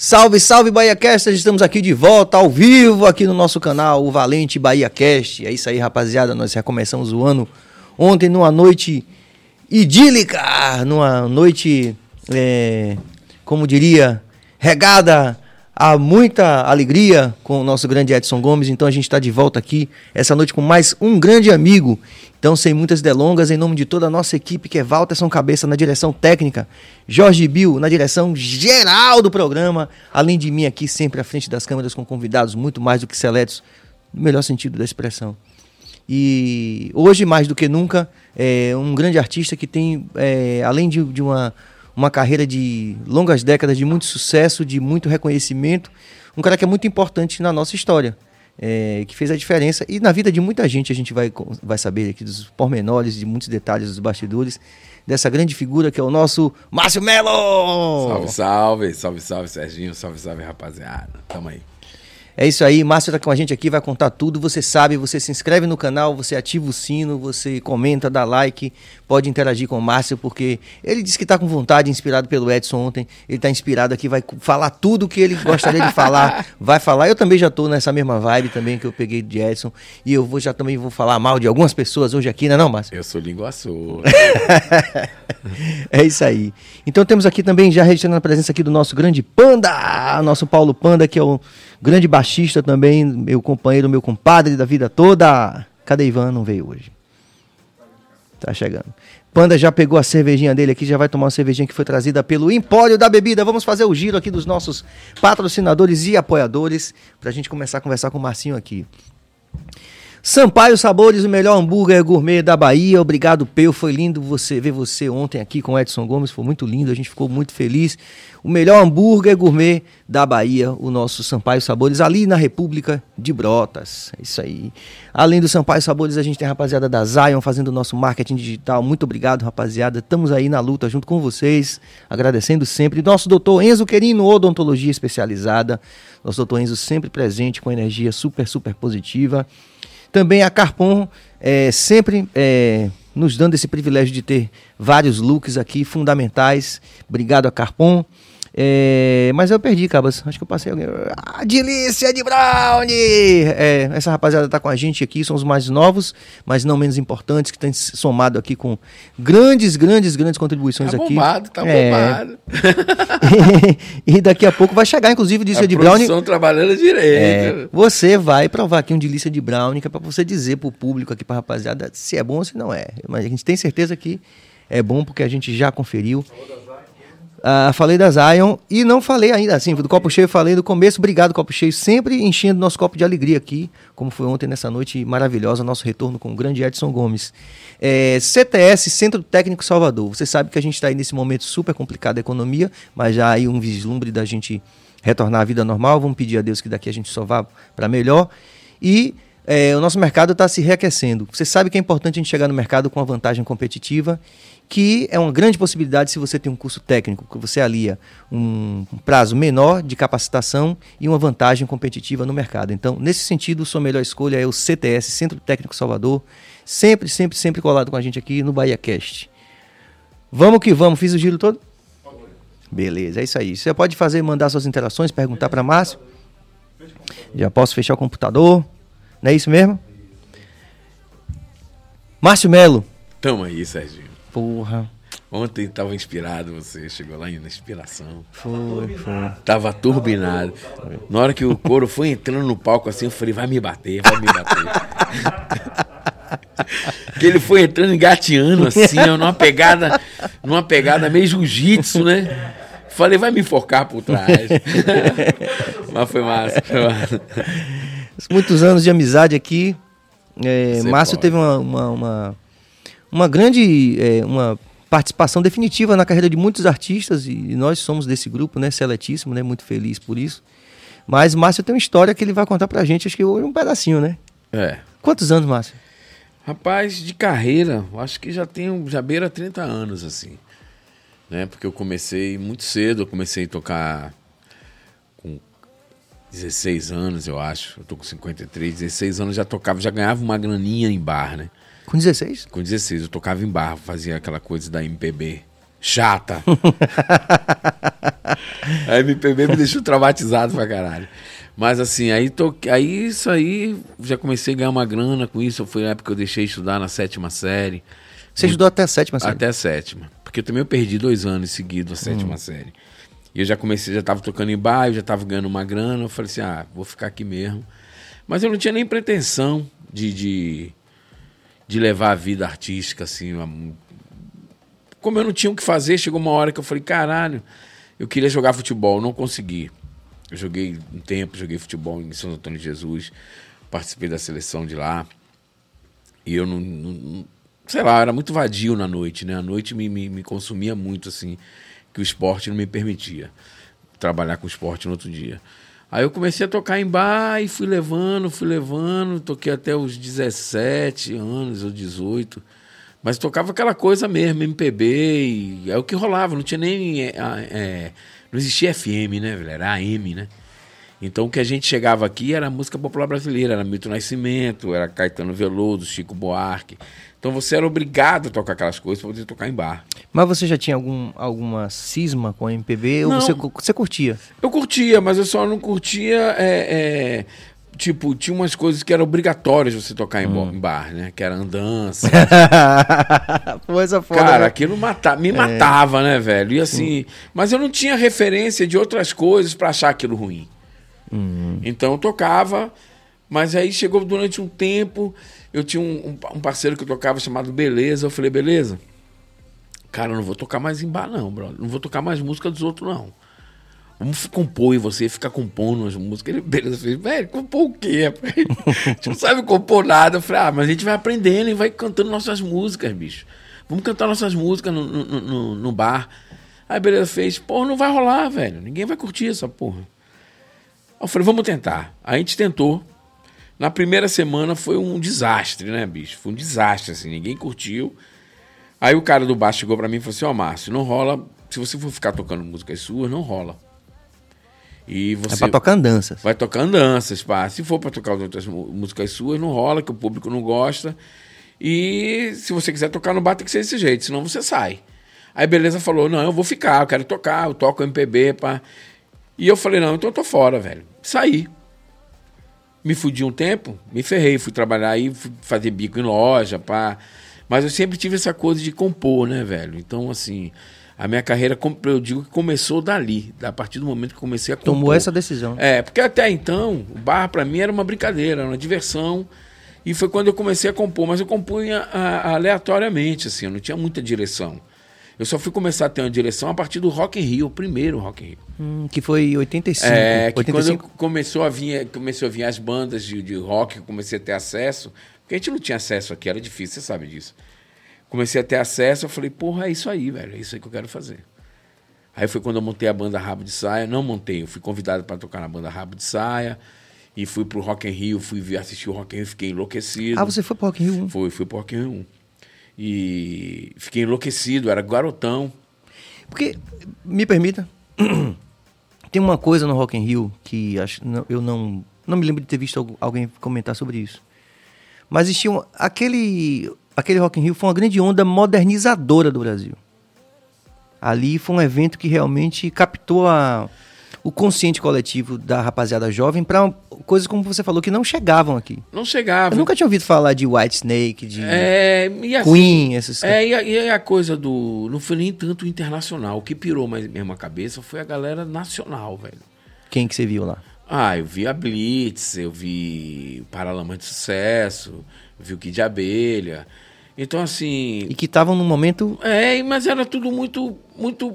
Salve, salve Bahia Cast, estamos aqui de volta ao vivo aqui no nosso canal, o Valente Bahia Cast. É isso aí, rapaziada, nós recomeçamos o ano ontem numa noite idílica, numa noite, é, como diria, regada a muita alegria com o nosso grande Edson Gomes. Então a gente está de volta aqui essa noite com mais um grande amigo. Então, sem muitas delongas, em nome de toda a nossa equipe, que é Walterson Cabeça na direção técnica, Jorge Bill na direção geral do programa, além de mim aqui sempre à frente das câmeras com convidados muito mais do que seletos, no melhor sentido da expressão. E hoje, mais do que nunca, é um grande artista que tem, é, além de, de uma, uma carreira de longas décadas de muito sucesso, de muito reconhecimento, um cara que é muito importante na nossa história é, que fez a diferença. E na vida de muita gente a gente vai, vai saber aqui dos pormenores, de muitos detalhes dos bastidores dessa grande figura que é o nosso Márcio Melo! Salve, salve, salve, salve, Serginho, salve, salve, rapaziada. Tamo aí. É isso aí, Márcio está com a gente aqui, vai contar tudo. Você sabe, você se inscreve no canal, você ativa o sino, você comenta, dá like, pode interagir com o Márcio, porque ele disse que está com vontade, inspirado pelo Edson ontem. Ele está inspirado aqui, vai falar tudo o que ele gostaria de falar, vai falar. Eu também já estou nessa mesma vibe também que eu peguei de Edson. E eu vou, já também vou falar mal de algumas pessoas hoje aqui, não é não, Márcio? Eu sou língua sua. é isso aí. Então temos aqui também, já registrando a presença aqui do nosso grande Panda, nosso Paulo Panda, que é o grande baixista também, meu companheiro, meu compadre da vida toda. Cadê Ivan? Não veio hoje. Tá chegando. Panda já pegou a cervejinha dele aqui, já vai tomar uma cervejinha que foi trazida pelo Empório da Bebida. Vamos fazer o giro aqui dos nossos patrocinadores e apoiadores para a gente começar a conversar com o Marcinho aqui. Sampaio Sabores, o melhor hambúrguer gourmet da Bahia. Obrigado, Peu. Foi lindo você ver você ontem aqui com o Edson Gomes. Foi muito lindo, a gente ficou muito feliz. O melhor hambúrguer gourmet da Bahia, o nosso Sampaio Sabores, ali na República de Brotas. É isso aí. Além do Sampaio Sabores, a gente tem a rapaziada da Zion fazendo o nosso marketing digital. Muito obrigado, rapaziada. Estamos aí na luta junto com vocês, agradecendo sempre. Nosso doutor Enzo Querino, odontologia especializada. Nosso doutor Enzo sempre presente, com energia super, super positiva. Também a Carpon, é, sempre é, nos dando esse privilégio de ter vários looks aqui fundamentais. Obrigado a Carpon. É, mas eu perdi, Cabas. Acho que eu passei alguém. Ah, delícia de Brownie! É, essa rapaziada tá com a gente aqui, são os mais novos, mas não menos importantes, que têm somado aqui com grandes, grandes, grandes contribuições tá aqui. Bombado, tá é. bombado, e daqui a pouco vai chegar, inclusive, o delícia de Brownie. Estão trabalhando direito. É, você vai provar aqui um delícia de Brownie, que é pra você dizer pro público aqui, pra rapaziada, se é bom ou se não é. Mas a gente tem certeza que é bom porque a gente já conferiu. Uh, falei da Zion e não falei ainda, assim, do copo cheio falei no começo. Obrigado, copo cheio, sempre enchendo nosso copo de alegria aqui, como foi ontem nessa noite maravilhosa, nosso retorno com o grande Edson Gomes. É, CTS, Centro Técnico Salvador. Você sabe que a gente está aí nesse momento super complicado da economia, mas já aí um vislumbre da gente retornar à vida normal. Vamos pedir a Deus que daqui a gente só vá para melhor. E é, o nosso mercado está se reaquecendo. Você sabe que é importante a gente chegar no mercado com uma vantagem competitiva que é uma grande possibilidade se você tem um curso técnico, que você alia um, prazo menor de capacitação e uma vantagem competitiva no mercado. Então, nesse sentido, sua melhor escolha é o CTS, Centro Técnico Salvador, sempre, sempre, sempre colado com a gente aqui no Bahia Cast. Vamos que vamos, fiz o giro todo? Beleza, é isso aí. Você pode fazer, mandar suas interações, perguntar para Márcio. Já posso fechar o computador. Não é isso mesmo? Márcio Melo. Tamo aí, Serginho. Porra. Ontem tava inspirado, você chegou lá na inspiração. Foi, foi. Tava turbinado. Na hora que o couro foi entrando no palco assim, eu falei, vai me bater, vai me bater. que ele foi entrando engateando assim, numa pegada, numa pegada meio jiu-jitsu, né? Falei, vai me enforcar por trás. Mas foi massa, foi massa. Muitos anos de amizade aqui. É, Márcio pode. teve uma, uma, uma uma grande é, uma participação definitiva na carreira de muitos artistas e nós somos desse grupo, né, seletíssimo, né, muito feliz por isso. Mas Márcio tem uma história que ele vai contar pra gente, acho que hoje um pedacinho, né? É. Quantos anos, Márcio? Rapaz, de carreira, acho que já tenho, já beira 30 anos, assim. Né? Porque eu comecei muito cedo, eu comecei a tocar com 16 anos, eu acho. Eu tô com 53, 16 anos já tocava, já ganhava uma graninha em bar, né? Com 16? Com 16. Eu tocava em bar, fazia aquela coisa da MPB. chata. a MPB me deixou traumatizado pra caralho. Mas assim, aí, tô, aí isso aí, já comecei a ganhar uma grana com isso. Foi na época que eu deixei estudar na sétima série. Você estudou até a sétima série? Até a sétima. Porque também eu perdi dois anos seguidos a sétima hum. série. E eu já comecei, já estava tocando em bairro, já estava ganhando uma grana. Eu falei assim, ah, vou ficar aqui mesmo. Mas eu não tinha nem pretensão de, de, de levar a vida artística, assim. Como eu não tinha o que fazer, chegou uma hora que eu falei, caralho, eu queria jogar futebol, não consegui. Eu joguei um tempo, joguei futebol em São Antônio de Jesus, participei da seleção de lá. E eu não, não sei lá, era muito vadio na noite, né? A noite me, me, me, consumia muito, assim, que o esporte não me permitia trabalhar com esporte no outro dia. Aí eu comecei a tocar em bar e fui levando, fui levando, toquei até os 17 anos ou 18. Mas tocava aquela coisa mesmo, MPB, é o que rolava, não tinha nem. É, é, não existia FM, né, velho? Era AM, né? Então o que a gente chegava aqui era música popular brasileira, era Milton Nascimento, era Caetano Veloso, Chico Buarque. Então você era obrigado a tocar aquelas coisas para poder tocar em bar. Mas você já tinha algum, alguma cisma com a MPB não, ou você, você curtia? Eu curtia, mas eu só não curtia. É, é, tipo, tinha umas coisas que eram obrigatórias você tocar em, hum. bar, né? Que era andança. Coisa foda. Cara, né? aquilo mata, me é. matava, né, velho? E assim. Sim. Mas eu não tinha referência de outras coisas para achar aquilo ruim. Uhum. Então eu tocava, mas aí chegou durante um tempo, eu tinha um, um, parceiro que eu tocava chamado Beleza, eu falei, beleza, cara, eu não vou tocar mais em bar não, brother, não vou tocar mais música dos outros não. Vamos compor e você ficar compondo as músicas. Ele, beleza, eu falei, velho, compor o quê? a gente não sabe compor nada. Eu falei, ah, mas a gente vai aprendendo e vai cantando nossas músicas, bicho. Vamos cantar nossas músicas no, no, no, no bar. Aí beleza fez, porra, não vai rolar, velho. Ninguém vai curtir essa porra. Eu falei, vamos tentar. A gente tentou. Na primeira semana foi um desastre, né, bicho? Foi um desastre, assim, ninguém curtiu. Aí o cara do baixo chegou para mim e falou assim: Ó, oh, Márcio, não rola. Se você for ficar tocando músicas suas, não rola. E você. É pra tocar danças. Vai tocar danças, pá. Se for pra tocar outras músicas suas, não rola, que o público não gosta. E se você quiser tocar no bar, tem que ser desse jeito, senão você sai. Aí beleza falou: não, eu vou ficar, eu quero tocar, eu toco MPB, pá. E eu falei, não, então eu tô fora, velho. Saí. Me fudi um tempo, me ferrei, fui trabalhar aí, fui fazer bico em loja, pá. Mas eu sempre tive essa coisa de compor, né, velho? Então, assim, a minha carreira, eu digo que começou dali, a partir do momento que comecei a compor. Tomou essa decisão. É, porque até então, o bar para mim era uma brincadeira, era uma diversão. E foi quando eu comecei a compor, mas eu compunha aleatoriamente, assim, eu não tinha muita direção. Eu só fui começar a ter uma direção a partir do Rock in Rio, o primeiro Rock in Rio. Hum, que foi em 85. É, que 85? quando começou a vir, começou a vir as bandas de, de rock, eu comecei a ter acesso, porque a gente não tinha acesso aqui, era difícil, você sabe disso. Comecei a ter acesso, eu falei, porra, é isso aí, velho, é isso aí que eu quero fazer. Aí foi quando eu montei a banda Rabo de Saia, não montei, eu fui convidado para tocar na banda Rabo de Saia, e fui pro Rock in Rio, fui assistir o Rock in Rio, fiquei enlouquecido. Ah, você foi pro Rock in Rio 1? Fui, fui pro Rock in Rio 1. E fiquei enlouquecido, era garotão. Porque, me permita, tem uma coisa no Rock in Rio que acho, eu não, não me lembro de ter visto alguém comentar sobre isso. Mas existia um, aquele, aquele Rock in Rio foi uma grande onda modernizadora do Brasil. Ali foi um evento que realmente captou a, o consciente coletivo da rapaziada jovem para coisas como você falou que não chegavam aqui. Não chegavam. Eu nunca tinha ouvido falar de White Snake, de é, assim, Queen, essas É, e a, e a, coisa do. Não foi nem tanto internacional. O que pirou mais mesmo a cabeça foi a galera nacional, velho. Quem que você viu lá? Ah, eu vi a Blitz, eu vi Paralama de Sucesso, vi o Kid de Abelha. Então, assim. E que estavam num momento. É, mas era tudo muito, muito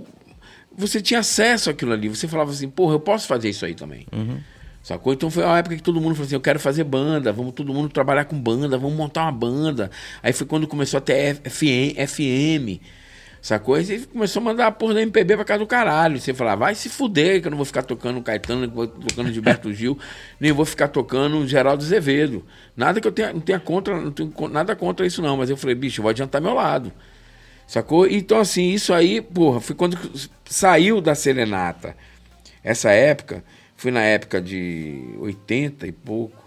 você tinha acesso àquilo ali. Você falava assim, porra, eu posso fazer isso aí também. Uhum. Sacou? Então foi a época que todo mundo falou assim: eu quero fazer banda, vamos todo mundo trabalhar com banda, vamos montar uma banda. Aí foi quando começou a ter FM, FM sacou? Aí você começou a mandar a porra da MPB pra casa do caralho. Você falava, vai se fuder, que eu não vou ficar tocando Caetano, não vou tocando Gilberto Gil, nem vou ficar tocando Geraldo Azevedo. Nada que eu tenha, não tenha contra, não tenho nada contra isso não, mas eu falei, bicho, eu vou adiantar meu lado. Sacou? Então, assim, isso aí, porra, foi quando saiu da Serenata. Essa época, foi na época de 80 e pouco.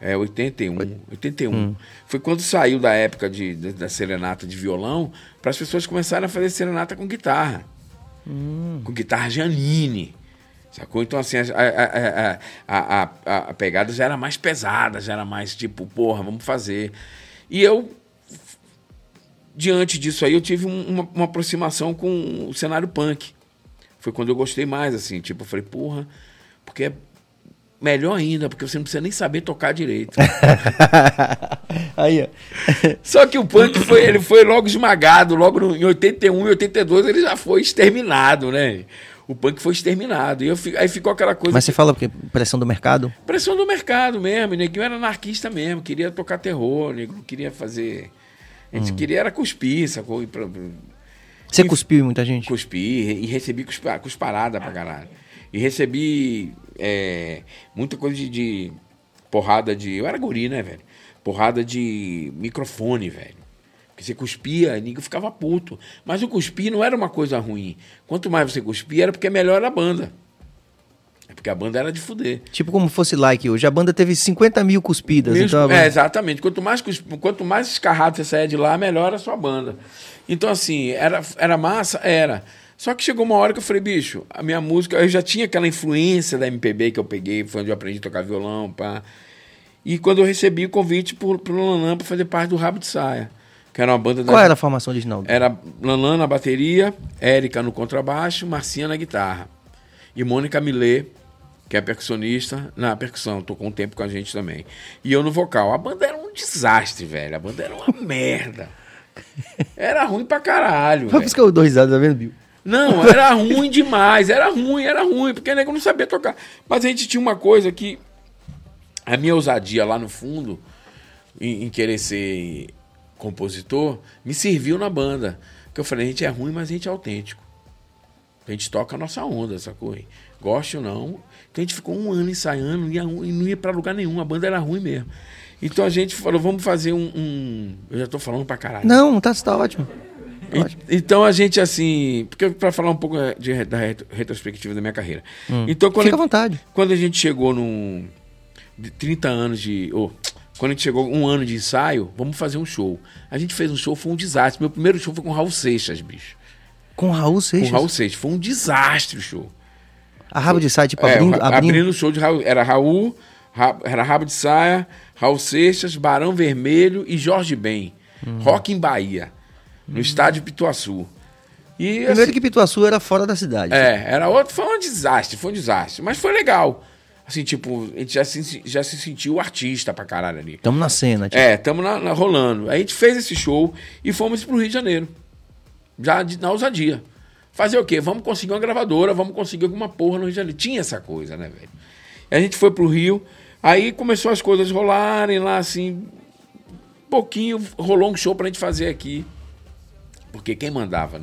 É, 81. 81. Hum. Foi quando saiu da época de, de da serenata de violão, para as pessoas começarem a fazer serenata com guitarra. Hum. Com guitarra Janine. Sacou? Então, assim, a, a, a, a, a pegada já era mais pesada, já era mais tipo, porra, vamos fazer. E eu, diante disso aí, eu tive uma, uma aproximação com o cenário punk. Foi quando eu gostei mais, assim, tipo, eu falei, porra, porque é melhor ainda, porque você não precisa nem saber tocar direito. aí, ó. Só que o punk foi, ele foi logo esmagado, logo no, em 81 e 82 ele já foi exterminado, né? o punk foi exterminado. E eu, aí ficou aquela coisa. Mas você que... fala porque pressão do mercado? Pressão do mercado mesmo. Neguinho era anarquista mesmo, queria tocar terror, negro queria fazer. A gente hum. queria era cuspir, sacou? Pra... Você e... cuspiu muita gente? Cuspi e recebi cuspa... cusparada pra caralho. E recebi é, muita coisa de, de porrada de. Eu era guri, né, velho? Porrada de microfone, velho. Porque você cuspia, ninguém ficava puto. Mas o cuspir não era uma coisa ruim. Quanto mais você cuspia, era porque melhor a banda. É porque a banda era de fuder. Tipo como fosse like hoje. A banda teve 50 mil cuspidas. Mesmo, então banda... É, exatamente. Quanto mais, quanto mais escarrado você saia de lá, melhor a sua banda. Então, assim, era, era massa? Era. Só que chegou uma hora que eu falei, bicho, a minha música, eu já tinha aquela influência da MPB que eu peguei, foi onde eu aprendi a tocar violão, pá. E quando eu recebi o convite pro, pro Lanã para fazer parte do Rabo de Saia que era uma banda Qual era a formação original? Era Lanlan na bateria, Érica no contrabaixo, Marcinha na guitarra. E Mônica Millet, que é percussionista, na percussão, tocou um tempo com a gente também. E eu no vocal. A banda era um desastre, velho. A banda era uma merda. Era ruim pra caralho. Foi por isso que eu dou risada, tá vendo, Bill? Não, era ruim demais. Era ruim, era ruim, porque o nego não sabia tocar. Mas a gente tinha uma coisa que. A minha ousadia lá no fundo, em, em querer ser compositor, me serviu na banda. Que eu falei, a gente é ruim, mas a gente é autêntico. A gente toca a nossa onda, sacou? Goste ou não. Então a gente ficou um ano ensaiando e não ia para lugar nenhum. A banda era ruim mesmo. Então a gente falou, vamos fazer um. um... Eu já tô falando pra caralho. Não, tá, tá ótimo. E, então a gente, assim. Porque para falar um pouco de, da retrospectiva da minha carreira. Hum. Então, quando Fica à vontade. Quando a gente chegou. De 30 anos de. Oh, quando a gente chegou um ano de ensaio, vamos fazer um show. A gente fez um show, foi um desastre. Meu primeiro show foi com o Raul Seixas, bicho. Com o Raul Seixas? Com o Raul Seixas. Foi um desastre o show. A Rabo de Saia, tipo, é, abrindo, abrindo... abrindo o show de Raul. Era Raul, era Rabo de Saia, Raul Seixas, Barão Vermelho e Jorge Ben. Hum. Rock em Bahia, no hum. estádio Pituaçu. E, Primeiro assim, que Pituaçu era fora da cidade. É, era outro, foi um desastre, foi um desastre. Mas foi legal. Assim, tipo, a gente já se, já se sentiu artista pra caralho ali. Tamo na cena, tipo. É, tamo na, na, rolando. Aí a gente fez esse show e fomos pro Rio de Janeiro. Já de, na ousadia. Fazer o quê? Vamos conseguir uma gravadora, vamos conseguir alguma porra no Rio de Janeiro. Tinha essa coisa, né, velho? A gente foi pro Rio, aí começou as coisas rolarem lá, assim. Pouquinho, rolou um show pra gente fazer aqui. Porque quem mandava?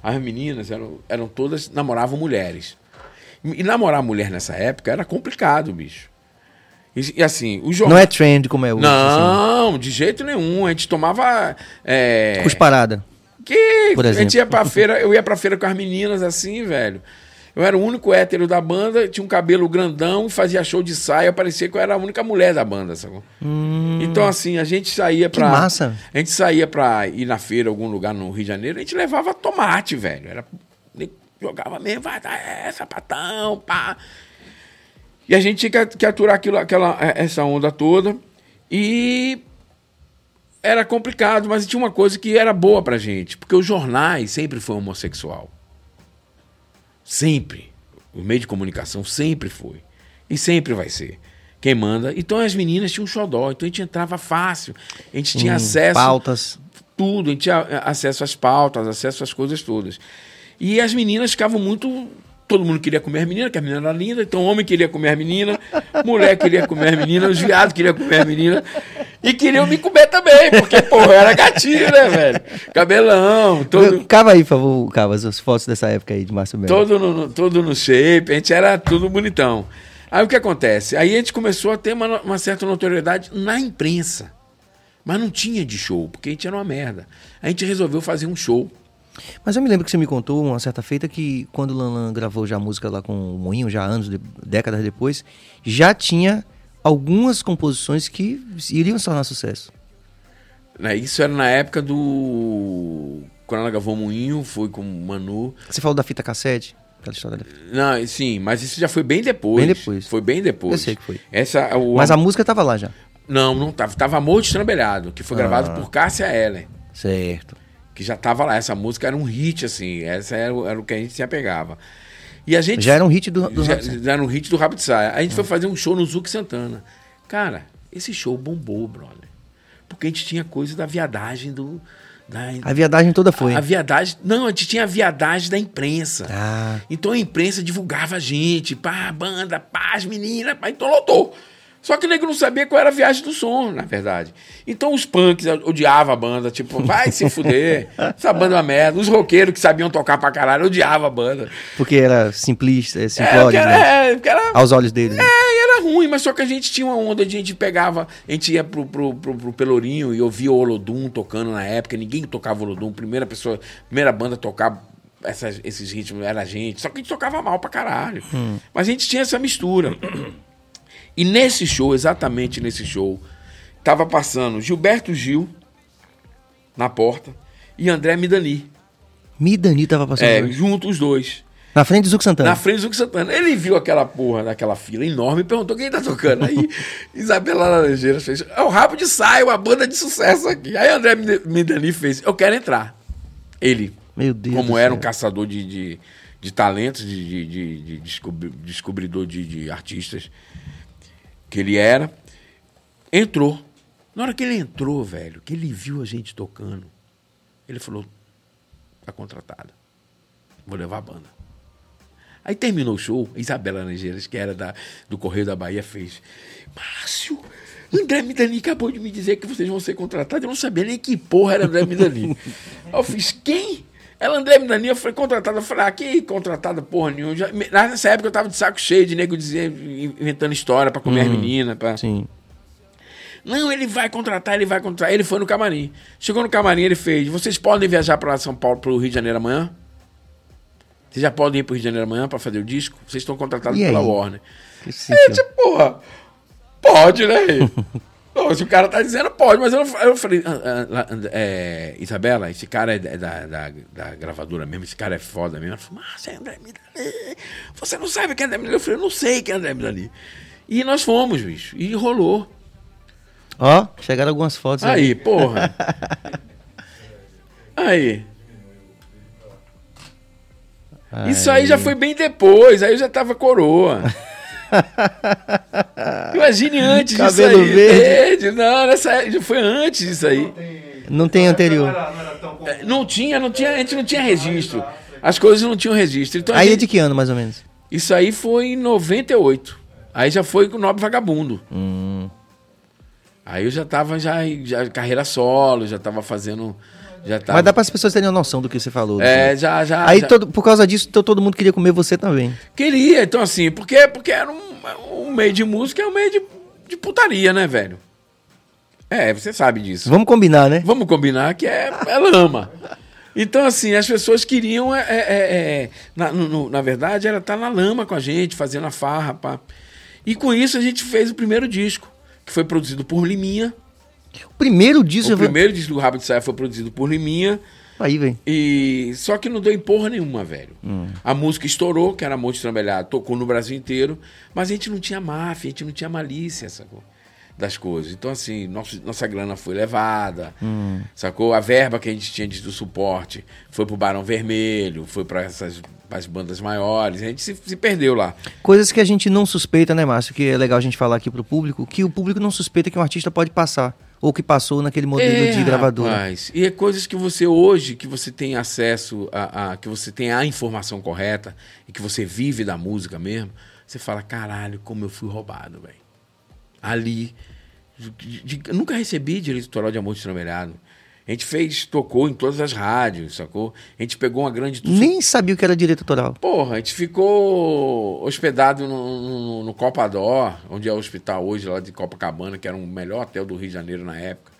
As meninas eram, eram todas, namoravam mulheres. E namorar mulher nessa época era complicado, bicho. E, e assim, o jornal. Não é trend como é hoje. Não, assim. de jeito nenhum. A gente tomava. É... Cusparada. Que Por exemplo. a gente ia pra feira, eu ia pra feira com as meninas assim, velho. Eu era o único hétero da banda, tinha um cabelo grandão, fazia show de saia, parecia que eu era a única mulher da banda, sacou? Hum, então, assim, a gente saía pra. Que massa! A gente saía pra ir na feira, algum lugar no Rio de Janeiro, a gente levava tomate, velho. Era Jogava mesmo, vai dar essa, patão, pá. E a gente tinha que, que aturar aquilo, aquela, é, essa onda toda. E era complicado, mas tinha uma coisa que era boa pra gente, porque os jornais sempre foi homossexual. Sempre. O meio de comunicação sempre foi. E sempre vai ser. Quem manda. Então as meninas tinham um xodó, então a gente entrava fácil. A gente tinha hum, acesso. Pautas. Tudo, a gente tinha acesso às pautas, acesso às coisas todas. E as meninas ficavam muito. Todo mundo queria comer as meninas, que a menina era linda, então o homem queria comer as meninas, mulher queria comer as meninas, os viados queriam comer as meninas. E queriam me comer também, porque, porra, eu era gatinho, né, velho? Cabelão, todo. Cava aí, por favor, Cava, as fotos dessa época aí de Márcio Melo. Todo no, todo no shape, a gente era tudo bonitão. Aí o que acontece? Aí a gente começou a ter uma, uma certa notoriedade na imprensa. Mas não tinha de show, porque a gente era uma merda. A gente resolveu fazer um show mas eu me lembro que você me contou uma certa feita que quando o Lanlan gravou já a música lá com o Moinho, já anos, de, décadas depois, já tinha algumas composições que iriam se tornar sucesso. Né, Isso era na época do. Quando ela gravou Moinho, foi com o Manu. Você falou da fita cassete? Aquela história da... Não, sim, mas isso já foi bem depois. Bem depois. Foi bem depois. Eu sei que foi. Essa, o, Mas a música tava lá já. Não, não tava. Tava Amor Destrambelhado, que foi gravado Ah. por Cássia Eller. Certo. Que já tava lá. Essa música era um hit, assim. Essa era, o- era o que a gente se apegava. E a gente. Já era um hit do, do já, já era um hit do Rabo de Saia. A gente foi fazer um show no Zuc Santana. Cara, esse show bombou, brother. Porque a gente tinha coisa da viadagem do. Da, A viadagem toda foi. a viadagem. Não, a gente tinha a viadagem da imprensa. Ah, Então a imprensa divulgava a gente, pá, banda, pá, as meninas, pá, então lotou. Só que o nego não sabia qual era a viagem do som, na verdade. Então os punks odiavam a banda, tipo, vai se fuder, essa banda é uma merda. Os roqueiros que sabiam tocar pra caralho odiavam a banda. porque era simplista, é, É, simplório, porque né? era, é, porque era, Aos olhos deles. né? é, e era ruim, mas só que a gente tinha uma onda, a gente pegava, a gente ia pro, pro, pro, pro Pelourinho e ouvia o Olodum tocando na época, ninguém tocava Olodum, primeira pessoa, primeira banda a tocar essas, esses ritmos era a gente, só que a gente tocava mal pra caralho. Mas a gente tinha essa mistura. E nesse show, exatamente nesse show, tava passando Gilberto Gil na porta e André Midani. Midani tava passando. É, junto os dois. Na frente do Zuc Santana. Na frente do Zuc Santana. Ele viu aquela porra daquela fila enorme e perguntou quem tá tocando. Aí Isabela Laranjeiras fez: É o Rabo de Saia, uma banda de sucesso aqui. Aí André Midani fez: Eu quero entrar. Ele, Meu Deus. como era um céu. caçador de, de, de talentos, de, de, de- de descobri- descobridor de, de artistas, que ele era, entrou. Na hora que ele entrou, velho, que ele viu a gente tocando, ele falou: Tá contratado. Vou levar a banda. Aí terminou o show, Isabela Laranjeiras, que era da, do Correio da Bahia, fez: Márcio, André Midani acabou de me dizer que vocês vão ser contratados. Eu não sabia nem que porra era André Midani. Eu fiz: Quem? Ela, André Midani, eu fui contratada. Eu falei: Ah, que contratada porra nenhuma. Já, nessa época eu tava de saco cheio de nego dizer, inventando história pra comer as meninas. Pra... Sim. Não, ele vai contratar, ele vai contratar. Ele foi no camarim. Chegou no camarim, ele fez: Vocês podem viajar para São Paulo, para o Rio de Janeiro amanhã? Vocês já podem ir para o Rio de Janeiro amanhã para fazer o disco? Vocês estão contratados E pela aí? Warner. Que É, tipo, porra, pode, né? Não, se o cara tá dizendo, pode, mas eu, eu falei, ah, ah, é, Isabela, esse cara é da, da, da- gravadora mesmo, esse cara é foda mesmo. Ela falou, mas é André Midani, você não sabe quem é André Midani? Eu falei, eu não sei quem é André Midani. E nós fomos, bicho, e rolou. Ó, chegaram algumas fotos Aí, porra. Aí. Isso aí já foi bem depois, aí eu já tava coroa. Imagine antes disso Cabelo aí. verde. Não, nessa foi antes disso aí. Não tem anterior. Não era, não era tão. É, Não tinha, não tinha, a gente não tinha registro. As coisas não tinham registro. Então, Aí é gente- de que ano, mais ou menos? Isso aí foi em 98. Aí já foi com o Nobre Vagabundo. Hum. Aí eu já tava já, já carreira solo, já tava fazendo. Já tava, Mas dá para as pessoas terem uma noção do que você falou. É, assim. já, já. Aí já- todo, por causa disso, to- todo mundo queria comer você também. Queria, então assim, porque, porque era um, um meio de música, é um meio de, de putaria, né, velho? É, você sabe disso. Vamos combinar, né? Vamos combinar que é, é lama. Então, assim, as pessoas queriam, é, é, é, é, na, no- no- na verdade, era estar na lama com a gente, fazendo a farra. Pá. E com isso a gente fez o primeiro disco, que foi produzido por Liminha. O primeiro disso O primeiro disco do Rabo de Saia foi produzido por Liminha. Aí, velho. E só que não deu em porra nenhuma, velho. Hum. A música estourou, que era Monte Trambelhado, tocou no Brasil inteiro, mas a gente não tinha máfia, a gente não tinha malícia, sacou? Das coisas. Então, assim, nosso, nossa grana foi levada, Hum. sacou? A verba que a gente tinha de, do suporte foi pro Barão Vermelho, foi para essas as bandas maiores, a gente se, se perdeu lá. Coisas que a gente não suspeita, né, Márcio? Que é legal a gente falar aqui pro público, que o público não suspeita que um artista pode passar. Ou que passou naquele modelo de gravadora. É, Rapaz, e é coisas que você hoje, que você tem acesso a, a- que você tem a informação correta e que você vive da música mesmo, você fala, caralho, como eu fui roubado, velho. Ali, de- de- nunca recebi direito autoral de Amor de Tramelhado. A gente fez, tocou em todas as rádios, sacou? A gente pegou uma grande... Nem sabia o que era direito autoral. Porra, a gente ficou hospedado no, no, no Copador, onde é o hospital hoje, lá de Copacabana, que era o melhor hotel do Rio de Janeiro na época.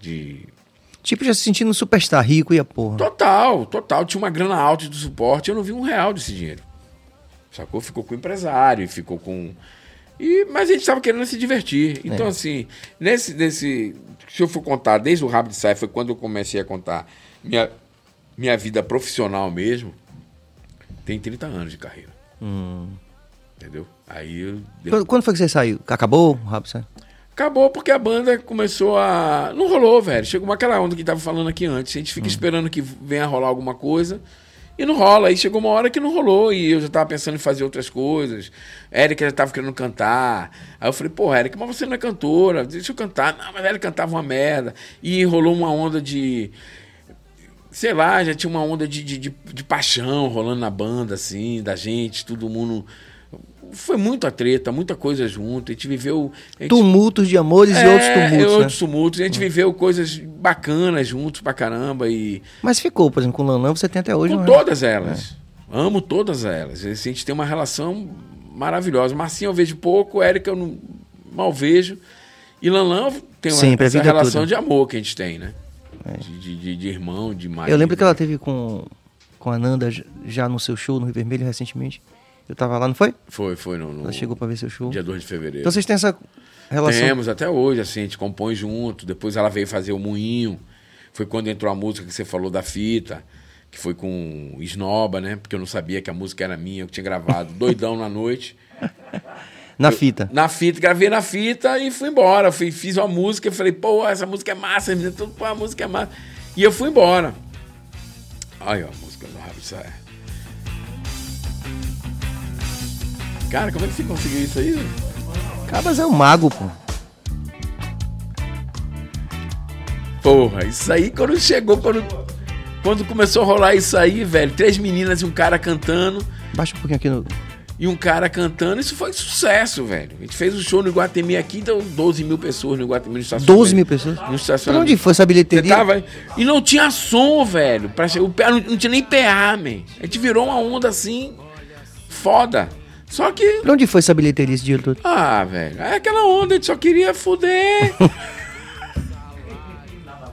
De Tipo, já se sentindo um superstar rico e a porra. Total, total. Tinha uma grana alta de suporte, eu não vi um real desse dinheiro. Sacou? Ficou com o empresário, ficou com. E, mas a gente estava querendo se divertir. Então, É. assim, nesse, nesse. Se eu for contar desde o Rabo de Saia, foi quando eu comecei a contar minha, minha vida profissional mesmo. Tem 30 anos de carreira. Entendeu? Aí eu. Quando, quando foi que você saiu? Acabou, Robson? Acabou porque a banda começou a. Não rolou, velho. Chegou aquela onda que tava falando aqui antes. A gente fica esperando que venha rolar alguma coisa e não rola. Aí chegou uma hora que não rolou e eu já tava pensando em fazer outras coisas. Érica já tava querendo cantar. Aí eu falei, pô, Érica, mas você não é cantora, deixa eu cantar. Não, mas ela cantava uma merda. E rolou uma onda de. Sei lá, já tinha uma onda de, de, de, de paixão rolando na banda, assim, da gente, todo mundo. Foi muita treta, muita coisa junto. A gente viveu. a gente- Tumultos de amores e outros tumultos, e né? outros tumultos. A gente viveu coisas bacanas juntos pra caramba e Mas ficou, por exemplo, com o Lanã você tem até hoje, com não é? todas elas. Amo todas elas. A gente tem uma relação maravilhosa. Marcinho eu vejo pouco, Érica eu não, mal vejo. E Lanlan tem uma, Sempre, essa relação toda. de amor que a gente tem, né? De, de, de- de irmão, de marido. Eu lembro que ela teve com, com a Nanda já no seu show no Rio Vermelho recentemente. Eu tava lá, não foi? Foi, foi no, no Ela chegou pra ver seu show. dia 2 de fevereiro. Então vocês têm essa relação. Temos até hoje, assim, a gente compõe junto. Depois ela veio fazer o Moinho. Foi quando entrou a música que você falou da fita, que foi com Esnoba, né? Porque eu não sabia que a música era minha, eu tinha gravado doidão na noite. Na fita. Na fita, gravei na fita e fui embora. Fui, fiz uma música, eu falei, pô, essa música é massa, tudo, pô, a música é massa. E eu fui embora. Aí, ó, a música do Rabo de Saia. Cara, como é que você conseguiu isso aí? Cabas é um mago, pô. Porra, isso aí quando chegou, quando, quando começou a rolar isso aí, velho, três meninas e um cara cantando, Baixa um pouquinho aqui no. e um cara cantando, isso foi sucesso, velho. A gente fez um show no Iguatemi aqui, então 12 mil pessoas no Iguatemi no estacionamento. 12 mil pessoas? No Pra estacionamento. onde foi essa bilheteria? tava... E não tinha som, velho. Pra... O não tinha nem PA, man. A gente virou uma onda assim, foda. Só que Pra onde foi essa bilheteria esse dia todo? ah, velho, é aquela onda, a gente só queria fuder.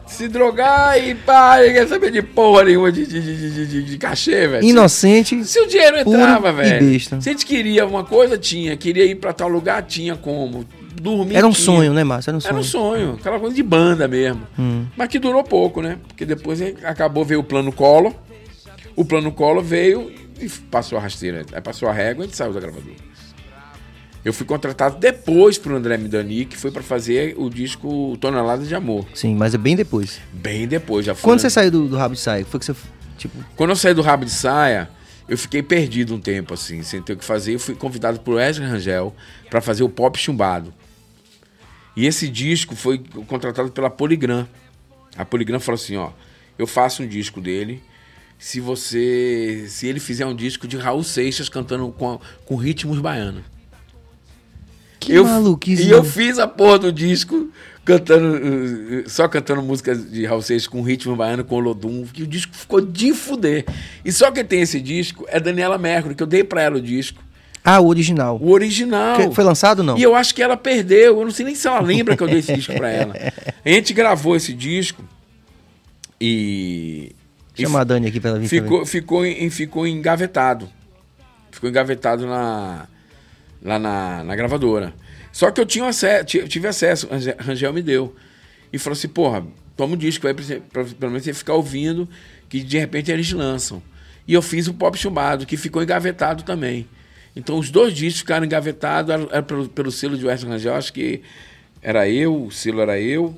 Se drogar e pá, ninguém quer saber de porra nenhuma de, de, de, de, de- de cachê, velho. Inocente. Se o dinheiro entrava, velho. Se a gente queria uma coisa, tinha. Queria ir pra tal lugar, tinha como. Dormir. Era um tinha. sonho, né, Márcio? Era um sonho. Era um sonho, aquela coisa de banda mesmo. Hum. Mas que durou pouco, né? Porque depois acabou, veio o plano Collor. O plano Collor veio e passou a rasteira. Aí passou a régua e a gente saiu da gravadora. Eu fui contratado depois pro André Midani, que foi pra fazer o disco Tonelada de Amor. Sim, mas é bem depois. Bem depois, já foi. Quando você saiu do, do rabo de saia, foi que você. Tipo, Quando eu saí do Rabo de Saia, eu fiquei perdido um tempo, assim, sem ter o que fazer. Eu fui convidado por Wesley Rangel para fazer o Pop Chumbado. E esse disco foi contratado pela Poligram. A Poligram falou assim, ó, eu faço um disco dele, se você... Se ele fizer um disco de Raul Seixas cantando com, com ritmos baianos. que Eu, maluquice. e eu fiz a porra do disco cantando, uh, uh, só cantando músicas de Raul Seixas com ritmo baiano, com Olodum, que o disco ficou de fuder. E só quem tem esse disco é Daniela Mercury, que eu dei pra ela o disco. Ah, o original. O original. Que- Foi lançado ou não? E eu acho que ela perdeu. Eu não sei nem se ela lembra que eu dei esse disco pra ela. A gente gravou esse disco e. Chama a Dani aqui pra ela vir ficou, ficou, ficou engavetado. Ficou engavetado na, lá na, na gravadora. Só que eu tinha acesso, ti- tive acesso, Rangel- Rangel me deu. E falou assim, porra, toma o disco aí pra, pelo menos você ficar ouvindo, que de repente eles lançam. E eu fiz o Pop Chumbado, que ficou engavetado também. Então os dois discos ficaram engavetados, era, era pelo, pelo selo de Western Rangel, acho que era eu, o selo era eu,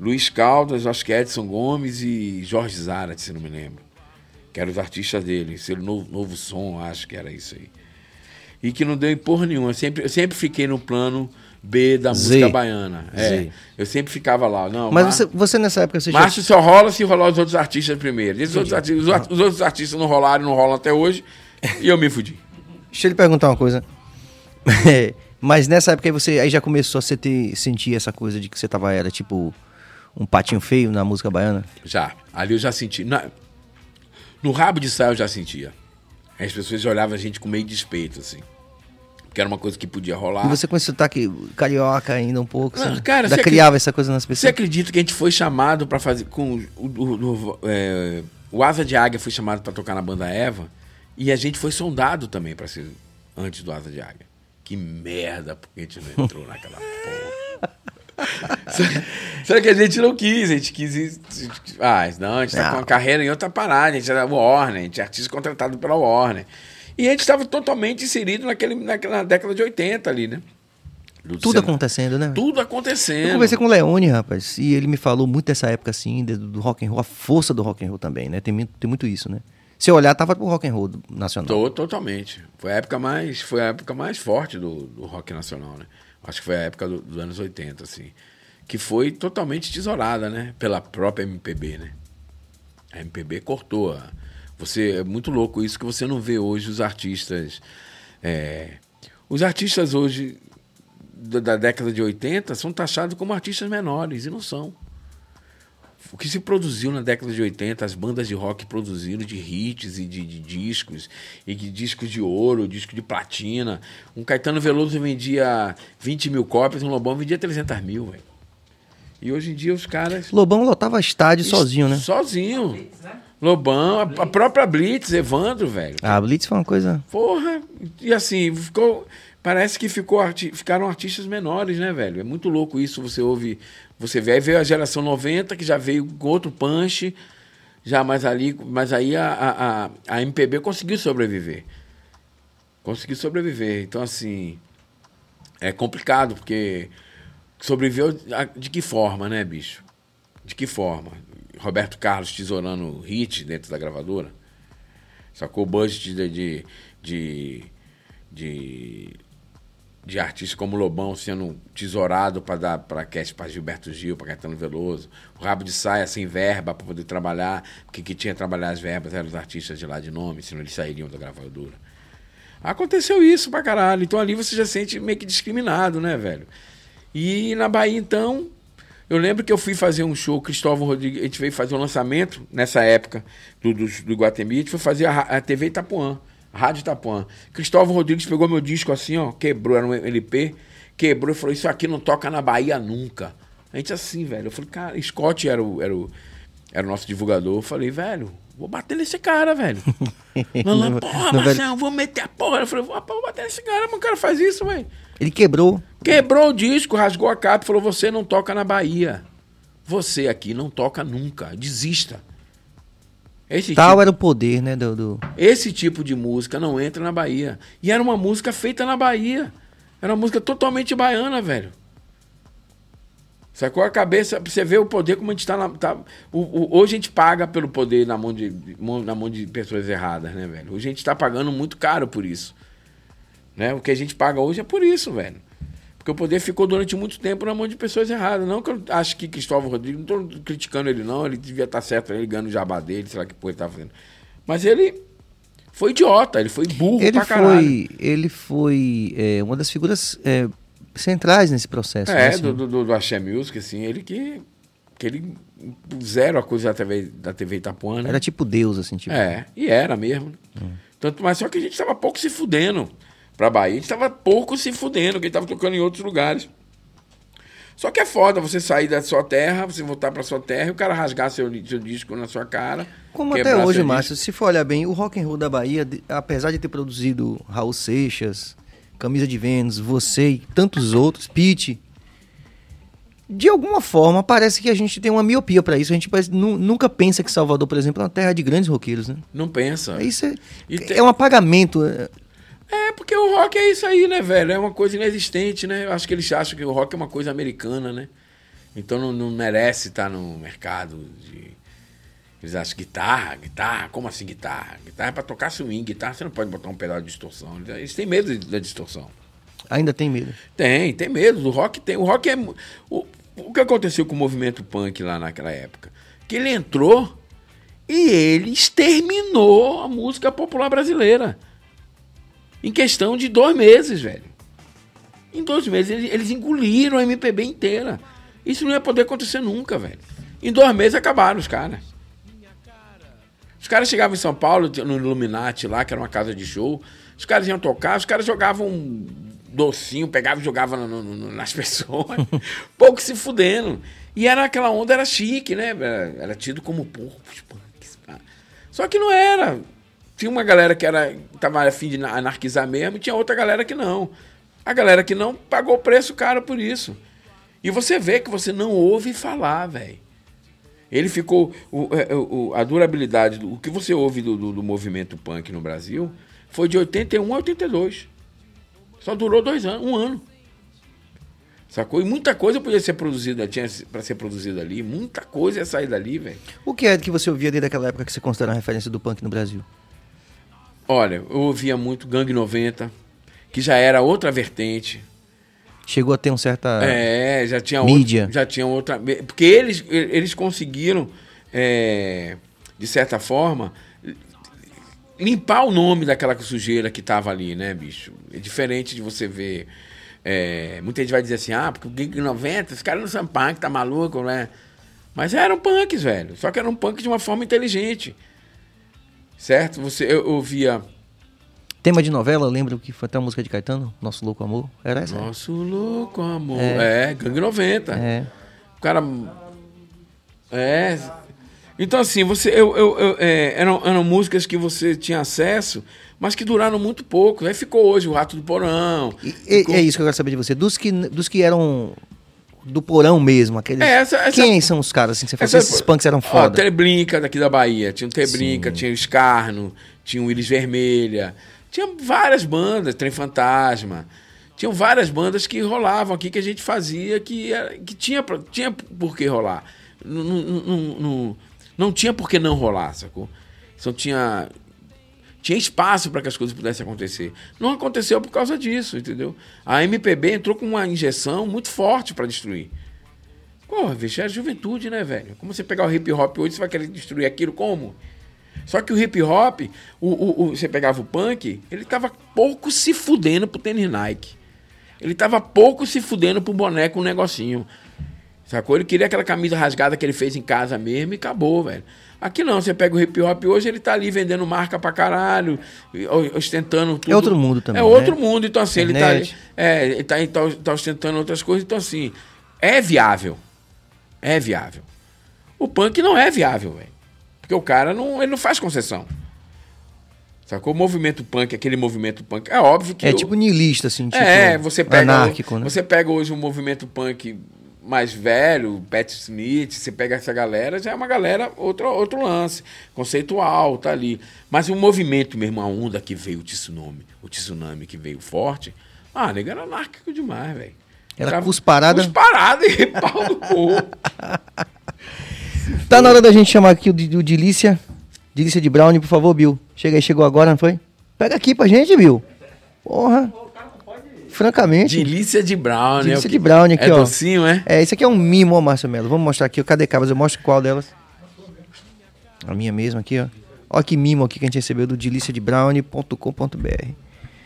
Luiz Caldas, acho que Edson Gomes e Jorge Zarat, se não me lembro. Que eram os artistas dele. Selo Novo, Novo Som, acho que era isso aí. E que não deu em porra nenhuma. Eu sempre, eu sempre fiquei no plano B da Z. música baiana. É, eu sempre ficava lá. Não, Mas Mar- você, você nessa época você já. Márcio só rola se rolar os outros artistas primeiro. Esses outros artistas, os, os outros artistas não rolaram não rolam até hoje. E eu me fudi. Deixa eu lhe perguntar uma coisa. É, Mas nessa época aí você aí já começou a ter, sentir essa coisa de que você tava, era tipo um patinho feio na música baiana? Já. Ali eu já senti. na- no rabo de saia eu já sentia. As pessoas olhavam a gente com meio despeito, assim. Porque era uma coisa que podia rolar. E você com esse sotaque carioca ainda um pouco, Não, sabe? cara, Ainda você criava essa coisa nas Você pessoas? acredita que a gente foi chamado pra fazer. com o, o, o- é, o Asa de Águia foi chamado pra tocar na banda Eva. E a gente foi sondado também para ser antes do Asa de Águia. Que merda, porque a gente não entrou naquela porra. Só que a gente não quis, a gente quis. Ah, não, a gente tá com uma carreira em outra parada, a gente era Warner, a gente é artista contratado pela Warner. E a gente estava totalmente inserido naquele, naquela década de 80 ali, né? Do Tudo acontecendo, né? Tudo acontecendo. Eu conversei com o Leone, rapaz, e ele me falou muito dessa época assim, do, do rock and roll, a força do rock and roll também, né? Tem, tem muito isso, né? Se olhar, tava pro rock and roll nacional. Tô, totalmente. Foi a época mais, foi a época mais forte do, do rock nacional, né? Acho que foi a época do, dos anos 80, assim. Que foi totalmente tesourada, né? Pela própria MPB, né? A MPB cortou. A, você, é muito louco isso que você não vê hoje os artistas. É, os artistas hoje da, da década de 80 são taxados como artistas menores, e não são o que se produziu na década de 80, as bandas de rock produziram de hits e de, de discos, e de discos de ouro, disco de platina. Um Caetano Veloso vendia 20 mil cópias, um Lobão vendia 300 mil, velho. E hoje em dia os caras. Lobão lotava estádio sozinho, né? Sozinho. Lobão, a, a, própria Blitz, Evandro, velho. Ah, a Blitz foi uma coisa. Porra! E assim, ficou. Parece que ficou arti... ficaram artistas menores, né, velho? É muito louco isso. Você ouve você vê, aí veio a geração 90, que já veio com outro punch, já mais ali, mas aí a, a, a MPB conseguiu sobreviver. Conseguiu sobreviver. Então, assim, é complicado, porque sobreviveu de que forma, né, bicho? De que forma? Roberto Carlos tesourando hit dentro da gravadora. Sacou budget de, de, de, de de artistas como Lobão sendo tesourado para dar para para Gilberto Gil, para Caetano Veloso, o rabo de saia sem verba para poder trabalhar, porque que tinha que trabalhar as verbas eram os artistas de lá de nome, senão eles sairiam da gravadora. Aconteceu isso pra caralho. Então ali você já sente meio que discriminado, né, velho? E na Bahia, então, eu lembro que eu fui fazer um show, Cristóvão Rodrigues, a gente veio fazer um lançamento nessa época do, do, do Guatemi, a gente foi fazer a, a TV Itapuã. Rádio Itapuã. Cristóvão Rodrigues pegou meu disco assim, ó, quebrou, era um LP, quebrou e falou: Isso aqui não toca na Bahia nunca. A gente assim, velho. Eu falei, cara, Scott era o, era o, era o nosso divulgador. Eu falei, velho, vou bater nesse cara, velho. Não, porra, Marcelo, vou meter a porra. Eu falei, vou, vou bater nesse cara, mas o cara faz isso, velho. Ele quebrou. Quebrou o disco, rasgou a capa e falou: Você não toca na Bahia. Você aqui não toca nunca. Desista. Esse Tal tipo, era o poder, né? Do, do, Esse tipo de música não entra na Bahia. E era uma música feita na Bahia. Era uma música totalmente baiana, velho. Sacou a cabeça? Você vê o poder como a gente tá na. Tá, o, o, hoje a gente paga pelo poder na mão, de, na mão de pessoas erradas, né, velho? Hoje a gente tá pagando muito caro por isso. Né? O que a gente paga hoje é por isso, velho. Porque o poder ficou durante muito tempo na mão de pessoas erradas. Não que eu acho que Cristóvão Rodrigues, não estou criticando ele, não. Ele devia estar certo, ele ganhando o jabá dele, sei lá que porra ele estava fazendo. Mas ele foi idiota, ele foi burro ele pra caralho. Foi, ele foi é, uma das figuras é, centrais nesse processo. É, né, assim. do, do, do Axé Music, assim, ele que, que ele zero a coisa da TV, da TV Itapuã, né? Era tipo Deus, assim, tipo. É, e era mesmo. Hum. Tanto mais só que a gente estava pouco se fudendo pra Bahia, a gente tava pouco se fudendo, que a gente tava tocando em outros lugares. Só que é foda você sair da sua terra, você voltar pra sua terra e o cara rasgar seu, seu disco na sua cara. Como até hoje, Márcio, se for olhar bem, o rock and roll da Bahia, apesar de ter produzido Raul Seixas, Camisa de Vênus, você e tantos outros, Pete, de alguma forma parece que a gente tem uma miopia para isso. A gente parece, nunca pensa que Salvador, por exemplo, é uma terra de grandes roqueiros, né? Não pensa. Isso é, é um apagamento. É, porque o rock é isso aí, né, velho? É uma coisa inexistente, né? Eu acho que eles acham que o rock é uma coisa americana, né? Então não, não merece estar no mercado de. Eles acham guitarra, guitarra, como assim guitarra? Guitarra é pra tocar swing, guitarra você não pode botar um pedal de distorção. Eles têm medo da distorção. Ainda tem medo? Tem, tem medo. O rock tem. O rock é. O, o que aconteceu com o movimento punk lá naquela época? Que ele entrou e ele exterminou a música popular brasileira em questão de dois meses, velho. Em dois meses eles, eles engoliram a MPB inteira. Isso não ia poder acontecer nunca, velho. Em dois meses acabaram os caras. Os caras chegavam em São Paulo, no Illuminati lá, que era uma casa de show. Os caras iam tocar, os caras jogavam docinho, pegavam e jogavam no, no, nas pessoas. pouco se fudendo. E era aquela onda, era chique, né? Era, era tido como porco. Só que não era tinha uma galera que era tava afim de anarquizar mesmo e tinha outra galera que não. A galera que não pagou preço caro por isso. E você vê que você não ouve falar, velho. Ele ficou. O, é, o, a durabilidade, o que você ouve do, do, do, movimento punk no Brasil foi de 81 a 82. Só durou dois anos, um ano. Sacou? E muita coisa podia ser produzida, tinha para ser produzida ali, muita coisa ia sair dali, velho. O que é que você ouvia desde aquela época que você considera a referência do punk no Brasil? Olha, eu ouvia muito Gangue 90, que já era outra vertente. Chegou a ter um certa é, já tinha mídia. Outro, já tinha outra, porque eles eles conseguiram é, de certa forma limpar o nome daquela sujeira que tava ali, né, bicho? É diferente de você ver é, muita gente vai dizer assim, ah, porque o Gig 90, os caras não são punk, tá maluco, né? Mas eram punks, velho. Só que eram punks de uma forma inteligente. Certo? Você, eu ouvia. Tema de novela, lembro que foi até a música de Caetano, Nosso Louco Amor. Era essa? Nosso Louco Amor. É, é Gangue 90. É. O cara. É. Então, assim, você. Eu, eu, eu é, eram, eram músicas que você tinha acesso mas que duraram muito pouco. Aí ficou hoje o Rato do Porão. E, ficou... É isso que eu quero saber de você. Dos que, dos que eram do porão mesmo, aqueles. É, essa, essa, Quem são os caras assim? Você falou, esses punks eram foda. Ó, Treblinka daqui da Bahia. Tinha o Treblinka, tinha o Escarno, tinha o Iris Vermelha. Tinha várias bandas, Trem Fantasma. Tinham várias bandas que rolavam aqui que a gente fazia que, que tinha, tinha por que rolar. Não, não, não, não, não tinha por que não rolar, sacou? Então tinha tinha espaço para que as coisas pudessem acontecer. Não aconteceu por causa disso, entendeu? A MPB entrou com uma injeção muito forte para destruir. Porra, bicho, é a juventude, né, velho? Como você pegar o hip hop hoje, você vai querer destruir aquilo como? Só que o hip hop, o, o, o, você pegava o punk, ele tava pouco se fudendo pro tênis Nike. Ele tava pouco se fudendo pro boneco um negocinho. Sacou? Ele queria aquela camisa rasgada que ele fez em casa mesmo e acabou, velho. Aqui não, você pega o hip hop hoje, ele tá ali vendendo marca pra caralho, ostentando tudo. É outro mundo também. É outro né? mundo, então assim, ele tá, é, ele tá, tá, tá ostentando outras coisas, então assim, é viável. É viável. O punk não é viável, velho. Porque o cara não, ele não faz concessão. Sacou? O movimento punk, aquele movimento punk, é óbvio que. É tipo niilista, assim, tipo. É, você pega. Anárquico, né? Você pega hoje um movimento punk mais velho, Pat Smith, você pega essa galera, já é uma galera, outro, outro lance, conceitual, tá ali. Mas o movimento mesmo, a onda que veio, o tsunami, o tsunami que veio forte, ah, nega era anárquico demais, velho. Era Tava, cusparada? Cusparada e pau no corpo. tá na hora da gente chamar aqui o, o Dilícia, Dilícia de Brownie, por favor, Bill. Chega aí, chegou agora, não foi? Pega aqui pra gente, Bill. Porra. Francamente. Delícia de brownie. É Delícia de brownie aqui, é ó. docinho, é? É, esse aqui é um mimo, ó, Márcio Melo. Vamos mostrar aqui. Cadê cabas? Eu mostro qual delas. A minha mesma aqui, ó. Olha que mimo aqui que a gente recebeu do deliciadebrownie.com.br.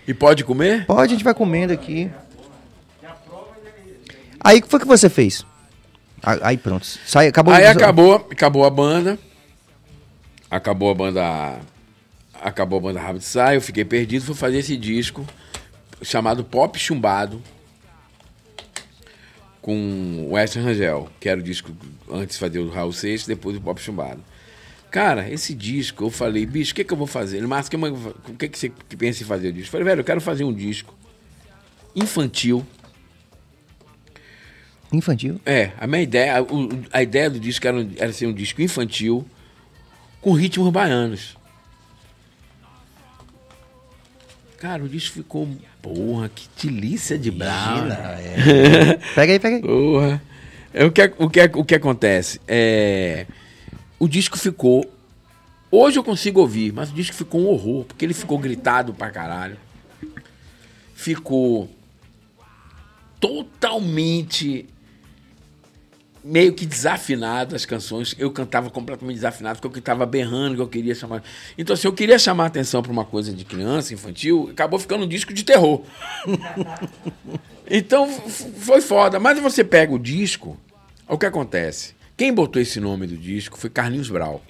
E pode comer? Pode, a gente vai comendo aqui. Aí, o que foi que você fez? Aí pronto. Sai, acabou Aí acabou, acabou a banda. Acabou a banda. Acabou a banda Rápido Sai, eu fiquei perdido, fui fazer esse disco chamado Pop Chumbado com o Western Rangel, que era o disco antes de fazer o Raul Seixas, depois o Pop Chumbado. Cara, esse disco, eu falei, bicho, o que, que eu vou fazer? Ele, Márcio, o que, que você pensa em fazer o disco? Eu falei, velho, eu quero fazer um disco infantil. Infantil? É, a minha ideia, a, a ideia do disco era, era ser um disco infantil com ritmos baianos. Cara, o disco ficou. Porra, que delícia de brownie. É. pega aí, pega aí. Porra. É, o, que, o, que, o que acontece? É, o disco ficou. Hoje eu consigo ouvir, mas o disco ficou um horror, porque ele ficou gritado pra caralho. Ficou totalmente meio que desafinado as canções. Eu cantava completamente desafinado, porque eu estava berrando, que eu queria chamar. Então, se assim, eu queria chamar atenção para uma coisa de criança, infantil, acabou ficando um disco de terror. então, foi foda. Mas você pega o disco, o que acontece? Quem botou esse nome do disco foi Carlinhos Brau.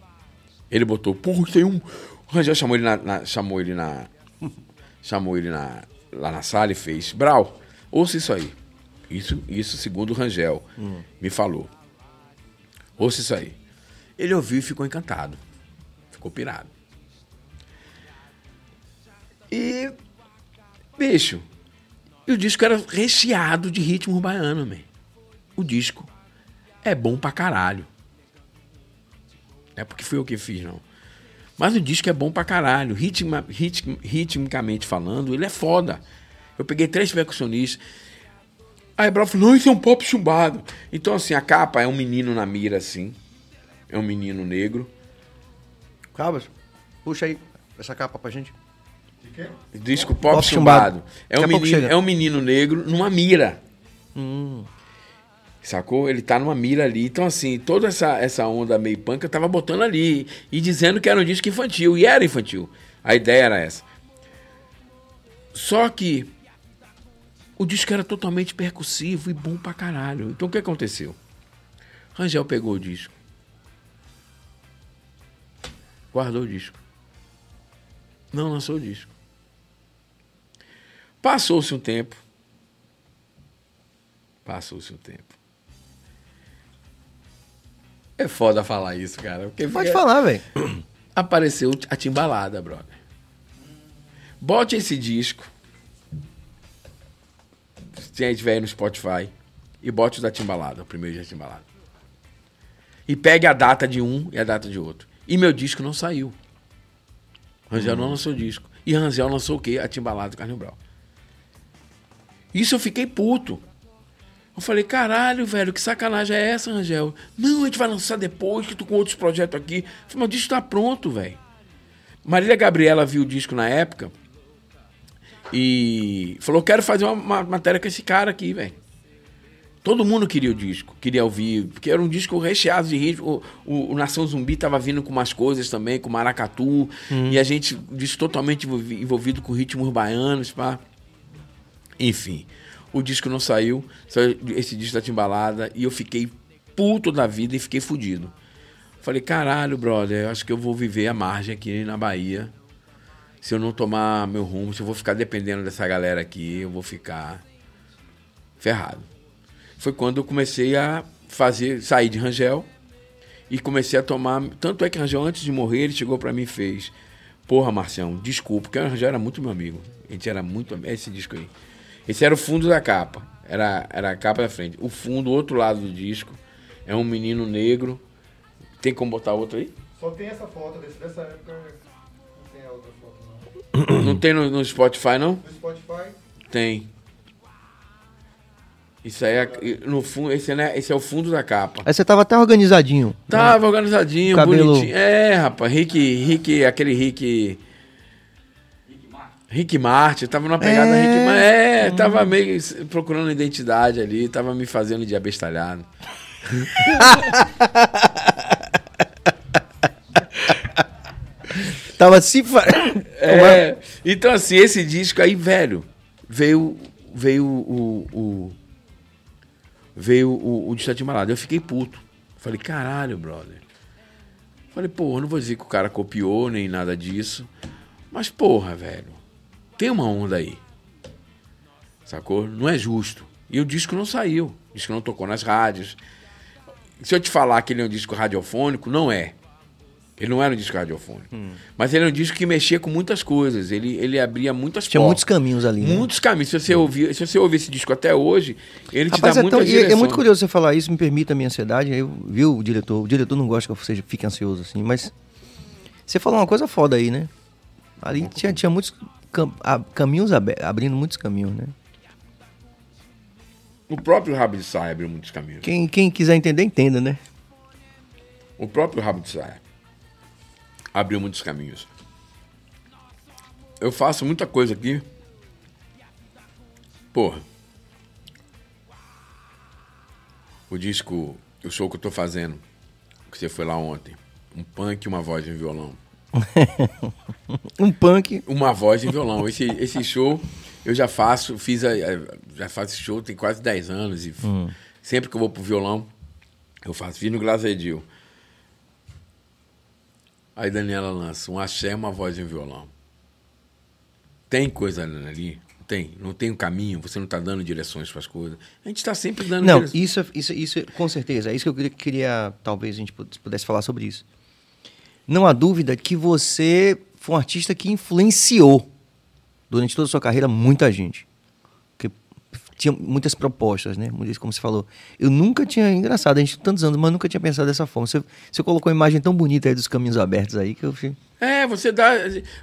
Ele botou, porra, tem um. O Rangel chamou ele na, na, chamou ele na. chamou ele na, lá na sala e fez. Brau, ouça isso aí. Isso, isso segundo o Rangel hum. me falou. Ouça isso aí. Ele ouviu e ficou encantado. Ficou pirado. E, bicho, E o disco era recheado de ritmo baiano, man. O disco é bom pra caralho. Não é porque foi eu que fiz, não. Mas o disco é bom pra caralho. Ritma, ritm, ritmicamente falando, ele é foda. Eu peguei três percussionistas. Aí Brau falou, não, isso é um pop chumbado. Então, assim, a capa é um menino na mira, assim. É um menino negro. Cabas, puxa aí essa capa pra gente. De quê? Disco pop, pop chumbado. chumbado. É, um menino, é um menino negro numa mira. Hum. Sacou? Ele tá numa mira ali. Então, assim, toda essa, essa onda meio punk eu tava botando ali. E dizendo que era um disco infantil. E era infantil. A ideia era essa. Só que o disco era totalmente percussivo e bom pra caralho. Então o que aconteceu? Rangel pegou o disco. Guardou o disco. Não lançou o disco. Passou-se um tempo. Passou-se um tempo. É foda falar isso, cara. Porque Pode falar, velho. Apareceu a timbalada, brother. Bote esse disco. Se a gente aí no Spotify. E bote o da timbalada, o primeiro dia da timbalada. E pegue a data de um e a data de outro. E meu disco não saiu. Rangel não lançou disco. E Rangel lançou o quê? A timbalada do Carlinhos Brau. Isso eu fiquei puto. Eu falei, caralho, velho, que sacanagem é essa, Angel? Não, a gente vai lançar depois, que tu com outros projetos aqui. Eu falei, o disco tá pronto, velho. Marília Gabriela viu o disco na época e falou, quero fazer uma, uma matéria com esse cara aqui, velho. Todo mundo queria o disco, queria ouvir, porque era um disco recheado de ritmo. O, o, Nação Zumbi tava vindo com umas coisas também, com maracatu, hum. e a gente, disco totalmente envolvido com ritmos baianos, pá. Enfim. O disco não saiu, saiu esse disco da Timbalada, e eu fiquei puto da vida e fiquei fudido. Falei, caralho, brother, eu acho que eu vou viver a margem aqui na Bahia. Se eu não tomar meu rumo, se eu vou ficar dependendo dessa galera aqui, eu vou ficar ferrado. Foi quando eu comecei a fazer, sair de Rangel e comecei a tomar. Tanto é que Rangel, antes de morrer, ele chegou para mim e fez: Porra, Marcião, desculpa, porque o Rangel era muito meu amigo. A gente era muito. Esse disco aí. Esse era o fundo da capa. Era, era a capa da frente. O fundo, o outro lado do disco, é um menino negro. Tem como botar outro aí? Só tem essa foto desse, dessa época. Não tem a outra foto, não. Tem no, no Spotify, não? No Spotify? Tem. Isso aí é, no fundo, esse, né, esse é o fundo da capa. Aí você tava até organizadinho. Tava né? organizadinho, Cabelo... bonitinho. É, rapaz, Rick, Rick, aquele Rick Rick Martin, tava numa pegada é... Rick Martin. É, hum. tava meio procurando identidade ali, tava me fazendo de abestalhado. tava se é, Então, assim, esse disco aí, velho, veio, veio o. o veio o, o Distante Malado. Eu fiquei puto. Falei, caralho, brother. Falei, porra, não vou dizer que o cara copiou nem nada disso. Mas, porra, velho tem uma onda aí. Sacou? Não é justo. E o disco não saiu. O disco não tocou nas rádios. Se eu te falar que ele é um disco radiofônico, não é. Ele não era um disco radiofônico. Hum. Mas ele era um disco que mexia com muitas coisas. Ele, ele abria muitas Tinha portas. muitos caminhos ali. Né? Muitos caminhos. Se você, ouvir, se você ouvir esse disco até hoje, ele Rapaz, te dá é muitas tão, É muito curioso você falar isso, me permita a minha ansiedade. Eu, viu, o diretor? O diretor não gosta que eu seja, fique ansioso assim, mas você falou uma coisa foda aí, né? Ali tinha, tinha muitos cam caminhos abrindo muitos caminhos, né? O próprio rabo de saia abriu muitos caminhos. Quem, quem quiser entender, entenda, né? O próprio rabo de saia abriu muitos caminhos. Eu faço muita coisa aqui. Porra. O disco, o show que eu tô fazendo, que você foi lá ontem. Um punk e uma voz em violão. um punk. Uma voz e violão. Esse, esse show eu já faço, fiz a, já faço esse show tem quase 10 anos e hum. sempre que eu vou pro violão, eu faço. Fiz no Glazedil. Aí Daniela lança um axé uma voz e um violão. Tem coisa ali? Tem. Não tem um caminho, você não está dando direções para as coisas. A gente está sempre dando Não, isso, isso, isso com certeza. É isso que eu queria, queria, talvez a gente pudesse falar sobre isso não há dúvida que você foi um artista que influenciou durante toda a sua carreira muita gente. Tinha muitas propostas, né? Muitas, como você falou. Eu nunca tinha, engraçado, a gente tantos anos, mas nunca tinha pensado dessa forma. Você, você colocou uma imagem tão bonita aí dos caminhos abertos aí que eu achei. É, você dá.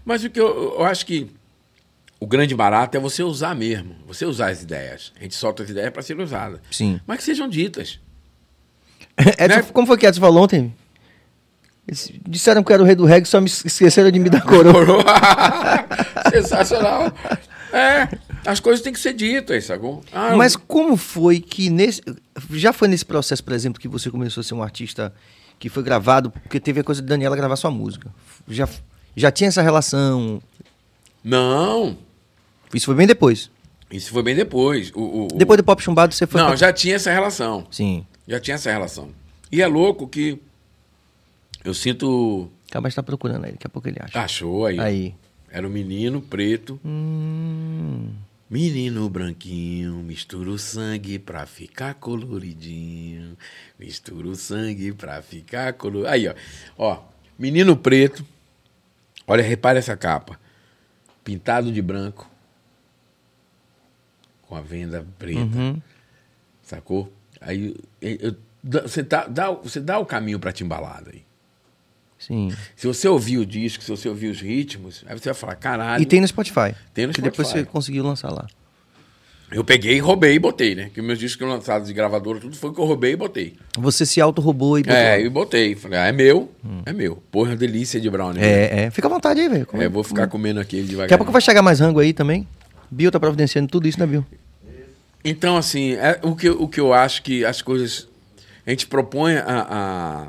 Mas o que eu, eu acho que o grande barato é você usar mesmo. Você usar as ideias. A gente solta as ideias para serem usadas. Sim. Mas que sejam ditas. Edson, Né? Como foi que Edson falou ontem? Eles disseram que era o rei do reggae, só me esqueceram de me dar. Coroa. Sensacional. É, as coisas têm que ser ditas, sacou? Ah, Mas como foi que nesse. Já foi nesse processo, por exemplo, que você começou a ser um artista que foi gravado, porque teve a coisa de Daniela gravar sua música. Já, já tinha essa relação. Não, Isso foi bem depois. isso foi bem depois. O, o- Depois do Pop Chumbado, você foi. Não, pra- já tinha essa relação. Sim. Já tinha essa relação. E é louco que eu sinto. Acaba de estar procurando aí, daqui a pouco ele acha. Achou aí. Aí. Era um menino preto. Hum, Menino branquinho, mistura o sangue pra ficar coloridinho. Mistura o sangue pra ficar coloridinho. Aí, ó. Ó, menino preto. Olha, repare essa capa. Pintado de branco. Com a venda preta. uhum. Sacou? Aí eu- eu- você, dá, dá, você dá o caminho pra timbalada aí. Sim. Se você ouvir o disco, se você ouvir os ritmos, aí você vai falar, caralho. E tem no Spotify. Tem no que depois Spotify. você conseguiu lançar lá. Eu peguei, roubei e botei, né? Que meus discos lançados de gravadora, tudo foi que eu roubei e botei. Você se auto-roubou e botou. É, e botei. Falei, ah, é meu, é meu. Porra, delícia de brownie. né? é, é. Fica à vontade aí, velho. É, vou ficar comendo aquele devagar. Daqui a pouco vai chegar mais rango aí também. Bill tá providenciando tudo isso, né, Bill? Então, assim, é, o, que, eu- o que eu acho que as coisas. A gente propõe a, a-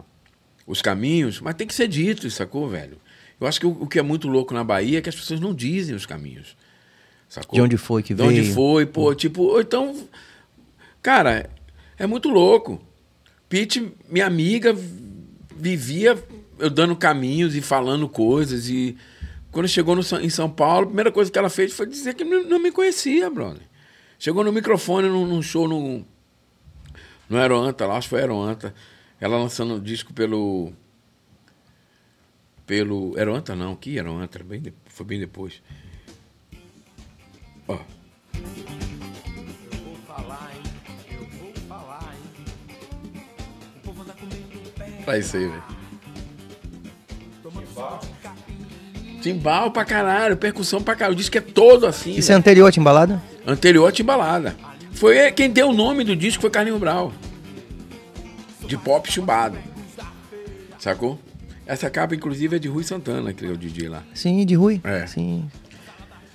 os caminhos, mas tem que ser dito, sacou, velho? Eu acho que o, o que é muito louco na Bahia é que as pessoas não dizem os caminhos. Sacou? De onde foi que De onde veio. foi, pô, tipo, então. Cara, é muito louco. Pete, minha amiga, vivia eu dando caminhos e falando coisas. E quando chegou no em São Paulo, a primeira coisa que ela fez foi dizer que não, não me conhecia, brother. Chegou no microfone num, num show no, no Aeroanta, lá, acho que foi Aeroanta. Ela lançando o disco pelo. Pelo. Aeroanta não, que? Era bem de- foi bem depois. Ó. Pra isso aí, velho. Timbal pra caralho, percussão pra caralho. O disco é todo assim. Isso é anterior à timbalada? Anterior a Timbalada. Foi quem deu o nome do disco foi Carlinhos Brau. De pop chumbado. Sacou? Essa capa, inclusive, é de Rui Santana, que é o DJ lá. Sim, de Rui. É. Sim.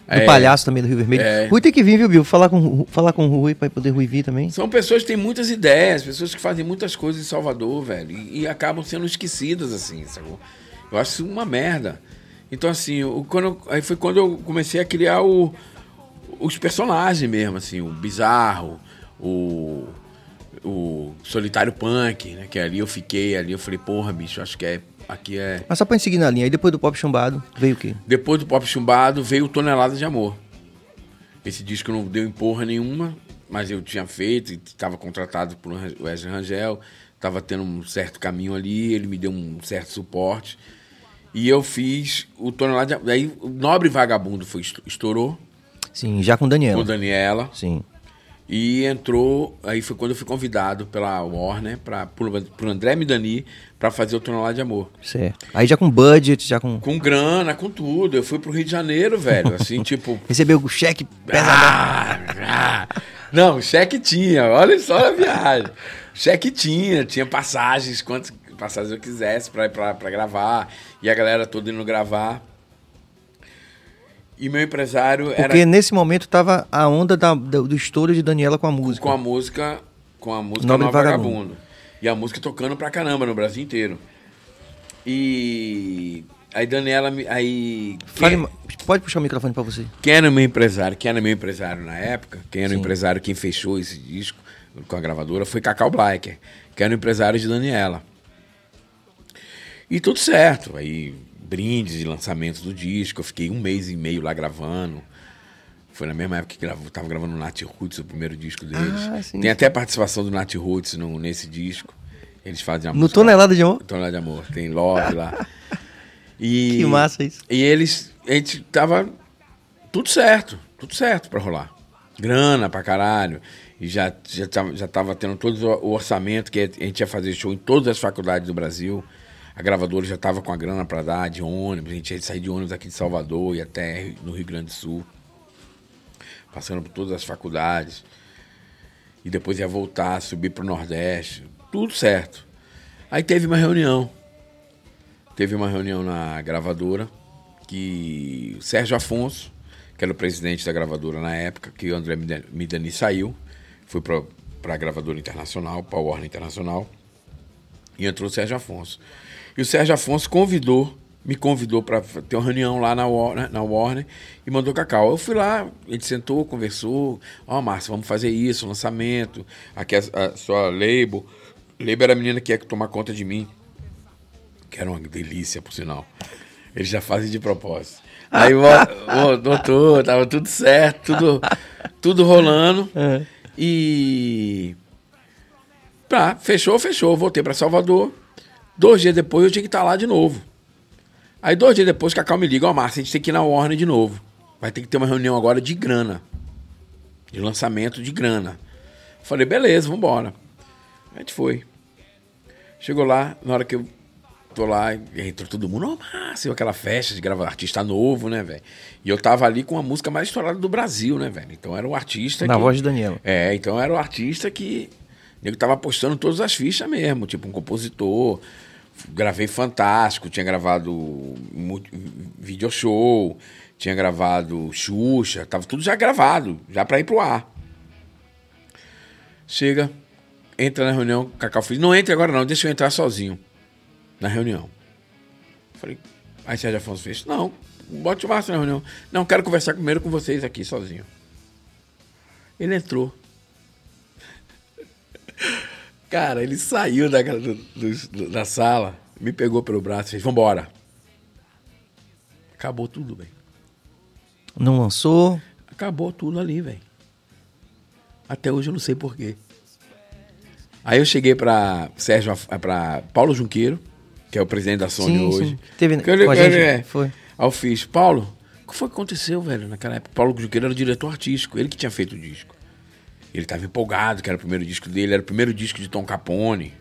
Do É. palhaço também do Rio Vermelho. É. Rui tem que vir, viu, Bill? Falar com, falar com o Rui pra poder Rui vir também. São pessoas que têm muitas ideias, pessoas que fazem muitas coisas em Salvador, velho, e, e acabam sendo esquecidas, assim, sacou? Eu acho isso uma merda. Então, assim, o- quando, eu- aí foi quando eu comecei a criar o- os personagens mesmo, assim, o Bizarro, o, o Solitário Punk, né? Que ali eu fiquei, ali eu falei, porra, bicho, acho que é, aqui é... Mas só pra gente seguir na linha. Aí depois do Pop Chumbado, veio o quê? Depois do Pop Chumbado veio o Tonelada de Amor. Esse disco não deu em porra nenhuma, mas eu tinha feito, estava contratado por Wesley Rangel, estava tendo um certo caminho ali, ele me deu um certo suporte. E eu fiz o Tonelada de Amor. Aí o Nobre Vagabundo foi, estourou Sim, já com Daniela. com Daniela. Sim. E entrou, aí foi quando eu fui convidado pela Warner, pra, por, por André Midani, para fazer o Tonelada de Amor. Certo. Aí já com budget, já com. Com grana, com tudo. Eu fui pro Rio de Janeiro, velho. Assim, tipo, Recebeu o cheque pesadão. Ah, ah. Não, cheque tinha. Olha só a viagem. Cheque tinha, tinha passagens, quantas passagens eu quisesse pra, pra, pra gravar. E a galera toda indo gravar. E meu empresário era Porque nesse momento tava a onda da- do, do estouro de Daniela com a música. com a música, com a música Nobre Nobre Vagabundo. Vagabundo. E a música tocando pra caramba no Brasil inteiro. E aí Daniela me- aí Fale quem- pode puxar o microfone pra você. Quem era meu empresário, quem era meu empresário na época, quem era o Sim. empresário quem fechou esse disco com a gravadora foi Cacau Blacker, que era o empresário de Daniela. E tudo certo, aí brindes e lançamentos do disco, eu fiquei um mês e meio lá gravando. Foi na mesma época que eu tava gravando o Nat Roots, o primeiro disco deles. Ah, sim, Tem sim. até participação do Nat Roots no, nesse disco. Eles fazem a No música- Tonelada de Amor? Tonelada de Amor. Tem Love lá. E, Que massa isso. E eles, a gente tava tudo certo, tudo certo pra rolar. Grana pra caralho. E já, já, tava, já tava tendo todo o orçamento que a gente ia fazer show em todas as faculdades do Brasil. A gravadora já tava com a grana para dar de ônibus. A gente ia sair de ônibus aqui de Salvador e até no Rio Grande do Sul. Passando por todas as faculdades. E depois ia voltar, subir pro Nordeste. Tudo certo. Aí teve uma reunião. Teve uma reunião na gravadora que o Sérgio Afonso, que era o presidente da gravadora na época, que o André Midani saiu, foi para a gravadora internacional, para a Warner Internacional, e entrou o Sérgio Afonso. E o Sérgio Afonso convidou, me convidou para ter uma reunião lá na Warner, na Warner e mandou Cacau. Eu fui lá, a gente sentou, conversou. Ó, oh, Márcio, vamos fazer isso, lançamento. Aqui a, a sua label. Label era a menina que ia tomar conta de mim. Que era uma delícia, por sinal. Eles já fazem de propósito. Aí, o doutor, tava tudo certo, tudo, tudo rolando. É. E. Tá, fechou, fechou. Voltei para Salvador. Dois dias depois eu tinha que estar lá de novo. Aí dois dias depois, Cacau me liga, ó, oh, Márcio, a gente tem que ir na Warner de novo. Vai ter que ter uma reunião agora de grana. De lançamento de grana. Falei, beleza, vambora. A gente foi. Chegou lá, na hora que eu tô lá, entrou todo mundo, ó, oh, Márcio, aquela festa de gravar artista novo, né, velho? E eu tava ali com a música mais estourada do Brasil, né, velho? Então era o artista. Na que... voz de Daniela. É, então era o artista que. Ele tava postando todas as fichas mesmo, tipo um compositor, gravei Fantástico, tinha gravado video show, tinha gravado Xuxa, tava tudo já gravado, já para ir pro ar. Chega, entra na reunião, Cacau fez, não entre agora não, deixa eu entrar sozinho na reunião. Falei, aí Sérgio Afonso fez, não, bote o Márcio na reunião. Não, quero conversar primeiro com vocês aqui sozinho. Ele entrou. Cara, ele saiu da, do, do, da sala, me pegou pelo braço e fez: Vambora. Acabou tudo, velho. Não lançou? Acabou tudo ali, velho. Até hoje eu não sei porquê. Aí eu cheguei para Sérgio, para Paulo Junqueiro, que é o presidente da Sony sim, hoje. Sim. Teve que eu, com gente, é, foi. Aí eu fiz, Paulo, o que foi que aconteceu, velho, naquela época? Paulo Junqueiro era o diretor artístico, ele que tinha feito o disco. Ele estava empolgado, que era o primeiro disco dele, era o primeiro disco de Tom Capone.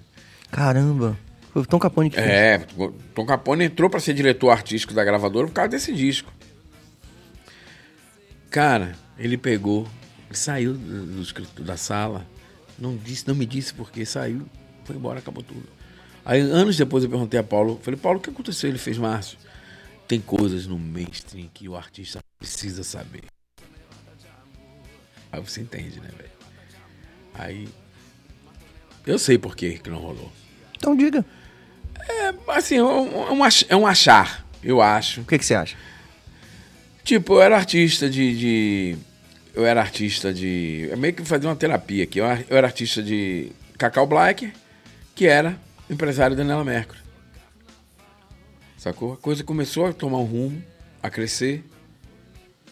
Caramba. Foi o Tom Capone que fez. É, Tom Capone entrou para ser diretor artístico da gravadora por causa desse disco. Cara, ele pegou, ele saiu do, do, da sala, não disse, não me disse porque saiu, foi embora, acabou tudo. Aí anos depois eu perguntei a Paulo, falei, Paulo, o que aconteceu? Ele fez Márcio. Tem coisas no mainstream que o artista precisa saber. Aí você entende, né, velho? Aí. Eu sei por que, que não rolou. Então diga. É, assim, é um, é um achar, eu acho. O que, que você acha? Tipo, eu era artista de, de. eu era artista de. Eu meio que fazia uma terapia aqui. Eu, eu era artista de Cacau Black, que era empresário da Daniela Mercury. Sacou? A coisa começou a tomar um rumo, a crescer.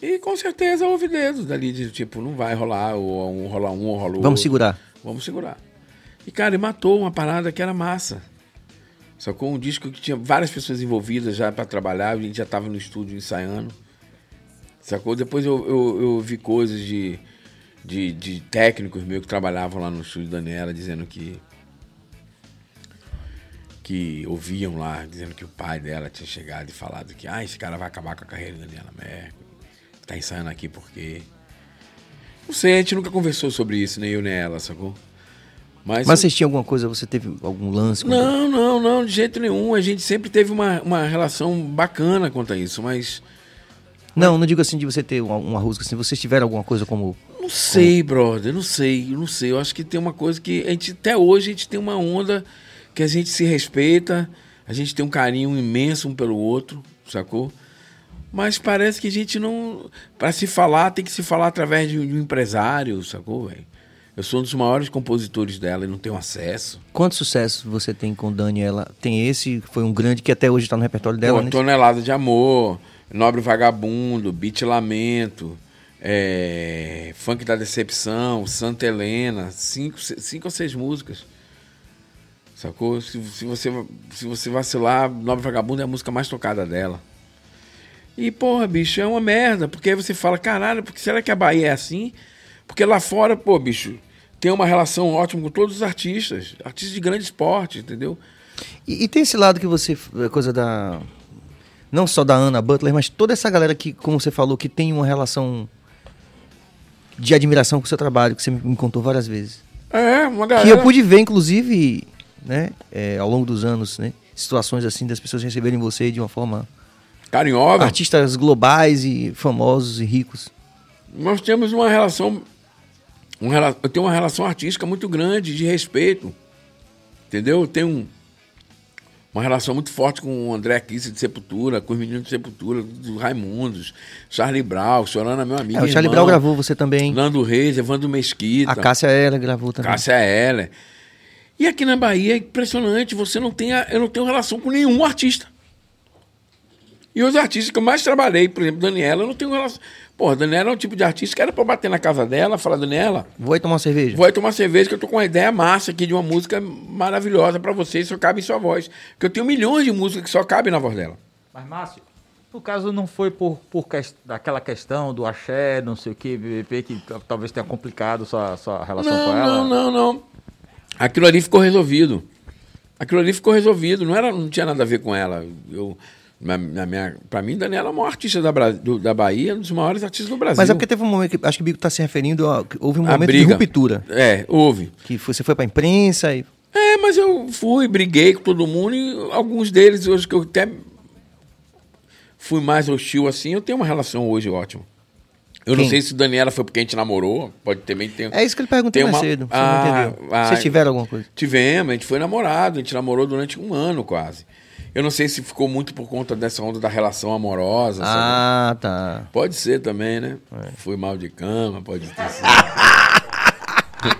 E com certeza houve dedos dali de tipo, não vai rolar, ou um rolar um, ou rola outro. Vamos segurar. Vamos segurar. E, cara, ele matou uma parada que era massa. Sacou? Um disco que tinha várias pessoas envolvidas já para trabalhar, a gente já tava no estúdio ensaiando. Sacou? Depois eu, eu, eu vi coisas de, de, de técnicos meus que trabalhavam lá no estúdio da Daniela dizendo que que ouviam lá, dizendo que o pai dela tinha chegado e falado que ah, esse cara vai acabar com a carreira da Daniela Mercury tá ensaiando aqui porque. Não sei, a gente nunca conversou sobre isso, nem eu nem ela, sacou? Mas, Mas vocês tinham alguma coisa, você teve algum lance? Não, não, não, de jeito nenhum. A gente sempre teve uma, uma relação bacana quanto a isso, mas. Não, não digo assim de você ter uma, uma rusga, assim, vocês tiveram alguma coisa como. Não sei, como... brother, não sei, não sei. Eu acho que tem uma coisa que a gente, até hoje, a gente tem uma onda que a gente se respeita, a gente tem um carinho imenso um pelo outro, sacou? Mas parece que a gente não. Para se falar, tem que se falar através de um, empresário, sacou, velho? Eu sou um dos maiores compositores dela e não tenho acesso. Quantos sucessos você tem com Daniela? Tem esse, foi um grande que até hoje está no repertório dela, Pô, né? Tonelada de Amor, Nobre Vagabundo, Beat Lamento, é, Funk da Decepção, Santa Helena, cinco, cinco ou seis músicas. Sacou? Se, se, você, se você vacilar, Nobre Vagabundo é a música mais tocada dela. E, porra, bicho, é uma merda, porque aí você fala, caralho, porque será que a Bahia é assim? Porque lá fora, pô, bicho, tem uma relação ótima com todos os artistas, artistas de grande esporte, entendeu? E, e tem esse lado que você. a Coisa da. Não só da Ana Butler, mas toda essa galera que, como você falou, que tem uma relação de admiração com o seu trabalho, que você me contou várias vezes. É, uma Que galera. eu pude ver, inclusive, né, é, ao longo dos anos, né? Situações assim das pessoas receberem você de uma forma. Carinhosa. Artistas globais e famosos e ricos. Nós temos uma relação. Um, eu tenho uma relação artística muito grande, de respeito. Entendeu? Eu tenho um- uma relação muito forte com o André Kisser de Sepultura, com os meninos de Sepultura, dos Raimundos, Charlie Brown, Chorando meu amigo. É, o Charlie Brown gravou você também. Nando Reis, Evandro Mesquita. A Cássia Eller gravou também. Cássia Heller. E aqui na Bahia é impressionante, você não tem, a- eu não tenho relação com nenhum artista. E os artistas que eu mais trabalhei, por exemplo, Daniela, eu não tenho relação. Porra, Daniela é um tipo de artista que era pra bater na casa dela, falar, Daniela, Vou aí tomar uma cerveja. vou aí tomar cerveja que eu tô com uma ideia massa aqui de uma música maravilhosa pra você, só cabe em sua voz. Porque eu tenho milhões de músicas que só cabem na voz dela. Mas, Márcio, no caso não foi por, por daquela questão do axé, não sei o que, BBP, que talvez tenha complicado sua, sua relação com Não, ela? não, não, não. Aquilo ali ficou resolvido. Aquilo ali ficou resolvido. Não, era, não tinha nada a ver com ela. Eu, na, na minha, pra mim, Daniela é a maior artista da, Bra- do- da Bahia, um dos maiores artistas do Brasil. Mas é porque teve um momento que acho que o Bico está se referindo a, houve um A momento de briga. ruptura. É, houve. Que você foi pra imprensa e. É, mas eu fui, briguei com todo mundo e alguns deles, hoje que eu até fui mais hostil assim, eu tenho uma relação hoje ótima. Eu não Quem? sei se Daniela foi porque a gente namorou, pode também ter. É isso que ele perguntei mais uma- cedo. Você Ah, não entendeu. ah, Vocês tiveram alguma coisa? Tivemos, a gente foi namorado, a gente namorou durante um ano quase. Eu não sei se ficou muito por conta dessa onda da relação amorosa. sabe? Ah, tá. Pode ser também, né? Fui mal de cama, pode ter sido.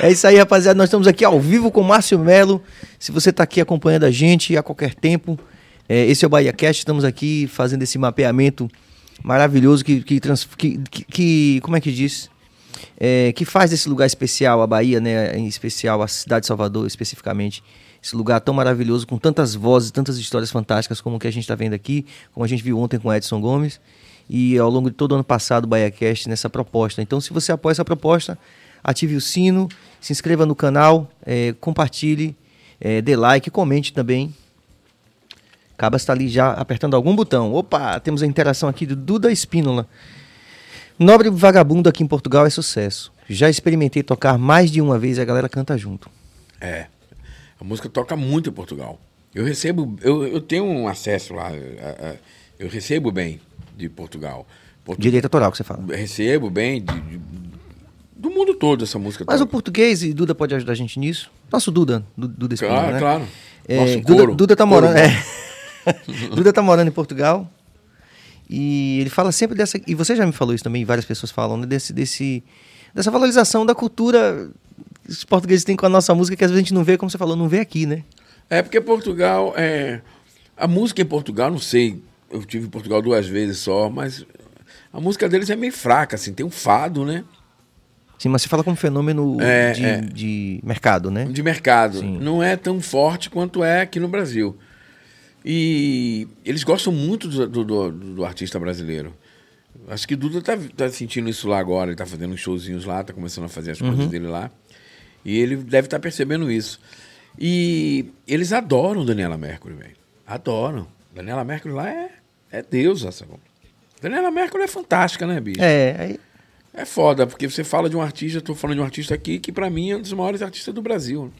É isso aí, rapaziada. Nós estamos aqui ao vivo com o Márcio Melo. Se você está aqui acompanhando a gente a qualquer tempo, é, esse é o Bahia Cast. Estamos aqui fazendo esse mapeamento maravilhoso que, que, trans- que, que- que- como é que diz? É, que faz desse lugar especial, a Bahia, né? Em especial, a cidade de Salvador, especificamente. Esse lugar tão maravilhoso, com tantas vozes, tantas histórias fantásticas como o que a gente está vendo aqui, como a gente viu ontem com Edson Gomes. E ao longo de todo o ano passado, o BahiaCast nessa proposta. Então, se você apoia essa proposta, ative o sino, se inscreva no canal, eh, compartilhe, eh, dê like, comente também. Cabas está ali já apertando algum botão. Opa, temos a interação aqui do Duda Espínola. Nobre Vagabundo aqui em Portugal é sucesso. Já experimentei tocar mais de uma vez e a galera canta junto. É. A música toca muito em Portugal. Eu recebo, eu, eu tenho um acesso lá, a- a- eu recebo bem de Portugal. Portu- Direito autoral que você fala. Recebo bem de- de- do mundo todo essa música. Mas o português, e Duda pode ajudar a gente nisso? Nosso Duda, Du- Duda Espínola, Claro, né? claro. É, Nosso Duda. Duda tá morando. É. Duda tá morando em Portugal. E ele fala sempre dessa. E você já me falou isso também, várias pessoas falam, né? Desse, desse, dessa valorização da cultura os portugueses têm com a nossa música, que às vezes a gente não vê, como você falou, não vê aqui, né? É porque Portugal é a música em Portugal, não sei, eu tive em Portugal duas vezes só, mas a música deles é meio fraca, assim, tem um fado, né? Sim, mas você fala como fenômeno É, de, é. de mercado, né? de mercado. Sim. Não é tão forte quanto é aqui no Brasil. E eles gostam muito do, do, do- do artista brasileiro. Acho que Duda tá, tá sentindo isso lá agora. Ele tá fazendo uns showzinhos lá, tá começando a fazer as Uhum. coisas dele lá. E ele deve estar percebendo isso. E eles adoram Daniela Mercury, velho. Adoram. Daniela Mercury lá é, é deusa, sacou? Daniela Mercury é fantástica, né, bicho? É, aí, É foda, porque você fala de um artista, eu tô falando de um artista aqui que pra mim é um dos maiores artistas do Brasil.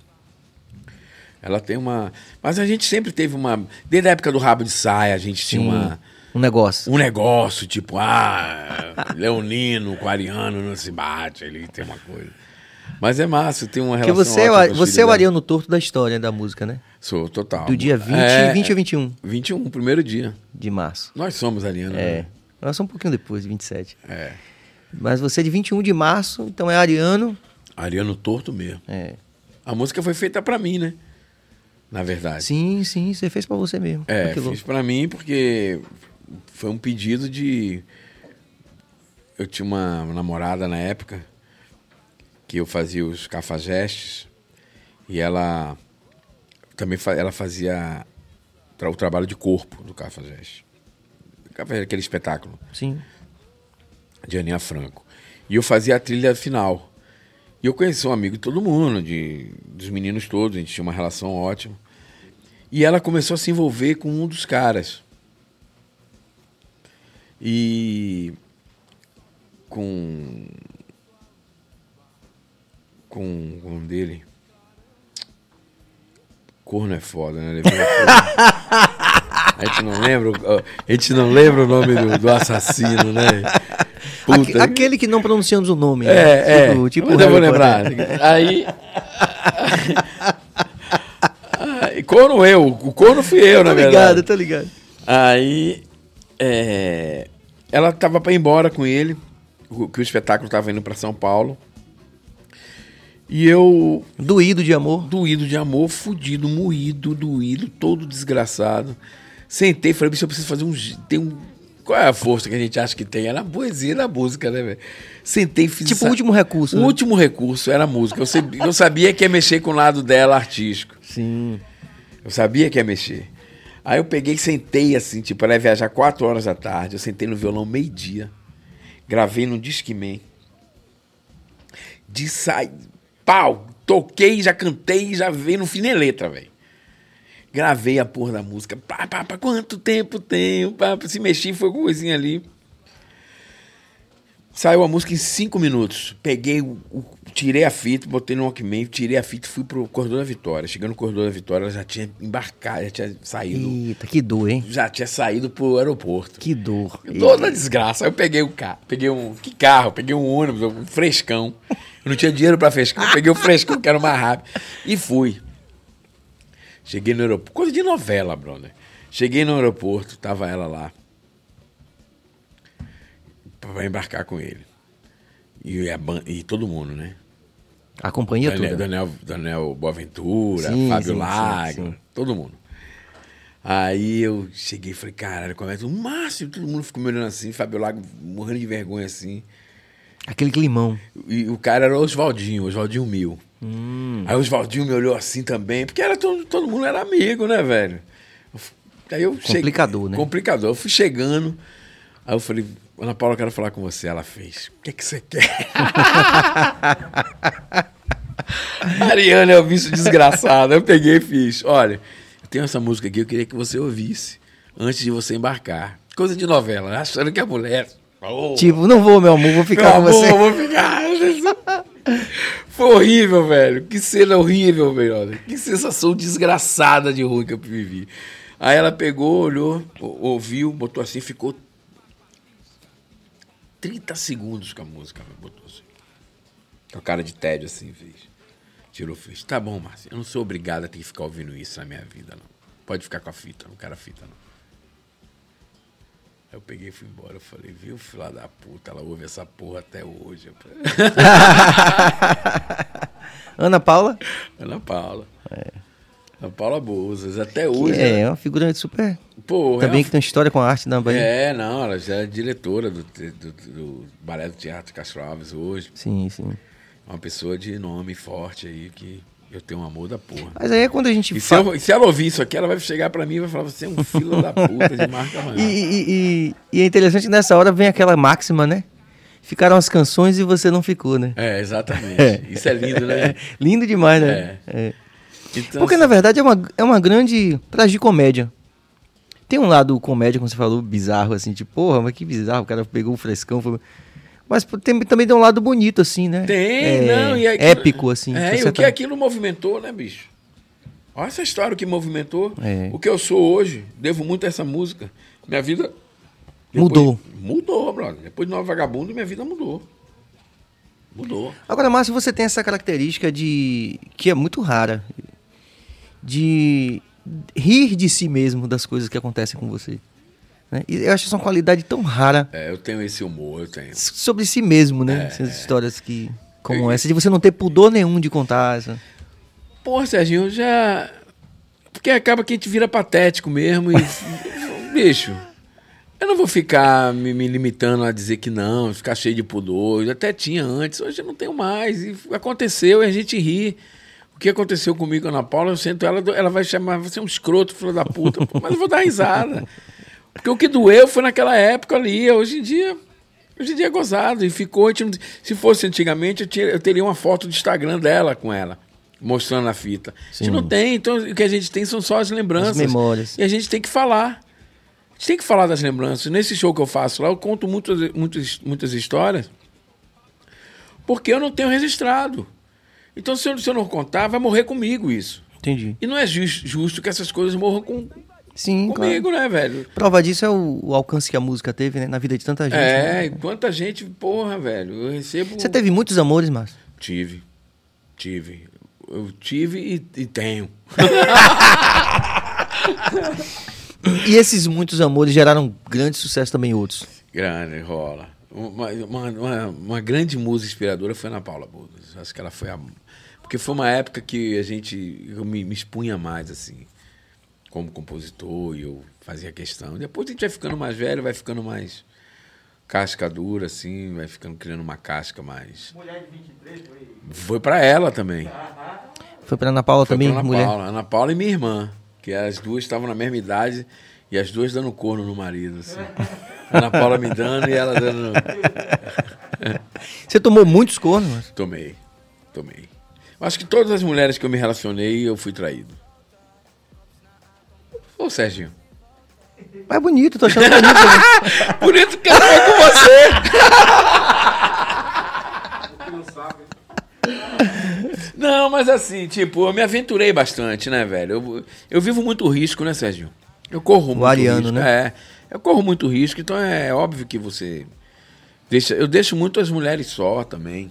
Ela tem uma. Mas a gente sempre teve uma. Desde a época do rabo de saia, a gente tinha sim, uma, um negócio. um negócio, tipo, ah, Leonino com Ariano não se bate, ele tem uma coisa. Mas é massa, tem uma Porque relação. você, é, o- você é o. Ariano Torto da história da música, né? Sou, total. Do dia 20, É, 20 ou 21 21, primeiro dia. de março. Nós somos Ariano. É. né? Nós somos um pouquinho depois, 27. É. Mas você é de 21 de março, então é ariano. Ariano torto mesmo. É. A música foi feita pra mim, né? Na verdade. Sim, sim, você fez pra você mesmo. É, fiz pra mim porque foi um pedido de. Eu tinha uma namorada na época que eu fazia os cafajestes e ela também ela fazia o trabalho de corpo do cafajeste. Cafajeste, Aquele espetáculo Sim. de Aninha Franco. E eu fazia a trilha final. E eu conheci um amigo de todo mundo, de, dos meninos todos, a gente tinha uma relação ótima. E ela começou a se envolver com um dos caras. E com com o nome dele. Corno é foda, né? A gente não lembra, o- a gente não lembra o nome do, do assassino, né? Aque- aquele que não pronunciamos o nome. né? É, tipo, é. Tipo Mas eu vou lembrar. Aí. Aí, corno eu. O corno fui eu, na Tô verdade. ligado, tô ligado. Aí. é, ela tava pra ir embora com ele, que o espetáculo tava indo pra São Paulo. E eu, Doído de amor. doído de amor, fudido, moído, doído, todo desgraçado. Sentei e falei, bicho, eu preciso fazer um. Tem um. Qual é a força que a gente acha que tem? É na poesia, na música, né, velho? Sentei fiz Tipo essa- o último recurso. o né? último recurso era a música. Eu sabia, eu sabia que ia mexer com o lado dela artístico. Sim. Eu sabia que ia mexer. Aí eu peguei e sentei assim, tipo, ela ia viajar 4 horas da tarde. Eu sentei no violão meio-dia. Gravei no Discman. De sai. Pau! Toquei, já cantei, já veio, não fiz nem letra, velho. Gravei a porra da música. Pá, pá, pá, quanto tempo tem? Pá, se mexi, foi coisinha ali. Saiu a música em cinco minutos. Peguei, o, o- tirei a fita, botei no Walkman, tirei a fita e fui pro Corredor da Vitória. Chegando no Corredor da Vitória, ela já tinha embarcado, já tinha saído. Eita, que dor, hein? Já tinha saído pro aeroporto. Que dor. Toda desgraça. Aí eu peguei o carro, peguei um. Que carro? Peguei um ônibus, um frescão. Eu não tinha dinheiro pra frescão, peguei o frescão, que era mais rápido. E fui. Cheguei no aeroporto. Coisa de novela, brother. Cheguei no aeroporto, tava ela lá. Pra embarcar com ele. E, a e todo mundo, né? A companhia Daniel, toda. Daniel, Daniel Boaventura, Sim, Fábio sim, Lago, sim, todo mundo. Aí eu cheguei e falei, caralho, começa o Márcio, todo mundo ficou me olhando assim, Fábio Lago morrendo de vergonha assim. Aquele climão. E o cara era o Oswaldinho, Oswaldinho Mil. Hum. Aí o Oswaldinho me olhou assim também, porque era todo, todo mundo era amigo, né, velho? Aí eu cheguei- Complicador, né? Complicador. Eu fui chegando, aí eu falei, Ana Paula, eu quero falar com você. Ela fez, o que, que você quer? Ariane é o bicho desgraçado. Eu peguei e fiz, olha, eu tenho essa música aqui, eu queria que você ouvisse antes de você embarcar. Coisa de novela, né? achando que a mulher... Oh, Tipo, não vou, meu amor, vou meu ficar com amor, você. vou ficar. Foi horrível, velho. Que cena horrível, velho. Que sensação desgraçada de ruim que eu vivi. Aí ela pegou, olhou, ouviu, botou assim, ficou 30 segundos com a música, velho, botou assim. Com a cara de tédio assim, fez. Tirou, fez. Tá bom, Márcio, eu não sou obrigado a ter que ficar ouvindo isso na minha vida, não. Pode ficar com a fita, não quero a fita, não. Aí eu peguei e fui embora. Eu falei, viu, filha da puta, ela ouve essa porra até hoje. Ana Paula, Ana Paula. Ana Paula Bouzas, até hoje. é ela- uma figura super. Pô, Também é, que tem história com a arte na uma- Bahia. é, não, ela já é diretora do, do, do Balé do Teatro Castro Alves hoje. Sim, sim. Uma pessoa de nome forte aí que eu tenho um amor da porra. Mas aí é quando a gente E se, fala. eu- se ela ouvir isso aqui, ela vai chegar pra mim e vai falar: você é um filho da puta de marca E, e- e- e é interessante que nessa hora vem aquela máxima, né? Ficaram as canções e você não ficou, né? É, exatamente. Isso é lindo, né? Lindo demais, né? É. Então, Porque na verdade é uma, é uma grande tragicomédia. Tem um lado comédia, como você falou, bizarro, assim, tipo, porra, mas que bizarro, o cara pegou o frescão. Foi... Mas tem, também tem um lado bonito, assim, né? Tem, É, não, e aquilo- Épico, assim. É, e o que tá- aquilo movimentou, né, bicho? Olha essa história que movimentou. É. O que eu sou hoje, devo muito a essa música. Minha vida. Mudou. Mudou, brother. Depois de Nova Vagabundo, minha vida mudou. Mudou. Agora, Márcio, você tem essa característica de. que é muito rara. De rir de si mesmo das coisas que acontecem com você. né? E eu acho isso uma qualidade tão rara É, eu tenho esse humor, eu tenho. sobre si mesmo, É. né? Essas histórias que. Como Eu- essa, de você não ter pudor nenhum de contar. Essa. Pô, Serginho, eu já. Porque acaba que a gente vira patético mesmo e. Bicho, eu não vou ficar me, me limitando a dizer que não, ficar cheio de pudor. Eu até tinha antes, hoje eu não tenho mais. E aconteceu e a gente ri. O que aconteceu comigo com a Ana Paula, eu sento ela, ela vai chamar, você é um escroto, filho da puta, pô, mas eu vou dar risada. Porque o que doeu foi naquela época ali, hoje em dia. Hoje em dia é gozado e ficou. a não- se fosse antigamente, eu, tinha- eu teria uma foto do Instagram dela com ela, mostrando a fita. A Sim. gente não tem, então o que a gente tem são só as lembranças. As memórias. E a gente tem que falar. A gente tem que falar das lembranças. Nesse show que eu faço lá, eu conto muitas, muitas, muitas histórias porque eu não tenho registrado. Então, se eu, se eu não contar, vai morrer comigo isso. Entendi. E não é jus- justo que essas coisas morram com, Sim, claro. comigo, né, velho? Prova disso é o, o alcance que a música teve, né? Na vida de tanta gente. É, né? e quanta gente, porra, velho. Eu recebo. Você teve muitos amores, Márcio? Tive. Tive. Eu tive e, e tenho. E esses muitos amores geraram grande sucesso também outros. Grande, rola. Uma, uma, uma, uma grande musa inspiradora foi a Ana Paula Budas. Acho que ela foi a. Porque foi uma época que a gente. Eu me, me expunha mais, assim, como compositor, e eu fazia questão. Depois a gente vai ficando mais velho, vai ficando mais casca dura, assim, vai ficando criando uma casca mais. Mulher de 23 foi. Foi pra ela também. Foi pra Ana Paula Foi também, pra Ana mulher? Paula. Ana Paula e minha irmã, que as duas estavam na mesma idade e as duas dando corno no marido, assim. Ana Paula me dando e ela dando. Você tomou muitos cornos? Tomei, tomei. Acho que todas as mulheres que eu me relacionei, eu fui traído. Ô, Serginho. Mas é bonito, tô achando bonito. Por isso que eu com você. não mas assim, tipo, eu me aventurei bastante, né, velho? Eu, eu vivo muito risco, né, Sérgio? Eu corro muito ariano, risco. né? É, eu corro muito risco, então é óbvio que você deixa. Eu deixo muito as mulheres só também.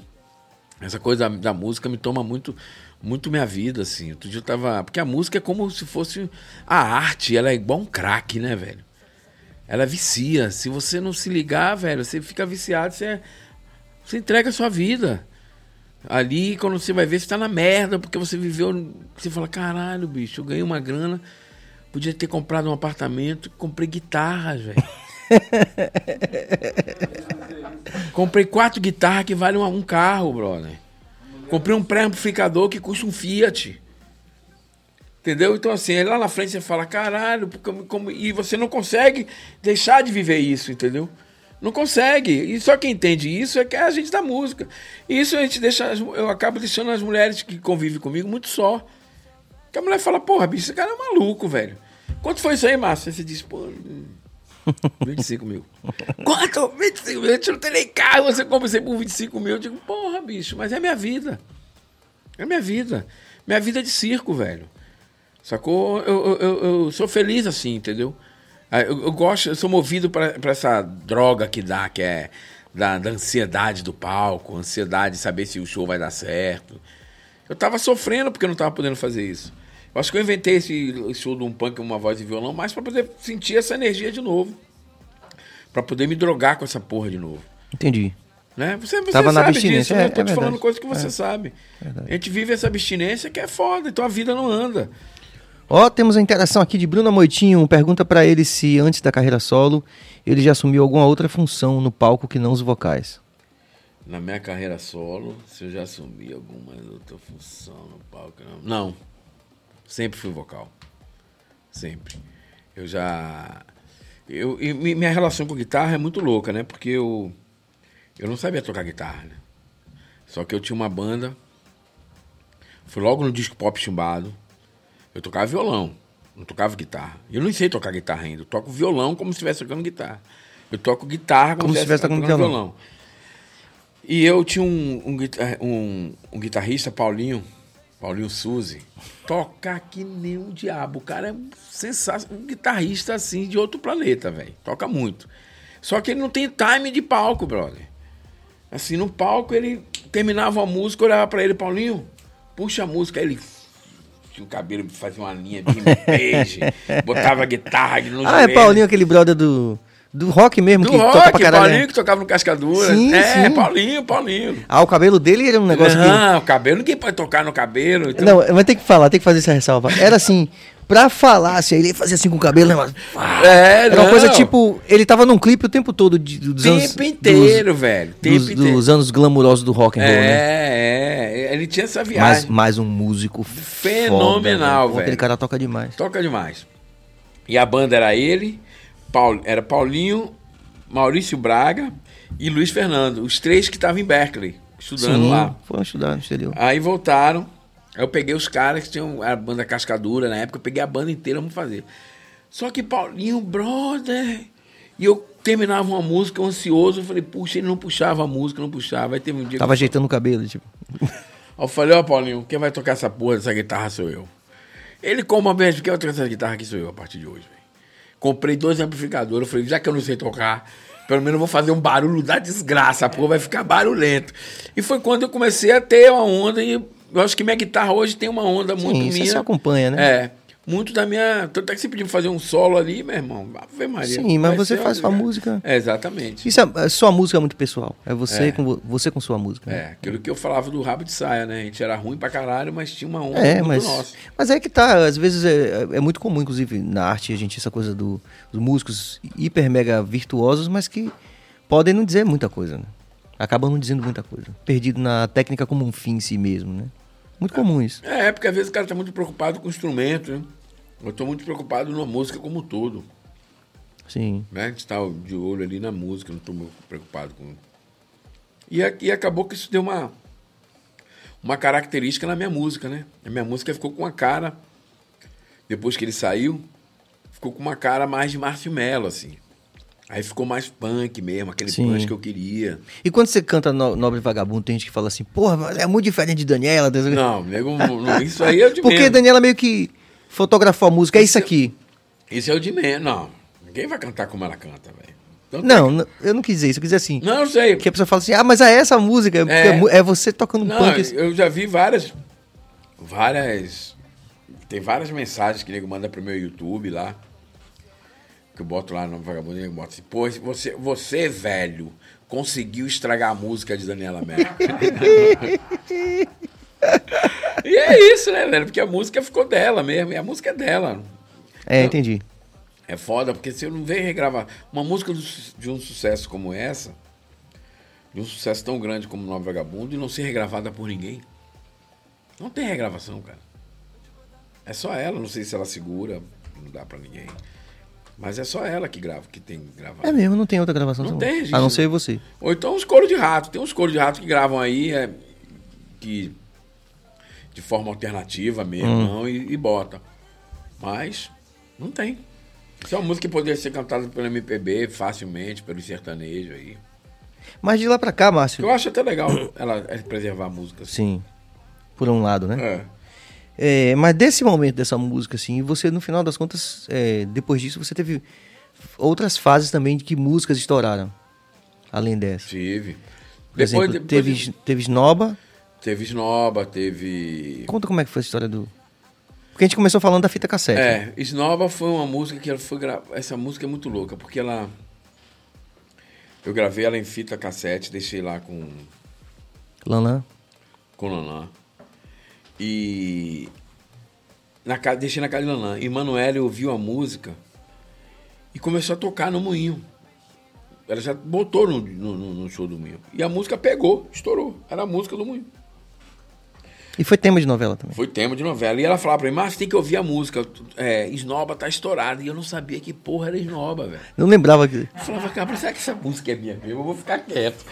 Essa coisa da, da música me toma muito, muito minha vida, assim. Outro dia eu tava. Porque a música é como se fosse a arte, ela é igual um crack, né, velho? Ela vicia. Se você não se ligar, velho, você fica viciado, você, você entrega a sua vida. Ali, quando você vai ver, você tá na merda, porque você viveu. Você fala, caralho, bicho, eu ganhei uma grana, podia ter comprado um apartamento, comprei guitarras, velho. comprei quatro guitarras que valem um, carro, brother. Comprei um pré-amplificador que custa um Fiat. Entendeu? Então, assim, lá na frente você fala, caralho, como, como- e você não consegue deixar de viver isso, entendeu? Não consegue. E só quem entende isso é que é a gente da música. E isso a gente deixa, eu acabo deixando as mulheres que convivem comigo muito só. Que a mulher fala, porra, bicho, esse cara é maluco, velho. Quanto foi isso aí, Márcio? Aí você diz, pô, hum, 25 mil. Quanto? 25 mil? Gente não tem nem carro, você compra isso por 25 mil. Eu digo, porra, bicho, mas é minha vida. É minha vida. Minha vida é de circo, velho. Sacou? Eu, eu, eu, eu sou feliz assim, entendeu? Eu, eu gosto, eu sou movido para essa droga que dá, que é da, da ansiedade do palco, ansiedade de saber se o show vai dar certo. Eu tava sofrendo porque eu não tava podendo fazer isso. Eu acho que eu inventei esse show de um punk, uma voz e violão, mais para poder sentir essa energia de novo. Pra poder me drogar com essa porra de novo. Entendi. Né? Você, você Tava na sabe abstinência, disso, né? é- Eu tô é te falando verdade. coisa que você É. sabe. A gente vive essa abstinência que é foda, então a vida não anda. Ó, temos a interação aqui de Bruna Moitinho. Pergunta pra ele se antes da carreira solo ele já assumiu alguma outra função no palco que não os vocais. Na minha carreira solo, se eu já assumi alguma outra função no palco, não. Não. Sempre fui vocal. Sempre. Eu já. Eu, e mi- minha relação com guitarra é muito louca, né? Porque eu. Eu não sabia tocar guitarra, né? Só que eu tinha uma banda. Foi logo no disco pop chumbado. Eu tocava violão. Não tocava guitarra. Eu não sei tocar guitarra ainda. Eu toco violão como se estivesse tocando guitarra. Eu toco guitarra como, Como se se estivesse tocando tocando violão. E eu tinha um, um, um- um guitarrista, Paulinho, Paulinho Suzy, toca que nem um diabo. O cara é um sensacional, um guitarrista assim de outro planeta, velho. Toca muito. Só que ele não tem time de palco, brother. Assim, no palco ele terminava uma música, olhava pra ele, Paulinho, puxa a música, aí ele tinha o cabelo, fazia uma linha bem beige, botava a guitarra no Ah, é joelho. Paulinho, aquele brother do, do rock mesmo, Do que toca rock, pra caralho. Paulinho né? que tocava no Cascadura. Sim, é, sim. Paulinho, Paulinho. Ah, o cabelo dele era um negócio que... não, o cabelo, ninguém pode tocar no cabelo. Então... Não, mas tem que falar, tem que fazer essa ressalva. Era assim, pra falar, assim, ele fazia assim com o cabelo, né? mas- É, Era uma não. coisa tipo, ele tava num clipe o tempo todo de, dos Tempo anos... inteiro, velho. Dos, Tempo dos, inteiro. dos anos glamurosos do rock and roll, né? É, é. Ele tinha essa viagem. mas um músico Fenomenal, foda, velho. Aquele cara toca demais. Toca demais. E a banda era ele, Paul, era Paulinho, Maurício Braga e Luiz Fernando, os três que estavam em Berkeley, estudando Sim, lá. foram estudar no exterior. Aí voltaram. Aí eu peguei os caras que tinham a banda Cascadura na época, eu peguei a banda inteira, vamos fazer. Só que Paulinho, brother. E eu terminava uma música ansioso, eu falei, puxa, ele não puxava a música, não puxava. Aí teve um dia. Tava que... ajeitando o cabelo, tipo. Aí eu falei, ó, Paulinho, quem vai tocar essa porra dessa guitarra sou eu. Ele, como uma vez, quem vai tocar essa guitarra aqui sou eu a partir de hoje, velho. Comprei dois amplificadores, eu falei, já que eu não sei tocar, pelo menos eu vou fazer um barulho da desgraça, a porra vai ficar barulhento. E foi quando eu comecei a ter uma onda, e eu acho que minha guitarra hoje tem uma onda muito Sim, você minha. se acompanha, né? É. Muito da minha. Tanto é que você pediu pra fazer um solo ali, meu irmão. Ave Maria. Sim, mas você faz sua música. É, exatamente. Isso é, é sua música é muito pessoal. É você, É. Com, vo- você com sua música. né? É, aquilo que eu falava do rabo de saia, né? A gente era ruim pra caralho, mas tinha uma onda É, mas, nossa. mas é que tá, às vezes é, é muito comum, inclusive, na arte, a gente, essa coisa do- dos músicos hiper mega virtuosos, mas que podem não dizer muita coisa, né? Acabam não dizendo muita coisa. Perdido na técnica como um fim em si mesmo, né? Muito comum isso. É, porque às vezes o cara tá muito preocupado com o instrumento, né? Eu tô muito preocupado na música como um todo. Sim. Né? A gente tá de olho ali na música, não muito preocupado com. E, e acabou que isso deu uma, uma característica na minha música, né? A minha música ficou com uma cara, depois que ele saiu, ficou com uma cara mais de Mello, assim. Aí ficou mais punk mesmo, aquele Sim. punch que eu queria. E quando você canta no, Nobre Vagabundo, tem gente que fala assim, porra, é muito diferente de Daniela. Não, nego, isso aí é o de Porque. Daniela meio que fotografou a música, é isso aqui. Isso é o de menos. Não, ninguém vai cantar como ela canta, velho. Então, Não, n- eu não quis dizer isso, eu quis dizer assim. Não, eu sei. Que a pessoa fala assim, ah, mas é essa música, é, É. é é você tocando Não, punk. eu já vi várias. Várias. Tem várias mensagens que o nego manda pro meu YouTube lá. Que eu boto lá no vagabundo e boto assim, pô, você, você, velho, conseguiu estragar a música de Daniela Merkel. e é isso, né, velho? Porque a música ficou dela mesmo, e a música é dela. É, entendi. É foda, porque se eu não ver regravar uma música de um sucesso como essa, de um sucesso tão grande como Nova Vagabundo, e não ser regravada por ninguém, não tem regravação, cara. É só ela, não sei se ela segura, não dá pra ninguém. Mas é só ela que grava, que tem gravado. É mesmo, não tem outra gravação. Não tem, gente. A não ser você. Ou então os coros de rato. Tem uns coros de rato que gravam aí, é, que de forma alternativa mesmo, Hum. não, e, e bota. Mas não tem. Isso é uma música que poderia ser cantada pelo MPB facilmente, pelo sertanejo aí. Mas de lá pra cá, Márcio. Eu acho até legal ela preservar a música. Assim. Sim. Por um lado, né? É. É, mas desse momento dessa música, assim, você, no final das contas, é, depois disso, você teve outras fases também de que músicas estouraram. Além dessa. Tive. Por Depois, exemplo, depois teve, teve Snoba. teve Snoba, teve. Conta como é que foi a história do. Porque a gente começou falando da fita cassete. né? É, Snoba foi uma música que ela foi gra... Essa música é muito louca, porque ela. Eu gravei ela em fita cassete, deixei lá com Lanlan. com Lanlan. E na casa, deixei na casa de Lanlan. E Manoel ouviu a música e começou a tocar no moinho. Ela já botou no, no, no- show do moinho. E a música pegou, estourou. Era a música do moinho. E foi tema de novela também. Foi tema de novela. E ela falava pra mim, mas tem que ouvir a música. É, Esnoba tá estourada. E eu não sabia que porra era Esnoba, velho. Não lembrava que. Eu falava, cara, será que essa música é minha mesmo? Eu vou ficar quieto.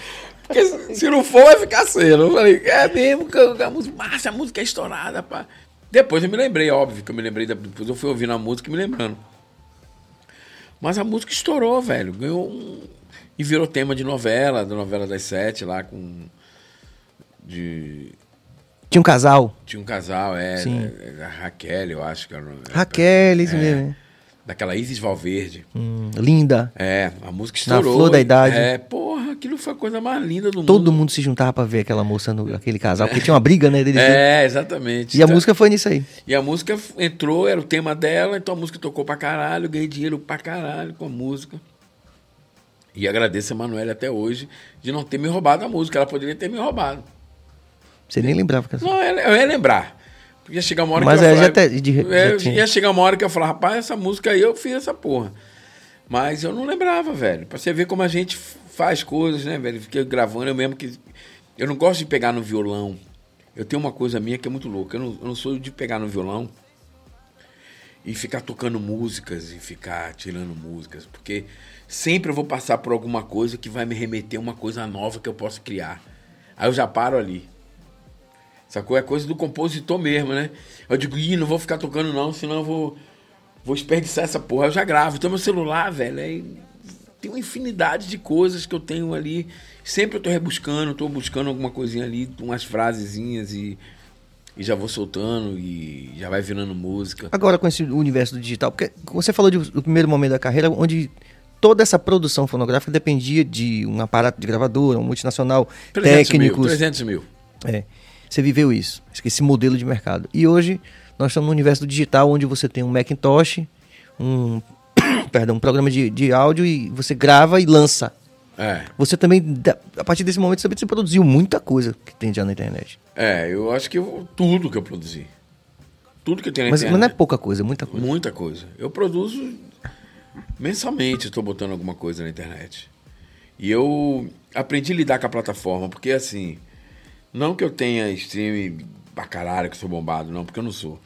Porque se- não for, vai ficar sendo. Eu falei, é mesmo, que a música, Márcia, a música é estourada, pá. Depois eu me lembrei, óbvio, que eu me lembrei, depois eu fui ouvindo a música e me lembrando. Mas a música estourou, velho. Ganhou um... E virou tema de novela, da novela das sete lá com... De... Tinha um casal. Tinha um casal, é, Sim. é, a Raquel, eu acho que era. o nome. Raquel, isso É. mesmo. Daquela Isis Valverde. Hum, linda. É, a música Na estourou. flor da idade. É, porra, aquilo foi a coisa mais linda do Todo mundo. mundo se juntava pra ver aquela moça, no, aquele casal, porque tinha uma briga, né? Deles. É, exatamente. E a Então- música foi nisso aí. E a música entrou, era o tema dela, então a música tocou pra caralho, ganhei dinheiro pra caralho com a música. E agradeço a Manoela até hoje de não ter me roubado a música. Ela poderia ter me roubado. Você nem lembrava que Não, eu ia lembrar. Ia chegar uma hora Mas que eu é, ia já falar- te- de- É, tinha. ia chegar uma hora que eu falar, rapaz, essa música aí eu fiz essa porra. Mas eu não lembrava, velho. Pra você ver como a gente faz coisas, né, velho? Fiquei gravando, eu mesmo que. Eu não gosto de pegar no violão. Eu tenho uma coisa minha que é muito louca. Eu não, eu não sou de pegar no violão e ficar tocando músicas e ficar tirando músicas, porque sempre eu vou passar por alguma coisa que vai me remeter a uma coisa nova que eu posso criar. Aí eu já paro ali. Sacou? É coisa do compositor mesmo, né? Eu digo, ih, não vou ficar tocando não, senão eu vou, vou desperdiçar essa porra. Eu já gravo. Então meu celular, velho, aí tem uma infinidade de coisas que eu tenho ali. Sempre eu tô rebuscando, tô buscando alguma coisinha ali, umas frasezinhas e, e já vou soltando e já vai virando música. Agora com esse universo do digital, porque você falou de- do primeiro momento da carreira, onde toda essa produção fonográfica dependia de um aparato de gravadora, um multinacional, 300 mil, técnicos. 300 mil. É, você viveu isso, esse modelo de mercado. E hoje nós estamos no universo do digital, onde você tem um Macintosh, um, perdão, um programa de, de áudio e você grava e lança. É. Você também, a partir desse momento, você produziu muita coisa que tem já na internet. É, eu acho que eu- tudo que eu produzi. Tudo que tem na Mas, mas internet. não é pouca coisa, é muita coisa. Muita coisa. Eu produzo mensalmente, estou botando alguma coisa na internet. E eu aprendi a lidar com a plataforma, porque assim, não que eu tenha stream pra caralho, que sou bombado, não, porque eu não sou.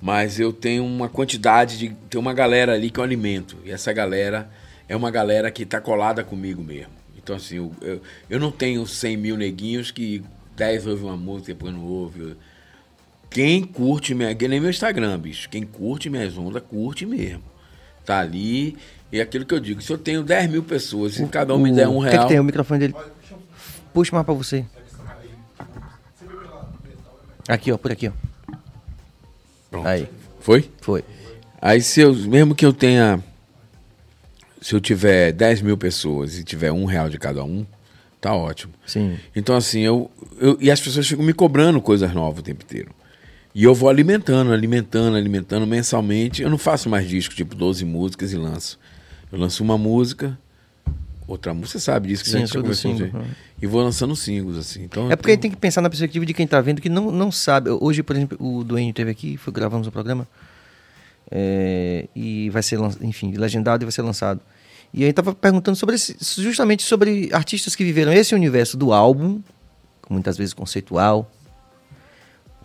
Mas eu tenho uma quantidade de. Tem uma galera ali que eu alimento. E essa galera é uma galera que tá colada comigo mesmo. Então, assim, eu, eu, eu não tenho 100 mil neguinhos que 10 ouvem uma música e depois não ouve. Quem curte minha. Que nem meu Instagram, bicho. Quem curte minhas ondas, curte mesmo. Tá ali. E é aquilo que eu digo, se eu tenho 10 mil pessoas, se cada um me der um o que é real. que tem? O microfone dele. Puxa mais pra você. Aqui, ó, por aqui, ó. Pronto. Aí, Foi? foi. Aí se eu, mesmo que eu tenha, se eu tiver 10 mil pessoas e tiver um real de cada um, tá ótimo. Sim. Então assim, eu, eu e as pessoas ficam me cobrando coisas novas o tempo inteiro. E eu vou alimentando, alimentando, alimentando mensalmente. Eu não faço mais disco, tipo 12 músicas e lanço. Eu lanço uma música, outra música, você sabe disso que Sim, a gente já conversou. single, uhum. E vou lançando singles, assim. Então, É porque então- tem que pensar na perspectiva de quem tá vendo que não, não sabe. Hoje, por exemplo, o Duane teve aqui, foi, gravamos o programa. é, e vai ser, enfim, legendado e vai ser lançado. E aí tava perguntando sobre esse, justamente sobre artistas que viveram esse universo do álbum, muitas vezes conceitual,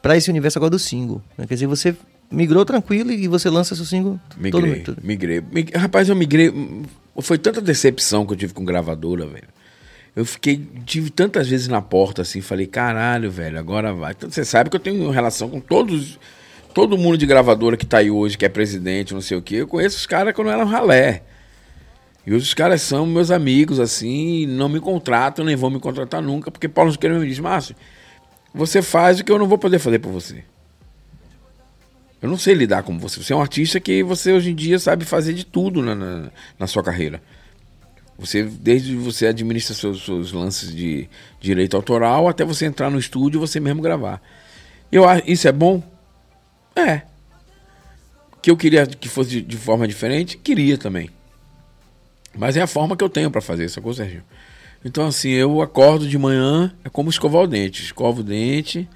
para esse universo agora do single. né? Quer dizer, você migrou tranquilo e você lança seu single Migrei, todo- migrei. Mig- Rapaz, eu migrei. Foi tanta decepção que eu tive com gravadora, velho. Eu fiquei, tive tantas vezes na porta assim, falei, caralho, velho, agora vai. Então, você sabe que eu tenho relação com todos, todo mundo de gravadora que tá aí hoje, que é presidente, não sei o quê. Eu conheço os caras quando eram ralé. E os caras são meus amigos, assim, não me contratam, nem vão me contratar nunca, porque Paulo Siqueira me diz, Márcio, você faz o que eu não vou poder fazer por você. Eu não sei lidar com você. Você é um artista que você hoje em dia sabe fazer de tudo na, na, na sua carreira. Você, desde você administra seus, seus lances de direito autoral até você entrar no estúdio e você mesmo gravar. Eu isso é bom? É. Que eu queria que fosse de, de forma diferente? Queria também. Mas é a forma que eu tenho pra fazer, sacou, Sérgio? Então, assim, eu acordo de manhã, é como escovar o dente. Escovo o dente,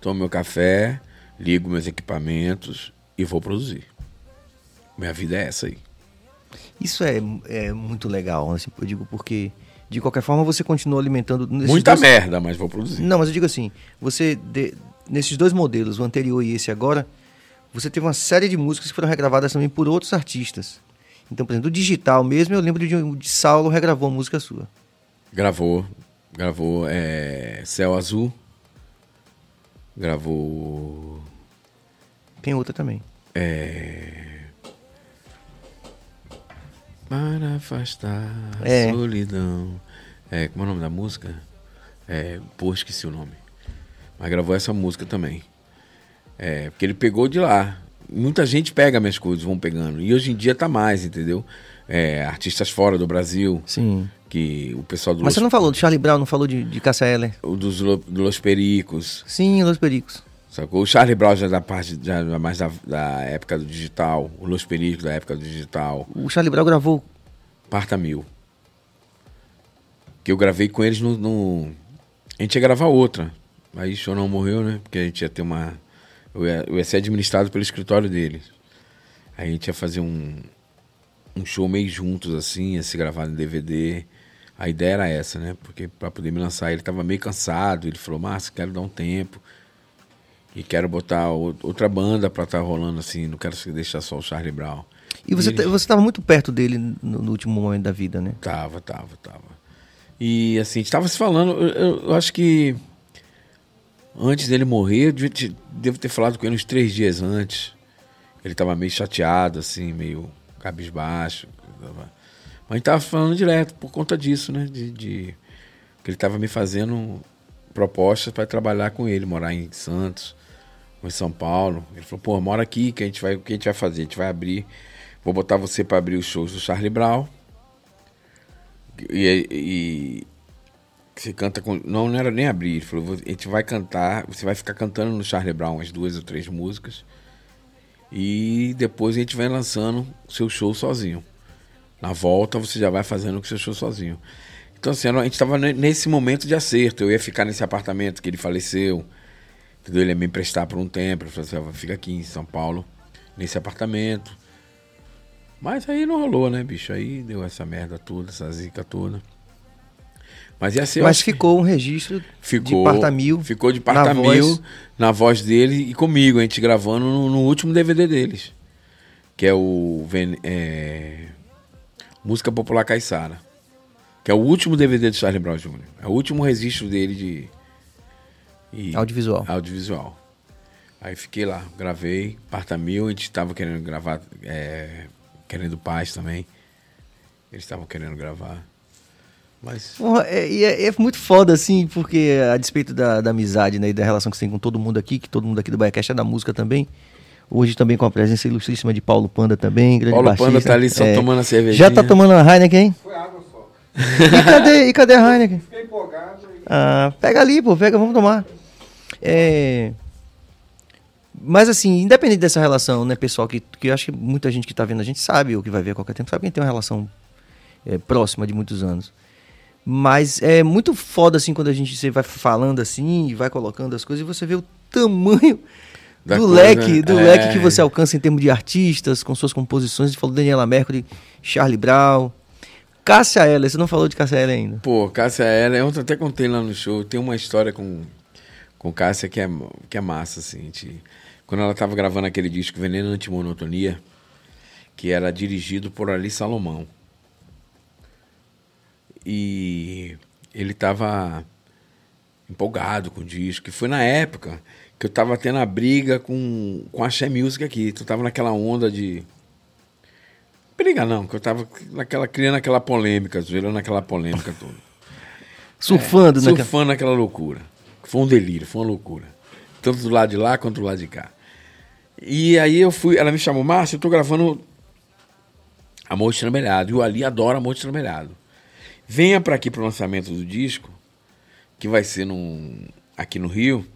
tomo meu café, ligo meus equipamentos e vou produzir. Minha vida é essa aí. Isso é, é muito legal, assim, eu digo, porque de qualquer forma você continua alimentando. Muita dois- merda, mas vou produzir. Não, mas eu digo assim, você, de- nesses dois modelos, o anterior e esse agora, você teve uma série de músicas que foram regravadas também por outros artistas. Então, por exemplo, do digital mesmo, eu lembro de, um- de Saulo regravou uma música sua. Gravou, gravou é, Céu Azul, gravou Tem outra também. Para afastar a É. solidão. É, como é o nome da música? É, pô, esqueci o nome. Mas gravou essa música também. É, porque ele pegou de lá. Muita gente pega minhas coisas, vão pegando. E hoje em dia tá mais, entendeu? É, artistas fora do Brasil, Sim. que o pessoal do Mas Los, você não falou do Charlie Brown, não falou de, de Cassia Eller? o dos Lo- do Los Pericos, Sim, Los Pericos. sacou? O Charlie Brown já da parte, já mais da, da época do digital. O Los Pericos da época do digital. O Charlie Brown gravou. Parta Mil. Que eu gravei com eles no, no- A gente ia gravar outra. Aí o não morreu, né? Porque a gente ia ter uma. Eu ia, eu ia ser administrado pelo escritório deles. Aí a gente ia fazer um, um show meio juntos, assim, ia se gravar no DVD. A ideia era essa, né? Porque pra poder me lançar, ele tava meio cansado. Ele falou, Márcio, quero dar um tempo. E quero botar outra banda pra estar rolando assim, não quero deixar só o Charlie Brown. E você ele- tá- você estava muito perto dele no, no último momento da vida, né? Tava, tava, tava. E assim, a gente tava se falando, eu, eu- acho que antes dele morrer, eu devia ter- devo ter falado com ele uns três dias antes. Ele tava meio chateado, assim, meio cabisbaixo. Mas a gente tava falando direto por conta disso, né? De, de- que ele tava me fazendo propostas para trabalhar com ele, morar em Santos, ou em São Paulo. Ele falou, pô, mora aqui, que a gente vai, o que a gente vai fazer? A gente vai abrir, vou botar você para abrir os shows do Charlie Brown. E, e você canta com. Não, não era nem abrir. Ele falou: a gente vai cantar, você vai ficar cantando no Charlie Brown umas duas ou três músicas. E depois a gente vai lançando o seu show sozinho. Na volta você já vai fazendo o seu show sozinho. Então, assim, a gente estava nesse momento de acerto. Eu ia ficar nesse apartamento que ele faleceu. Entendeu? Ele ia me emprestar por um tempo. Ele falou assim: "Ó, fica aqui em São Paulo, nesse apartamento. Mas aí não rolou, né, bicho? Aí deu essa merda toda, essa zica toda. Mas ia ser. Mas ficou um registro ficou, de Parta Mil. Ficou de na Parta voz. Mil na voz dele e comigo, a gente gravando no, no último DVD deles. Que é o. É, Música Popular Caiçara. Que é o último DVD de Charlie Brown Jr. É o último registro dele de. e- Audiovisual. audiovisual. Aí fiquei lá, gravei, Parta Mil, a gente tava querendo gravar, é, querendo paz também. Eles estavam querendo gravar. Mas. É, e é, é muito foda, assim, porque a despeito da, da amizade, né, e da relação que você tem com todo mundo aqui, que todo mundo aqui do BaiaCast é da música também. Hoje também com a presença ilustríssima de Paulo Panda também, grande Paulo Panda baixista. tá ali só É, tomando a cervejinha. Já tá tomando a Heineken, hein? Foi água só. E cadê, e cadê a Heineken? Fiquei empolgado e Ah, pega ali, pô, pega, vamos tomar. É... Mas assim, independente dessa relação, né, pessoal, que, que eu acho que muita gente que tá vendo a gente sabe, ou que vai ver a qualquer tempo, sabe que a gente tem uma relação é, próxima de muitos anos. Mas é muito foda, assim, quando a gente você vai falando assim, e vai colocando as coisas, e você vê o tamanho Da do coisa, leque, do é. leque que você alcança em termos de artistas, com suas composições. Você falou Daniela Mercury, Charlie Brown, Cássia Eller, você não falou de Cássia Eller ainda. Pô, Cássia ela, eu até contei lá no show, tem uma história com, com Cássia que é, que é massa, assim. gente- quando ela tava gravando aquele disco Veneno Antimonotonia, que era dirigido por Ali Salomão. E ele tava empolgado com o disco. E foi na época que eu tava tendo a briga com, com a Xé Music aqui. Tu tava naquela onda de. Briga não, que eu tava naquela, criando aquela polêmica, zoeirando aquela polêmica toda. Surfando, né? Surfando naquela loucura. Foi um delírio, foi uma loucura. Tanto do lado de lá quanto do lado de cá. E aí eu fui, ela me chamou, Márcio, eu tô gravando Amor Estrambelhado. E o Ali adora Amor Estrambelhado. Venha para aqui pro lançamento do disco, que vai ser num, aqui no Rio.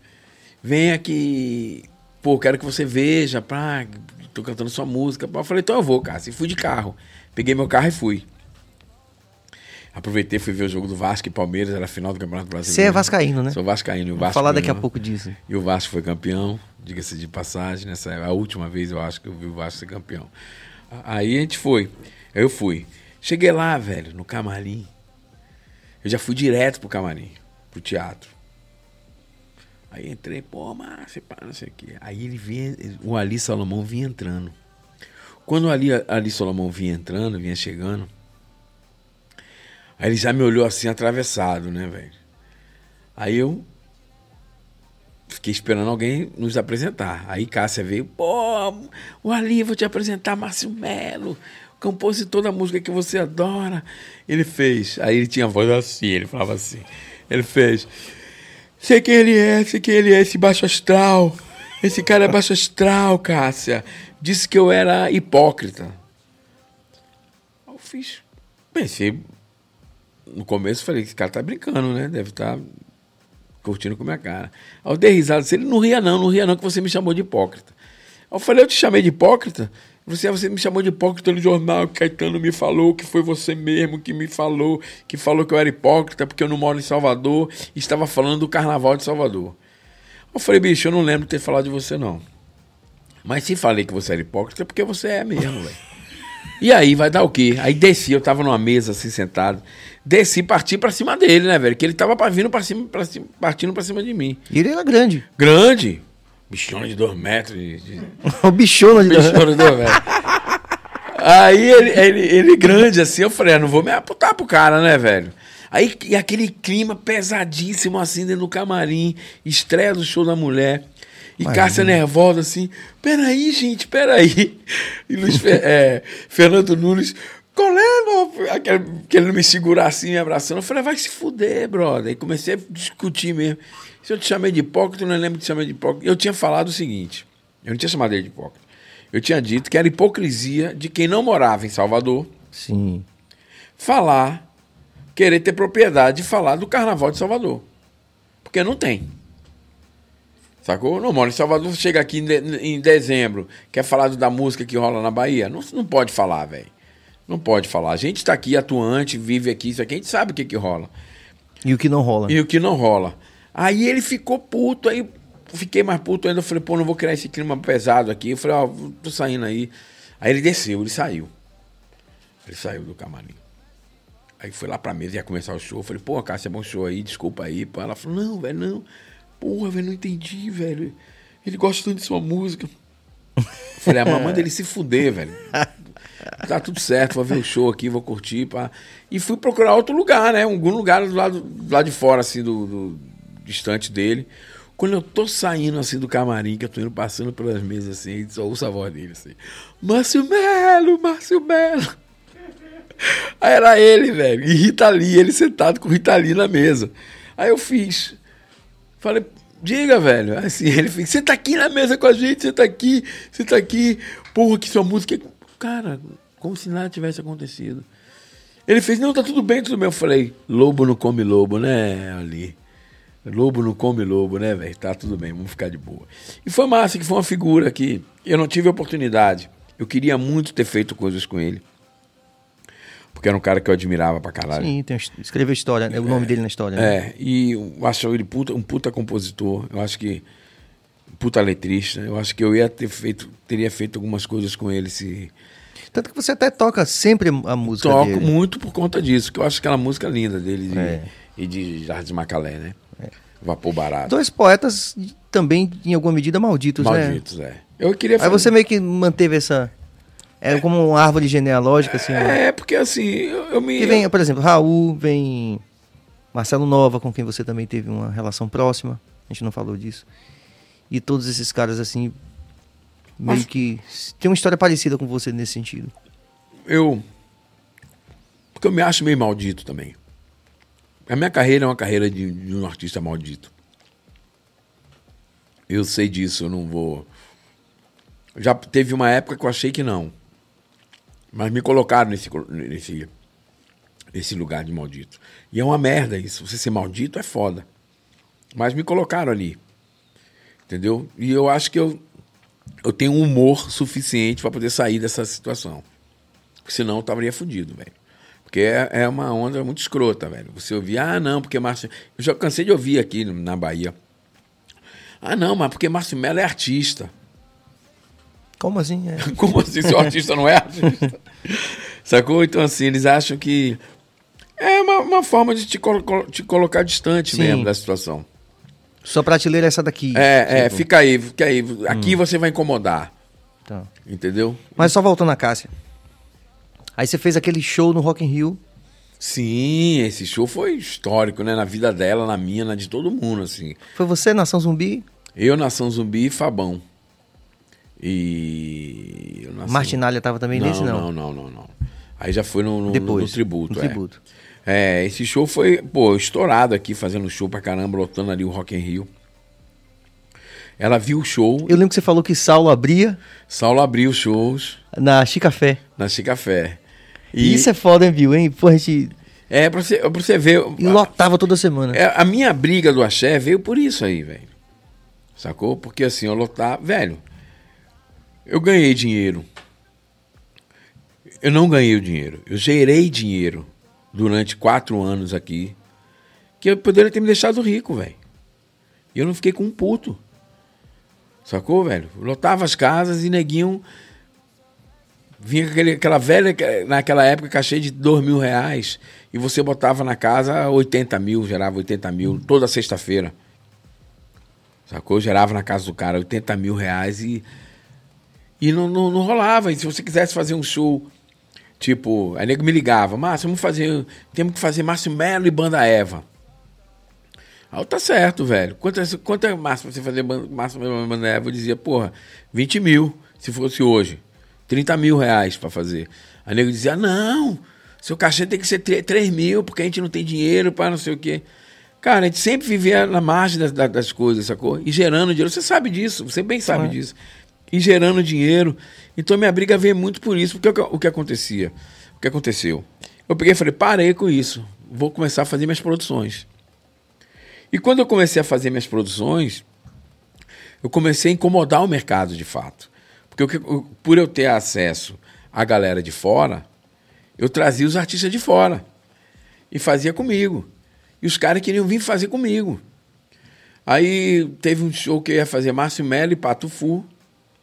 Venha que, pô, quero que você veja, pá, tô cantando sua música. Eu falei, então eu vou, cara. E fui de carro. Peguei meu carro e fui. Aproveitei, fui ver o jogo do Vasco e Palmeiras, era a final do Campeonato Brasileiro. Você é vascaíno, né? Sou vascaíno. e o Vasco falar daqui a pouco disso. E o Vasco foi campeão, diga-se de passagem, nessa é a última vez eu acho que eu vi o Vasco ser campeão. Aí a gente foi, eu fui. Cheguei lá, velho, no camarim. Eu já fui direto pro camarim, pro teatro. Aí entrei, pô, Márcio, pá, não sei o quê. Aí ele vinha, o Ali Salomão vinha entrando. Quando o Ali, Ali Salomão vinha entrando, vinha chegando, aí ele já me olhou assim, atravessado, né, velho? Aí eu fiquei esperando alguém nos apresentar. Aí Cássia veio, pô, o Ali, vou te apresentar Márcio Melo, compositor da música que você adora. Ele fez, aí ele tinha voz assim, ele falava assim. Ele fez, sei quem ele é, sei quem ele é, esse baixo astral. Esse cara é baixo astral, Cássia. Disse que eu era hipócrita. Eu fiz, pensei, no começo falei, esse cara tá brincando, né? Deve estar curtindo com a minha cara. Aí eu dei risada, disse, ele não ria não, não ria não, que você me chamou de hipócrita. Aí eu falei, eu te chamei de hipócrita? Você, você me chamou de hipócrita no jornal, que Caetano me falou que foi você mesmo que me falou, que falou que eu era hipócrita porque eu não moro em Salvador e estava falando do carnaval de Salvador. Eu falei, bicho, eu não lembro de ter falado de você não. Mas se falei que você era hipócrita, é porque você é mesmo, velho. E aí, vai dar o quê? Aí desci, eu tava numa mesa assim, sentado. Desci, parti pra cima dele, né, velho? Que ele tava vindo pra cima, pra cima, partindo pra cima de mim. E ele era grande. Grande. Bichona de dois metros. De, de... o bichona de bichona de dois metros. Aí ele, ele, ele grande assim, eu falei, ah, não vou me apontar pro cara, né, velho? Aí e aquele clima pesadíssimo assim dentro do camarim, estreia do show da mulher. E Imagina. Cássia nervosa assim, peraí, gente, peraí. E Luiz é, Fernando Nunes, colega, aquele, querendo me segurar assim, me abraçando. Eu falei, vai se fuder, brother. Aí comecei a discutir mesmo. Se eu te chamei de hipócrita, eu não lembro de te chamar de hipócrita. Eu tinha falado o seguinte, eu não tinha chamado ele de hipócrita. Eu tinha dito que era hipocrisia de quem não morava em Salvador Sim. falar, querer ter propriedade de falar do Carnaval de Salvador. Porque não tem. Sacou? Não mora em Salvador, chega aqui em, de- em dezembro, quer falar da música que rola na Bahia. Não, não pode falar, velho. Não pode falar. A gente está aqui atuante, vive aqui, isso aqui, a gente sabe o que, que rola. E o que não rola? E o que não rola. Aí ele ficou puto, aí fiquei mais puto ainda. Eu falei, pô, não vou criar esse clima pesado aqui. Eu falei, ó, tô saindo aí. Aí ele desceu, ele saiu. Ele saiu do camarim. Aí foi lá pra mesa, ia começar o show. Eu falei, pô, Cássia, é bom show aí, desculpa aí. Pô, Ela falou, não, velho, não. Porra, velho, não entendi, velho. Ele gosta tanto de sua música. Eu falei, a mamãe dele se fuder, velho. Tá tudo certo, vou ver o show aqui, vou curtir. Pá. E fui procurar outro lugar, né? Algum lugar do lado, do lado de fora, assim, do, do distante dele. Quando eu tô saindo assim do camarim, que eu tô indo passando pelas mesas assim, só ouço a voz dele assim. Márcio Melo, Márcio Melo. Aí era ele, velho. E Rita Lee, ele sentado com Rita Lee na mesa. Aí eu fiz. Falei, diga, velho. Assim, ele fez, você tá aqui na mesa com a gente, você tá aqui, você tá aqui. Porra, que sua música. é-" Cara, como se nada tivesse acontecido. Ele fez, não, tá tudo bem, tudo bem. Eu falei, lobo não come lobo, né, ali? Lobo não come lobo, né, velho? Tá tudo bem, vamos ficar de boa. E foi massa, que foi uma figura que eu não tive oportunidade. Eu queria muito ter feito coisas com ele. Porque era um cara que eu admirava pra caralho. Sim, tem, escreveu história, né? o nome dele na história. né? É, e eu acho ele puta, um puta compositor. Eu acho que. Puta letrista. Eu acho que eu ia ter feito, teria feito algumas coisas com ele se. Tanto que você até toca sempre a música Toco dele. muito por conta disso, que eu acho aquela música linda dele de- É. e de Jardim Macalé, né? Vapor Barato. Dois poetas também, em alguma medida, malditos, né? Malditos, é. Eu queria Aí você meio que manteve essa... É como uma árvore genealógica, assim. ó. É, porque assim, eu, eu me. Que vem, por exemplo, Raul, vem Marcelo Nova, com quem você também teve uma relação próxima. A gente não falou disso. E todos esses caras, assim, meio Mas- que tem uma história parecida com você nesse sentido. eu. Porque eu me acho meio maldito também. A minha carreira é uma carreira de, de um artista maldito. Eu sei disso, eu não vou. Já teve uma época que eu achei que não. Mas me colocaram nesse, nesse, nesse lugar de maldito. E é uma merda isso. Você ser maldito é foda. Mas me colocaram ali. Entendeu? E eu acho que eu, eu tenho um humor suficiente para poder sair dessa situação. Porque senão eu estaria fudido, velho. Porque é, é uma onda muito escrota, velho. Você ouvir, ah, não, porque Márcio. Eu já cansei de ouvir aqui na Bahia. Ah, não, mas porque Márcio Mello é artista. Como assim? É. Como assim, seu artista não é artista? Sacou? Então, assim, eles acham que. É uma, uma forma de te, colo- te colocar distante Sim. mesmo da situação. Sua prateleira é essa daqui. É, é, tipo. fica aí, fica aí. Aqui você vai incomodar. Tá. Entendeu? Mas só voltando a Cássia. Aí você fez aquele show no Rock in Rio. Sim, esse show foi histórico, né? Na vida dela, na minha, na de todo mundo, assim. Foi você, Nação Zumbi, Eu, Nação Zumbi e Fabão. E. eu, Nação- Martinalha tava também não, nesse, não? Não, não, não, não. Aí já foi no, no, Depois. no tributo. No é. tributo. É, esse show foi, pô, estourado aqui, fazendo show pra caramba, lotando ali o Rock in Rio. Ela viu o show, Eu lembro que você falou que Saulo abria Saulo abriu os shows na Chicafé. na Chicafé. E isso é foda, hein, Bill, hein? Pô, a gente É, pra você, pra você ver. e lotava toda semana. É, a minha briga do axé veio por isso aí, velho. Sacou? Porque assim, eu lotar. Velho, eu ganhei dinheiro. Eu não ganhei o dinheiro. Eu gerei dinheiro durante quatro anos aqui. Que eu poderia ter me deixado rico, velho. E eu não fiquei com um puto. Sacou, velho? Lotava as casas e neguinho. Vinha aquele, aquela velha, naquela época, cachê de dois mil reais. E você botava na casa 80 mil, gerava 80 mil, toda sexta-feira. Sacou? Eu gerava na casa do cara 80 mil reais e. E não, não, não rolava. E se você quisesse fazer um show, tipo, aí nego me ligava, Márcio, vamos fazer. Temos que fazer Márcio Melo e Banda Eva. Eu, tá certo, velho. Quanto é, quanto é pra você fazer Márcio Melo e Banda Eva? Eu dizia, porra, 20 mil, se fosse hoje. 30 mil reais pra fazer. Aí nego dizia, não, seu cachê tem que ser 3 mil, porque a gente não tem dinheiro para não sei o quê. Cara, a gente sempre vivia na margem das, das- coisas, sacou? E gerando dinheiro. Você sabe disso, você bem sabe Claro. disso. E gerando dinheiro. Então minha briga veio muito por isso. Porque o que, o que acontecia? O que aconteceu? Eu peguei e falei, parei com isso. Vou começar a fazer minhas produções. E quando eu comecei a fazer minhas produções, eu comecei a incomodar o mercado de fato. Porque o- por eu ter acesso à galera de fora, eu trazia os artistas de fora e fazia comigo. E os caras queriam vir fazer comigo. Aí teve um show que eu ia fazer Márcio Melo e Pato Fu,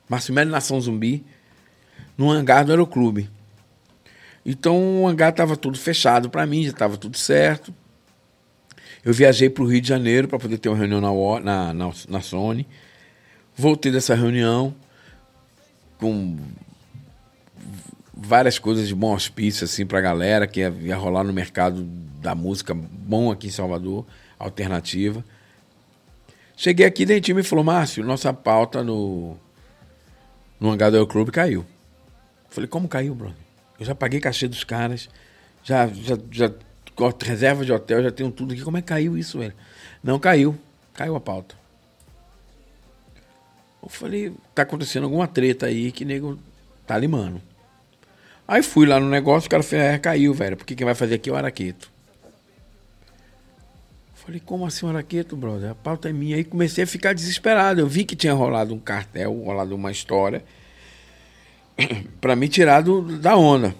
Márcio Melo Nação Zumbi, no hangar do Aeroclube. Então o hangar estava tudo fechado para mim, já estava tudo certo. Eu viajei para o Rio de Janeiro para poder ter uma reunião na, na, na, na Sony. Voltei dessa reunião com várias coisas de bom auspício assim pra galera que ia, ia rolar no mercado da música bom aqui em Salvador, alternativa. Cheguei aqui, Dentinho me falou, Márcio, nossa pauta no, no Hangar Clube caiu. Falei, como caiu, brother? Eu já paguei cachê dos caras, já, já, já reserva de hotel, já tenho tudo aqui. Como é que caiu isso, velho? Não caiu. Caiu a pauta. Eu falei, tá acontecendo alguma treta aí que nego tá limando. Aí fui lá no negócio, o cara falou, é, caiu, velho, porque quem vai fazer aqui é o Araqueto. Falei, como assim o Araqueto, brother? A pauta é minha. Aí comecei a ficar desesperado. Eu vi que tinha rolado um cartel, rolado uma história pra me tirar do, da onda.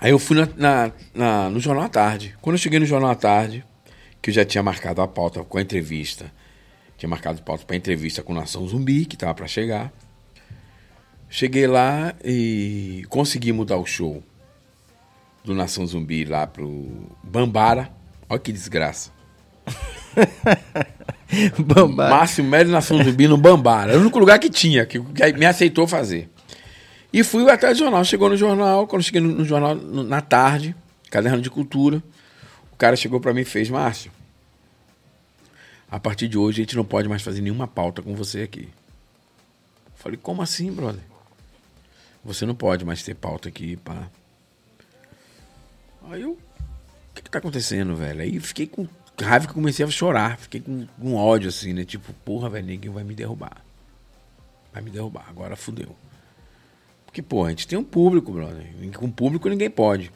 Aí eu fui na, na- na- no Jornal à Tarde. Quando eu cheguei no Jornal à Tarde, que eu já tinha marcado a pauta com a entrevista, tinha marcado pauta para entrevista com Nação Zumbi, que tava para chegar. Cheguei lá e consegui mudar o show do Nação Zumbi lá pro Bambara. Olha que desgraça. Bambara. Márcio Melo e Nação Zumbi no Bambara. Era o único lugar que tinha, que, que me aceitou fazer. E fui até o jornal. Chegou no jornal, quando cheguei no, no jornal no- na tarde, caderno de cultura, o cara chegou para mim e fez, Márcio, a partir de hoje a gente não pode mais fazer nenhuma pauta com você aqui. Falei, como assim, brother? Você não pode mais ter pauta aqui, pá. Aí eu, o que que tá acontecendo, velho? Aí fiquei com raiva que comecei a chorar. Fiquei com, com ódio, assim, né? Tipo, porra, velho, ninguém vai me derrubar. Vai me derrubar, agora fudeu. Porque, pô, a gente tem um público, brother. Com público ninguém pode.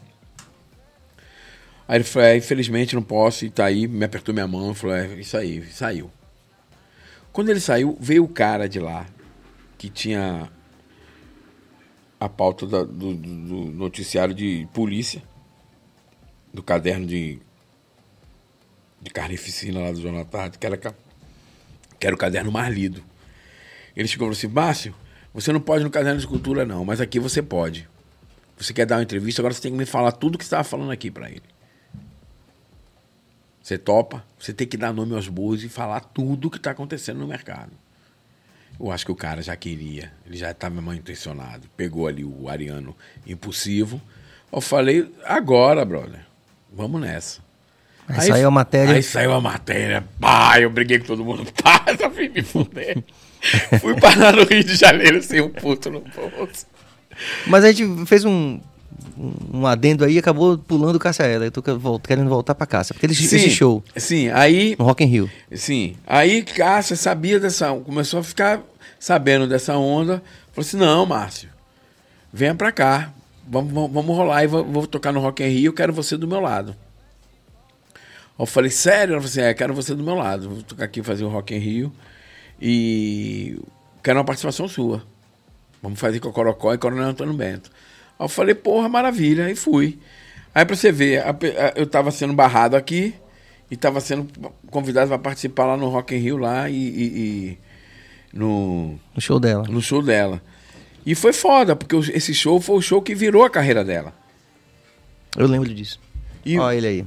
Aí ele falou, é, infelizmente não posso, e tá aí, me apertou minha mão falou, é, isso aí, saiu. Quando ele saiu, veio o cara de lá, que tinha a pauta da- do, do- noticiário de polícia, do caderno de, de carnificina lá do Jornal Tarde, que era, que era o caderno mais lido. Ele chegou e falou assim, Márcio, você não pode no caderno de cultura não, mas aqui você pode. Você quer dar uma entrevista, agora você tem que me falar tudo que você estava falando aqui para ele. Você topa, você tem que dar nome aos bois e falar tudo o que está acontecendo no mercado. Eu acho que o cara já queria, ele já estava mal intencionado. Pegou ali o Ariano impulsivo. Eu falei, agora, brother, vamos nessa. Aí saiu a matéria. Aí saiu a matéria. Pá, eu briguei com todo mundo. Pá, só fui me fuder. Fui parar no Rio de Janeiro sem um puto no bolso. Mas a gente fez um, um, adendo aí acabou pulando o Cássia Eller. Eu tô querendo voltar pra Cássia. Porque ele, esse show Sim, aí no Rock in Rio. Sim. Aí Cássia sabia dessa. Começou a ficar sabendo dessa onda. Falou assim: não, Márcio, venha pra cá. Vamos, vamos, vamos rolar e vou, vou tocar no Rock in Rio. Eu quero você do meu lado. Eu falei, sério? Ela falou assim: é, quero você do meu lado. Vou tocar aqui fazer o Rock in Rio. E quero uma participação sua. Vamos fazer com o Corocó e Coronel Antônio Bento. Aí eu falei, porra, maravilha. Aí fui. Aí pra você ver, eu tava sendo barrado aqui e tava sendo convidado para participar lá no Rock in Rio lá e, e- e no, No show dela. no show dela. E foi foda, porque esse show foi o show que virou a carreira dela. Eu lembro disso. E, Ó, ele aí.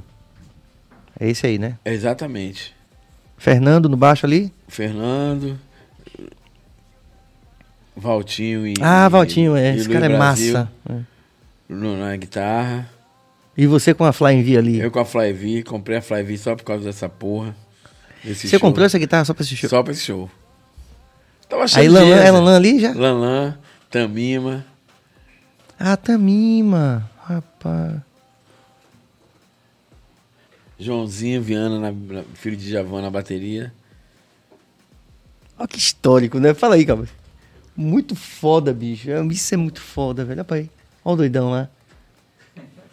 É esse aí, né? Exatamente. Fernando no baixo ali? Fernando. Valtinho e. Ah, Valtinho, é. e Esse Luiz cara é Brasil massa. No- na guitarra. E você com a V ali? Eu com a Flyv, comprei a Flyv só por causa dessa porra. Você show. comprou essa guitarra só pra esse show? Só pra esse show. Tava Aí Lanlan, é Lanlan ali já? Lanlan, Tamima. Ah, Tamima. Rapaz. Joãozinho Viana, na, na- filho de Javan na bateria. Olha que histórico, né? Fala aí, cara. Muito foda, bicho. Isso é muito foda, velho. Olha pra aí. Olha o doidão lá.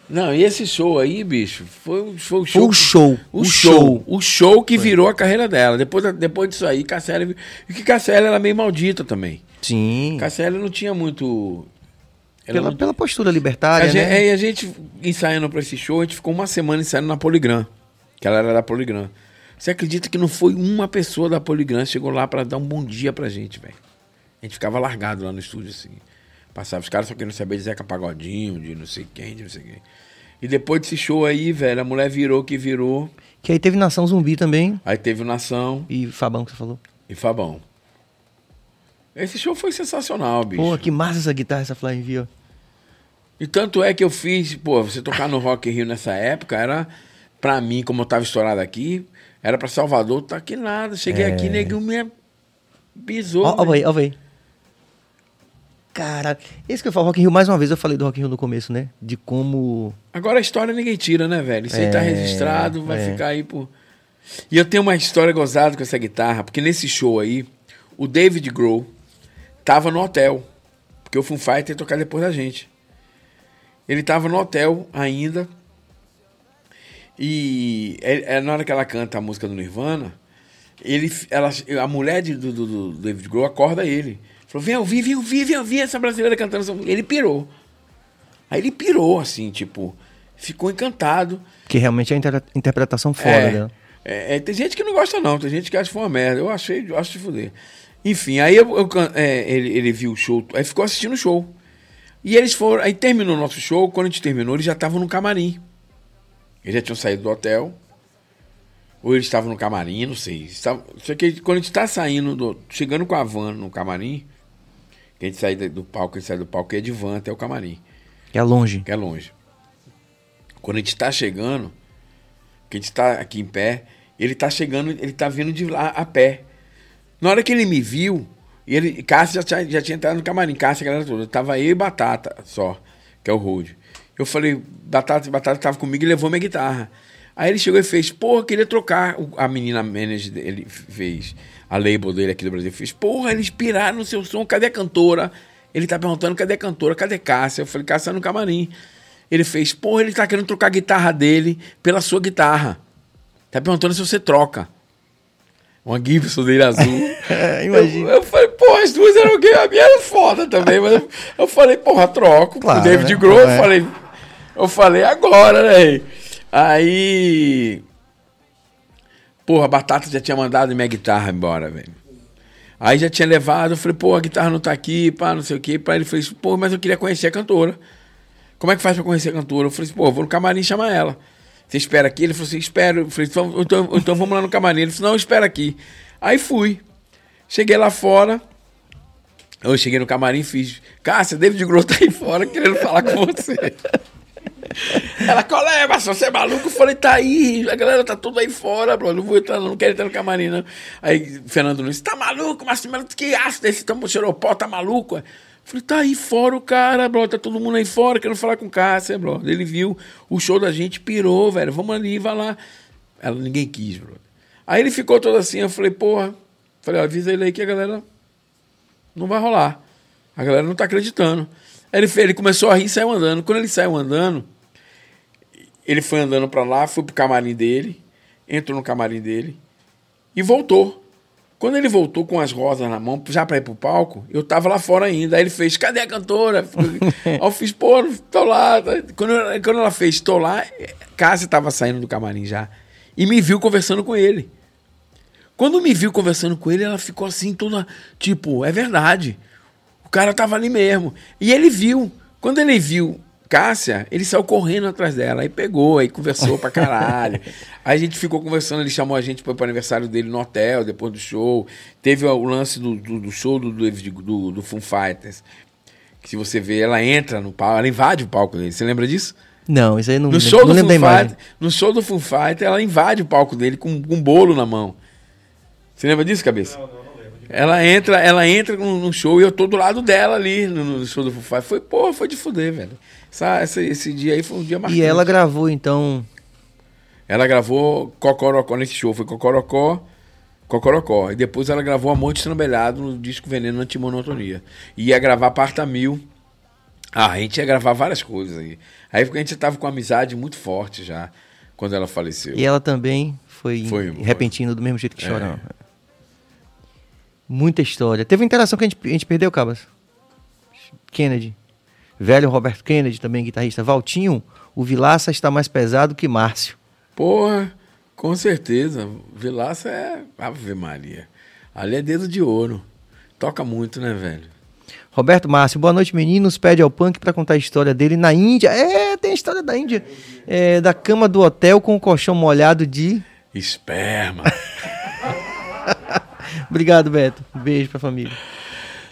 Não, e esse show aí, bicho, foi, o- foi o show. Foi o show. O, O show. show. O show que virou a carreira dela. Depois, depois disso aí, Cassélia. E que Cassélia era meio maldita também. Sim. Cassélia não tinha muito. ela Pela, não- pela postura A libertária, gente, né? é, e a gente ensaiando pra esse show, a gente ficou uma semana ensaiando na Poligram. Que ela era da Poligram. Você acredita que não foi uma pessoa da Poligram que chegou lá pra dar um bom dia pra gente, velho? A gente ficava largado lá no estúdio, assim. Passava os caras só querendo saber de Zeca Pagodinho, de não sei quem, de não sei quem. E depois desse show aí, velho, a mulher virou que virou. Que aí teve Nação Zumbi também. Aí teve o Nação E Fabão que você falou. e Fabão. Esse show foi sensacional, bicho. Pô, que massa essa guitarra, essa Flying V, ó. E tanto é que eu fiz, pô, você tocar no Rock Rio nessa época era, pra mim, como eu tava estourado aqui, era pra Salvador, tá aqui nada. Cheguei aqui, neguinho me pisou. Ó, ó, aí, ó, aí. Cara, esse que eu falo Rock in Rio, mais uma vez eu falei do Rock in Rio no começo, né? De como... Agora a história ninguém tira, né, velho? Isso aí tá É, registrado, vai é. ficar aí por. E eu tenho uma história gozada com essa guitarra, porque nesse show aí, o David Grohl tava no hotel. Porque o Foo Fighter ia tocar depois da gente. Ele tava no hotel ainda. E é, é na hora que ela canta a música do Nirvana, ele, ela, a mulher de- do, do- do David Grohl acorda ele. Falou: vem ouvir, vem ouvir, vem ouvir essa brasileira cantando. Ele pirou. Aí ele pirou, assim, tipo, ficou encantado. Que realmente é a inter- interpretação foda é, dela. é, é, tem gente que não gosta, não. Tem gente que acha que foi uma merda. Eu achei, eu acho de fuder. Enfim, aí eu, eu é, ele, ele viu o show, aí ficou assistindo o show. E eles foram, aí terminou o nosso show. Quando a gente terminou, eles já estavam no camarim. Eles já tinham saído do hotel. Ou eles estavam no camarim, não sei. Estavam- Só que quando a gente tá saindo, do, chegando com a van no camarim, que a gente sai do palco, a gente sai do palco e é de van até o camarim Que é longe. que é longe. Quando a gente tá chegando, que a gente tá aqui em pé, ele tá chegando, ele tá vindo de lá a pé. Na hora que ele me viu, ele, Cássio já tinha, já tinha entrado no camarim, Cássio, a galera toda. Tava eu e Batata só, que é o Road. Eu falei, Batata, Batata tava comigo e levou minha guitarra. Aí ele chegou e fez, porra, queria trocar. A menina manager dele fez, a label dele aqui do Brasil fez, porra, eles piraram no seu som, cadê a cantora? Ele tá perguntando, cadê a cantora? Cadê Cássia? Eu falei, Cássia tá no camarim. Ele fez, porra, ele tá querendo trocar a guitarra dele pela sua guitarra. Tá perguntando se você troca. Uma Gibson dele azul. É, Eu, imagina. eu falei, porra, as duas eram gay, a minha era foda também, mas eu, eu falei, porra, troco. Claro, o David né? Grohl, eu É. falei, eu falei agora, né? Aí. Porra, a Batata já tinha mandado minha guitarra embora, velho. Aí já tinha levado, eu falei, pô, a guitarra não tá aqui, pá, não sei o quê. Pá, ele fez, pô, mas eu queria conhecer a cantora. Como é que faz pra conhecer a cantora? Eu falei assim, pô, vou no camarim chamar ela. Você espera aqui? Ele falou assim, espero. Eu falei, então, então, então vamos lá no camarim. Ele falou, não, espera aqui. Aí fui. Cheguei lá fora. Eu cheguei no camarim e fiz, Cássia, David Grohl tá aí fora querendo falar com você. Ela, qual é, mas você é maluco? Eu falei, tá aí, a galera tá tudo aí fora, bro. Não vou entrar, não, quero entrar no camarim, não. Aí, Fernando Nunes, tá maluco, mas que aço desse tamanho, xeropó, tá maluco? Eu falei, tá aí fora o cara, bro. Tá todo mundo aí fora, querendo falar com o Cássia, bro. Ele viu o show da gente, pirou, velho. Vamos ali, vai lá. Ela, ninguém quis, bro. Aí ele ficou todo assim, eu falei, porra. Falei, avisa ele aí que a galera não vai rolar. A galera não tá acreditando. Aí ele, ele começou a rir e saiu andando. Quando ele saiu andando, ele foi andando pra lá, foi pro camarim dele, entrou no camarim dele e voltou. Quando ele voltou com as rosas na mão, já pra ir pro palco, eu tava lá fora ainda. Aí ele fez, cadê a cantora? Aí eu fiz, pô, tô lá. Quando, eu- quando ela fez, tô lá, Cássia tava saindo do camarim já. E me viu conversando com ele. Quando me viu conversando com ele, ela ficou assim, toda, tipo, é verdade. O cara tava ali mesmo. E ele viu. Quando ele viu Cássia, ele saiu correndo atrás dela, aí pegou, aí conversou pra caralho. aí a gente ficou conversando, ele chamou a gente para o aniversário dele no hotel, depois do show. Teve o lance do, do, do show do, do, do, Foo Fighters. Que se você vê, ela entra no palco, ela invade o palco dele. Você lembra disso? Não, isso aí não, No show, não do lembro. Fighter, no show do Foo Fighter, ela invade o palco dele com, com um bolo na mão. Você lembra disso, cabeça? Não, não, não lembro. Ela entra, ela entra no, no show e eu tô do lado dela ali no, no show do Foo Fighters. Foi, pô, foi de fuder, velho. Essa, essa- esse dia aí foi um dia marcante. E ela gravou, então. Ela gravou Cocorocó nesse show, foi Cocorocó, Cocorocó. E depois ela gravou Amor Estrambelhado no disco Veneno Antimonotonia. E ia gravar Parta Mil. Ah, a gente ia gravar várias coisas aí. Aí a gente tava com uma amizade muito forte já, quando ela faleceu. E ela também foi, Foi, repentino do mesmo jeito que É. chorão. Muita história. Teve uma interação que a gente, a gente perdeu, Cabas. Kennedy. Velho Roberto Kennedy, também guitarrista. Valtinho, o Vilaça está mais pesado que Márcio. Porra, com certeza. Vilaça é Ave Maria. Ali é dedo de ouro. Toca muito, né, velho? Roberto Márcio, boa noite, meninos. Pede ao punk para contar a história dele na Índia. É, tem a história da Índia. É, da cama do hotel com o colchão molhado de. Esperma. Obrigado, Beto. Um beijo pra família.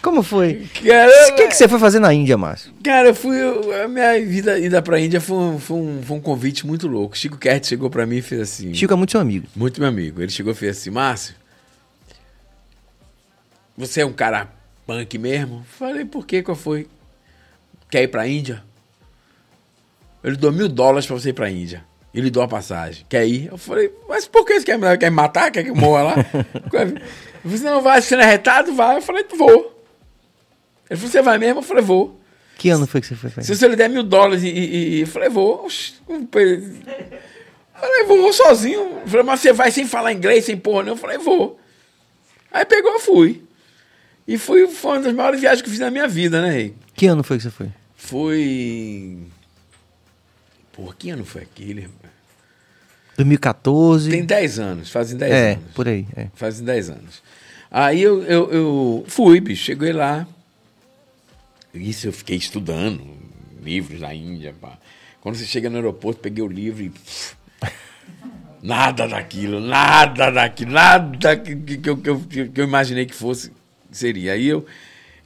Como foi? O que, que você foi fazer na Índia, Márcio? Cara, eu fui. eu- A minha vida ida pra Índia foi um, foi um, foi um convite muito louco. Chico Kert chegou pra mim e fez assim. Chico é muito seu amigo. Muito meu amigo. Ele chegou e fez assim: Márcio, você é um cara punk mesmo? Falei, por quê? Qual foi? Quer ir pra Índia? Ele dou mil dólares pra você ir pra Índia. Ele deu a passagem. Quer ir? Eu falei, mas por que você quer, me- quer me matar? Quer que eu morra lá? Disse, não, vai, você não é retado? Vai. Eu falei, vou. Ele falou, você vai mesmo? Eu falei, vou. Que ano foi que você foi? Se você lhe der mil dólares e, e, e- eu falei, vou. Pe- Falei, vou, vou sozinho. Eu Falei, mas você vai sem falar inglês, sem porra, não? Eu falei, vou. Aí pegou, eu fui. E fui, foi uma das maiores viagens que eu fiz na minha vida, né, Rei? Que ano foi que você foi? Foi. Porra, que ano foi aquele? rapaz? 2014? Tem 10 anos, fazem 10 é, anos. por aí. É. Fazem 10 anos. Aí eu, eu, eu fui, bicho, cheguei lá. Isso eu fiquei estudando livros da Índia. Pá. Quando você chega no aeroporto, peguei o livro e. nada daquilo, nada daquilo, nada que, que, que eu, que, eu, que eu imaginei que fosse, seria. Aí eu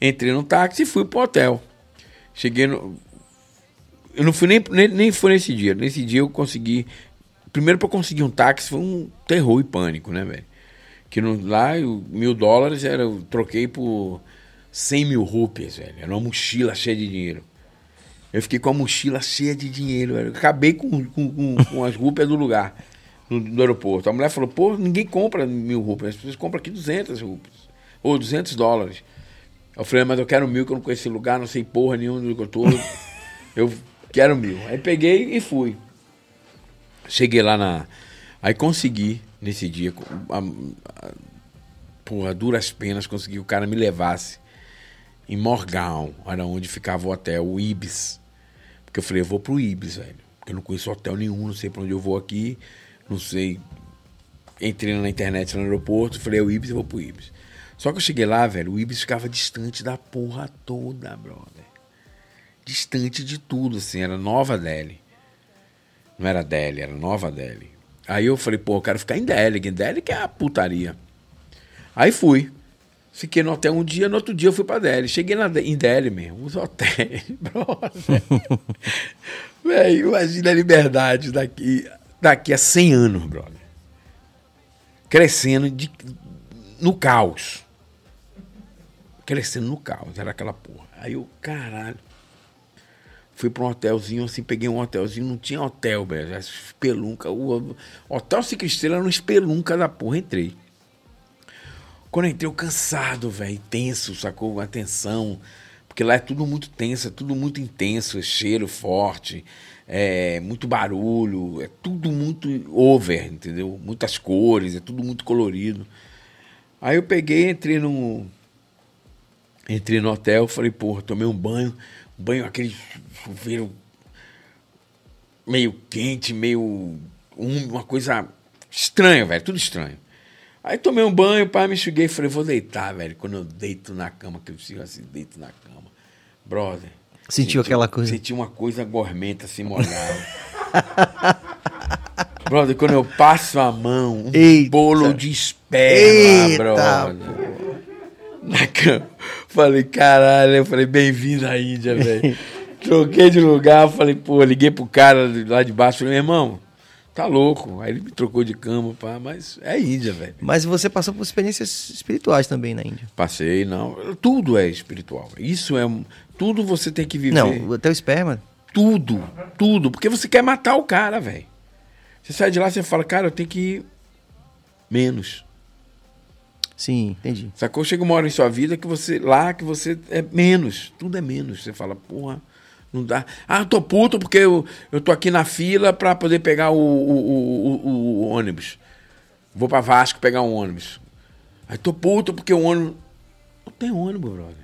entrei no táxi e fui pro hotel. Cheguei no. Eu não fui nem, nem, nem foi nesse dia. Nesse dia eu consegui. Primeiro, para conseguir um táxi foi um terror e pânico, né, velho? Que no, lá, mil dólares era, eu troquei por 100 mil rupias, velho. Era uma mochila cheia de dinheiro. Eu fiquei com a mochila cheia de dinheiro, velho. Acabei com, com, com, com as rupias do lugar, no, do aeroporto. A mulher falou, pô, ninguém compra mil rupias, as pessoas compram aqui 200 rupias. Ou 200 dólares. Eu falei, mas eu quero mil, que eu não conheço esse lugar, não sei porra nenhuma do que eu tô. eu quero mil. Aí peguei e fui. Cheguei lá na. Aí consegui, nesse dia, a, a, porra, duras penas, consegui que o cara me levasse em Morgal, era onde ficava o hotel, o Ibis. Porque eu falei, eu vou pro Ibis, velho. Porque eu não conheço hotel nenhum, não sei pra onde eu vou aqui, não sei. Entrei na internet no aeroporto, falei, é o Ibis, eu vou pro Ibis. Só que eu cheguei lá, velho, o Ibis ficava distante da porra toda, brother. Distante de tudo, assim, era Nova Delhi. Não era Delhi, era Nova Delhi. Aí eu falei, pô, eu quero ficar em Delhi, que Delhi que é a putaria. Aí fui. Fiquei no hotel um dia, no outro dia eu fui pra Delhi. Cheguei na, em Delhi mesmo, os hotéis, brother. Velho, imagina a liberdade daqui, daqui a 100 anos, brother. Crescendo de, no caos. Crescendo no caos, era aquela porra. Aí eu, caralho. Fui pra um hotelzinho, assim, peguei um hotelzinho, não tinha hotel, velho. Espelunca. O hotel Cinco Estrelas era um espelunca da porra, entrei. Quando eu entrei, eu cansado, velho, tenso, sacou? A tensão. Porque lá é tudo muito tenso, é tudo muito intenso, é cheiro forte, é muito barulho, é tudo muito over, entendeu? Muitas cores, é tudo muito colorido. Aí eu peguei, entrei no. Entrei no hotel, falei, porra, tomei um banho, um banho, aquele chuveiro meio quente, meio. um- uma coisa estranha, velho, tudo estranho. Aí tomei um banho, pá, me enxuguei e falei, vou deitar, velho. Quando eu deito na cama, que eu sigo assim, deito na cama. Brother, Sentiu aquela coisa. Senti uma coisa gormenta assim molhada. brother, quando eu passo a mão, um Eita. bolo de esperma, Eita, brother. Na cama. Falei, caralho, eu falei, bem-vindo à Índia, velho. Troquei de lugar, falei, pô, liguei pro cara lá de baixo, falei, meu irmão, tá louco. Aí ele me trocou de cama, pá, mas é Índia, velho. Mas você passou por experiências espirituais também na Índia. Passei, não. Tudo é espiritual. Isso é. Tudo você tem que viver. Não, até o esperma. Tudo, tudo. Porque você quer matar o cara, velho. Você sai de lá e fala, cara, eu tenho que ir menos. Sim, entendi. Sacou? Chega uma hora em sua vida que você. Lá que você é menos. Tudo é menos. Você fala, porra, não dá. Ah, eu tô puto porque eu, eu tô aqui na fila pra poder pegar o, o, o, o- ônibus. Vou pra Vasco pegar um ônibus. Aí tô puto porque o ônibus. Não tem ônibus, brother.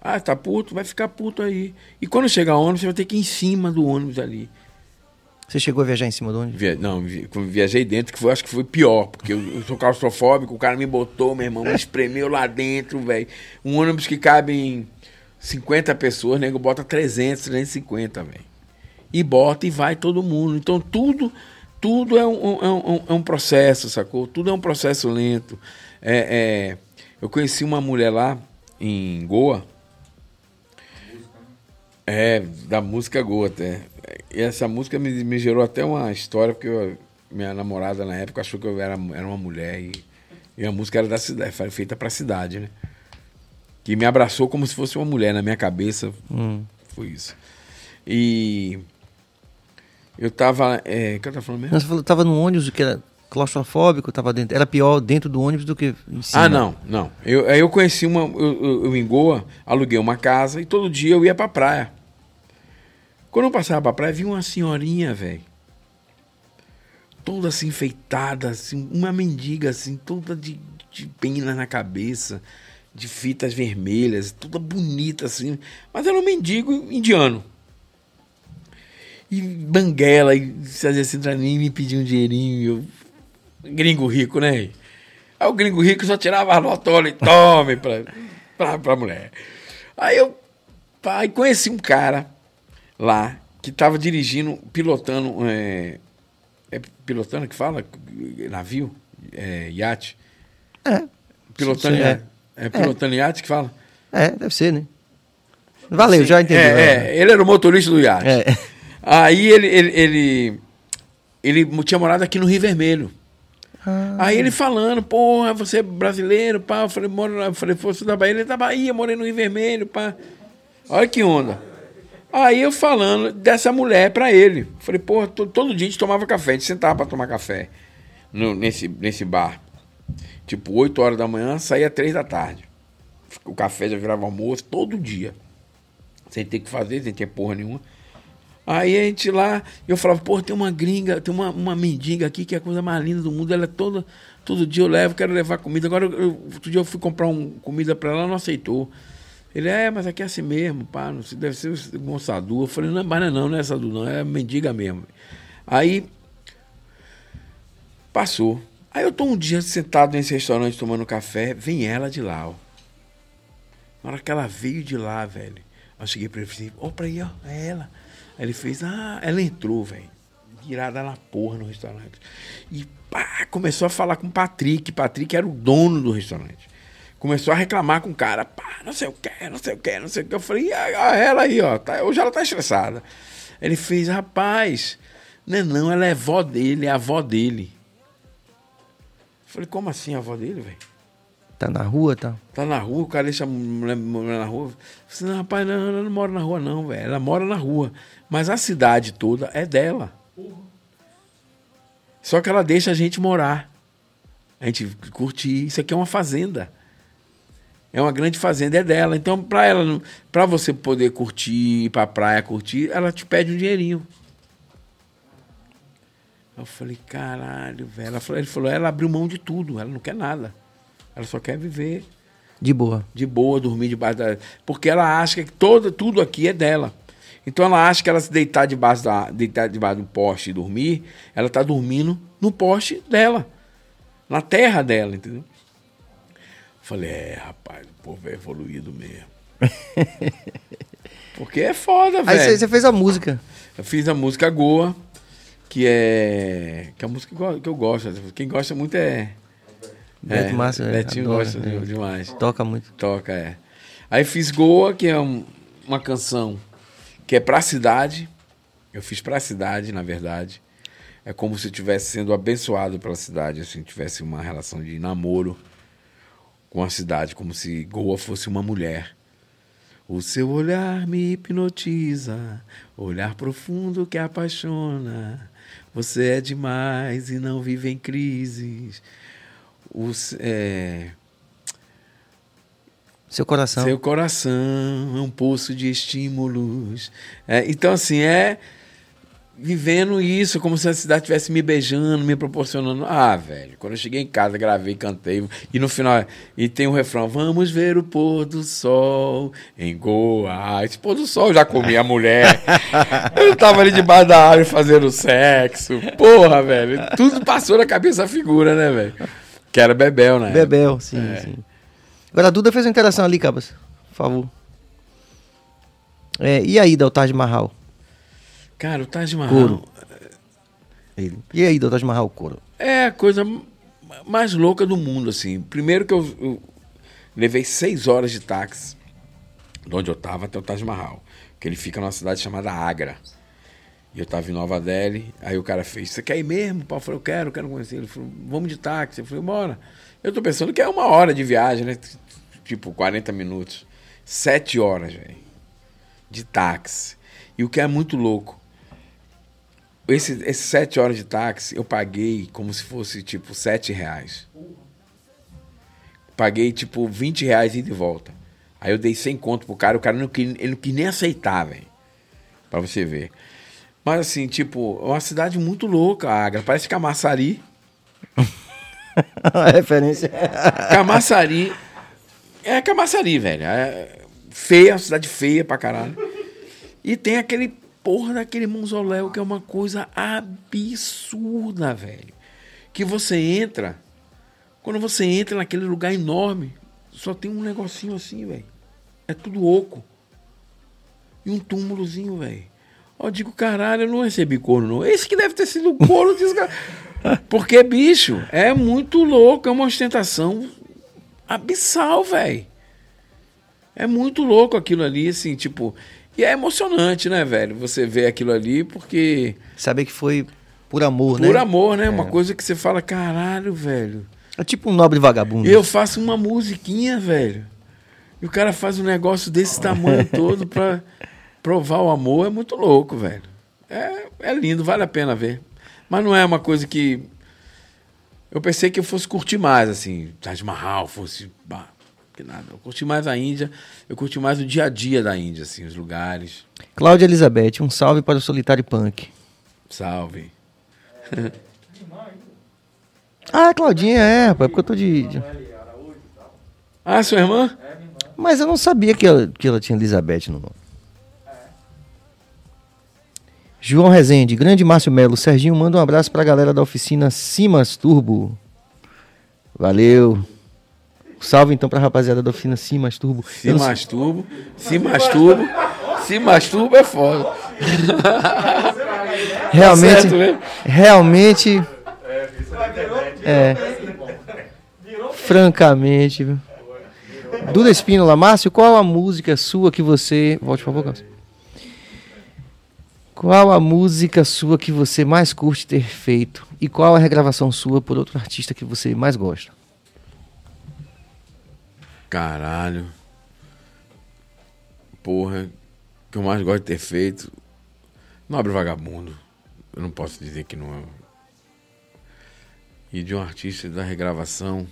Ah, tá puto? Vai ficar puto aí. E quando chegar o ônibus, você vai ter que ir em cima do ônibus ali. Você chegou a viajar em cima do ônibus? Via- não, vi- viajei dentro, que foi, acho que foi pior, porque eu, eu sou claustrofóbico, o cara me botou, meu irmão, me espremeu lá dentro, velho. Um ônibus que cabe em 50 pessoas, nego bota 300, 350, velho. E bota e vai todo mundo. Então tudo, tudo é um, é um, é um processo, sacou? Tudo é um processo lento. É, é, eu conheci uma mulher lá em Goa. É, da música Goa até. E essa música me, me gerou até uma história, porque eu- minha namorada na época achou que eu era, era uma mulher e, e a música era da cidade, feita pra cidade, né? Que me abraçou como se fosse uma mulher na minha cabeça. Hum. Foi isso. E eu tava. É, o que eu tava falando mesmo? Não, Você falou que tava num ônibus que era claustrofóbico, tava dentro. Era pior dentro do ônibus do que em cima. Ah, não, não. Eu, aí eu conheci uma. Eu, eu, eu em Goa, aluguei uma casa e todo dia eu ia pra praia. Quando eu passava pra praia, vi uma senhorinha, velho. Toda assim enfeitada, assim, uma mendiga, assim, toda de, de pena na cabeça, de fitas vermelhas, toda bonita, assim. Mas era um mendigo indiano. E banguela, e fazia assim pra mim, me pedia um dinheirinho. Eu, gringo rico, né? Aí o gringo rico só tirava a notola e tome pra, pra, pra mulher. Aí eu pai, conheci um cara lá que tava dirigindo, pilotando. É, é pilotando que fala? Navio? É, iate? É. Pilotando iate. É, pilotando iate que fala? É, deve ser, né? Valeu, Sim, já entendi. É, é, ele era o motorista do iate. É. Aí ele, ele, ele, ele tinha morado aqui no Rio Vermelho. Ah. Aí ele falando, porra, você é brasileiro, pá. Eu falei, moro na. Eu falei, fosse da Bahia, ele é da Bahia, morei no Rio Vermelho, pá. Olha que onda. Aí eu falando dessa mulher pra ele. Eu Falei, porra, to- todo dia a gente tomava café, a gente sentava pra tomar café no- nesse, nesse bar. Tipo, 8 horas da manhã, saía 3 da tarde. O café já virava almoço todo dia. Sem ter que fazer, sem ter porra nenhuma. Aí a gente lá, eu falava, pô, tem uma gringa, tem uma, uma mendiga aqui que é a coisa mais linda do mundo. Ela é toda. Todo dia eu levo, quero levar comida. Agora, eu, outro dia eu fui comprar um, comida pra ela, ela não aceitou. Ele, é, mas aqui é assim mesmo, pá, não sei, deve ser um Sadu. Eu falei, não, mas não é não, não é Sadu, não, é mendiga mesmo. Aí, passou. Aí eu tô um dia sentado nesse restaurante tomando café, vem ela de lá, ó. Na hora que ela veio de lá, velho, eu cheguei pra ele e falei, ó, pra aí, ó, é ela. Aí ele fez, ah, ela entrou, velho, virada na porra no restaurante. E pá, começou a falar com o Patrick. Patrick era o dono do restaurante. Começou a reclamar com o cara, pá, não sei o que, não sei o que, não sei o que. Eu falei, ah, ela aí, ó, tá, hoje ela tá estressada. Ele fez, rapaz, não é não, ela é vó dele, é avó dele. Falei, como assim a avó dele, velho? Tá na rua, tá? Tá na rua, o cara deixa a mulher morar na rua. Eu falei, não, rapaz, não, ela não mora na rua, não, velho. Ela mora na rua. Mas a cidade toda é dela. Só que ela deixa a gente morar. A gente curtir. Isso aqui é uma fazenda. É uma grande fazenda, é dela. Então, pra ela, pra você poder curtir, ir pra praia curtir, ela te pede um dinheirinho. Eu falei, caralho, velho. Ela falou, ele falou, ela abriu mão de tudo, ela não quer nada. Ela só quer viver De boa. de boa, dormir debaixo da. Porque ela acha que todo, tudo aqui é dela. Então ela acha que ela se deitar debaixo, da, deitar debaixo do poste e dormir, ela tá dormindo no poste dela. Na terra dela, entendeu? Falei, é, rapaz, o povo é evoluído mesmo. Porque é foda, Aí velho. você você fez a música. Eu fiz a música Goa, que é. que é a música que eu- gosto. Quem gosta muito é. Beto é, Márcio, é, Betinho adora, gosta é. demais. Toca muito. Toca, é. Aí fiz Goa, que é um- uma canção que é pra cidade. Eu fiz pra cidade, na verdade. É como se eu estivesse sendo abençoado pela cidade, assim, tivesse uma relação de namoro com a cidade, como se Goa fosse uma mulher. O seu olhar me hipnotiza, olhar profundo que apaixona. Você é demais e não vive em crises. É, Seu coração. seu coração é um poço de estímulos. É, então, assim, é vivendo isso, como se a cidade estivesse me beijando, me proporcionando. Ah, velho, quando eu cheguei em casa, gravei, cantei. E no final, e tem um refrão: Vamos ver o pôr do sol em Goa. Ah, esse pôr do sol eu já comi a mulher. eu tava ali debaixo da árvore fazendo sexo. Porra, velho. Tudo passou na cabeça da figura, né, velho? Que era Bebel, né? Bebel, sim, É. sim. Agora a Duda fez uma interação ali, Cabas. Por favor. É, e aí, do Taj Mahal? Cara, o Taj Mahal. Couro. Ele. E aí, do Taj Mahal, couro? É a coisa mais louca do mundo, assim. Primeiro que eu, eu levei seis horas de táxi de onde eu tava até o Taj Mahal. Que ele fica numa cidade chamada Agra. E eu tava em Nova Delhi. Aí o cara fez, você quer ir mesmo? Pau? Eu falei, eu quero, eu quero conhecer. Ele falou, vamos de táxi. Eu falei, bora. Eu tô pensando que é uma hora de viagem, né? Tipo, 40 minutos. Sete horas, velho. De táxi. E o que é muito louco, esse, esses sete horas de táxi eu paguei como se fosse tipo sete reais. Paguei tipo 20 reais ida e volta. Aí eu dei 100 conto pro cara, o cara não quis, ele não quis nem aceitar, velho. Pra você ver. Mas assim, tipo, é uma cidade muito louca, a Agra. Parece Camaçari. A referência. Camaçari. É Camaçari, velho. É feia, uma cidade feia pra caralho. E tem aquele porra daquele mausoléu que é uma coisa absurda, velho. Que você entra. Quando você entra naquele lugar enorme, só tem um negocinho assim, velho. É tudo oco. E um túmulozinho, velho. Ó, Eu digo, caralho, eu não recebi corno, não. Esse que deve ter sido o desse cara. Porque, bicho, é muito louco, é uma ostentação abissal, velho. É muito louco aquilo ali, assim, tipo. E é emocionante, né, velho? Você vê aquilo ali, porque. Saber que foi por amor, né? Por amor, né? Uma coisa que você fala, caralho, velho. É tipo um nobre vagabundo. Eu faço uma musiquinha, velho. E o cara faz um negócio desse tamanho todo pra provar o amor. É muito louco, velho. É, é lindo, vale a pena ver. Mas não é uma coisa que. Eu pensei que eu fosse curtir mais, assim. Taj Mahal fosse. Bah, que nada. Eu curti mais a Índia. Eu curti mais o dia a dia da Índia, assim, os lugares. Cláudia Elizabeth, um salve para o Solitário Punk. Salve. Ah, Claudinha, é, rapaz, porque eu tô de. de- Ah, sua irmã? Mas eu não sabia que ela, que ela tinha Elizabeth no nome. João Rezende, grande Márcio Melo. Serginho, manda um abraço pra galera da oficina Simas Turbo. Valeu. Salve então pra rapaziada da oficina Simas Turbo. Se não masturbo. Se masturbo. Se masturbo é foda. realmente, Tá né? realmente. É. Francamente, viu? Duda Espínola, Márcio, qual a música sua que você. Volte, por favor, Cássio. Qual a música sua que você mais curte ter feito? E qual a regravação sua por outro artista que você mais gosta? Caralho. Porra. O que eu mais gosto de ter feito. Nobre Vagabundo. Eu não posso dizer que não é. E de um artista da regravação.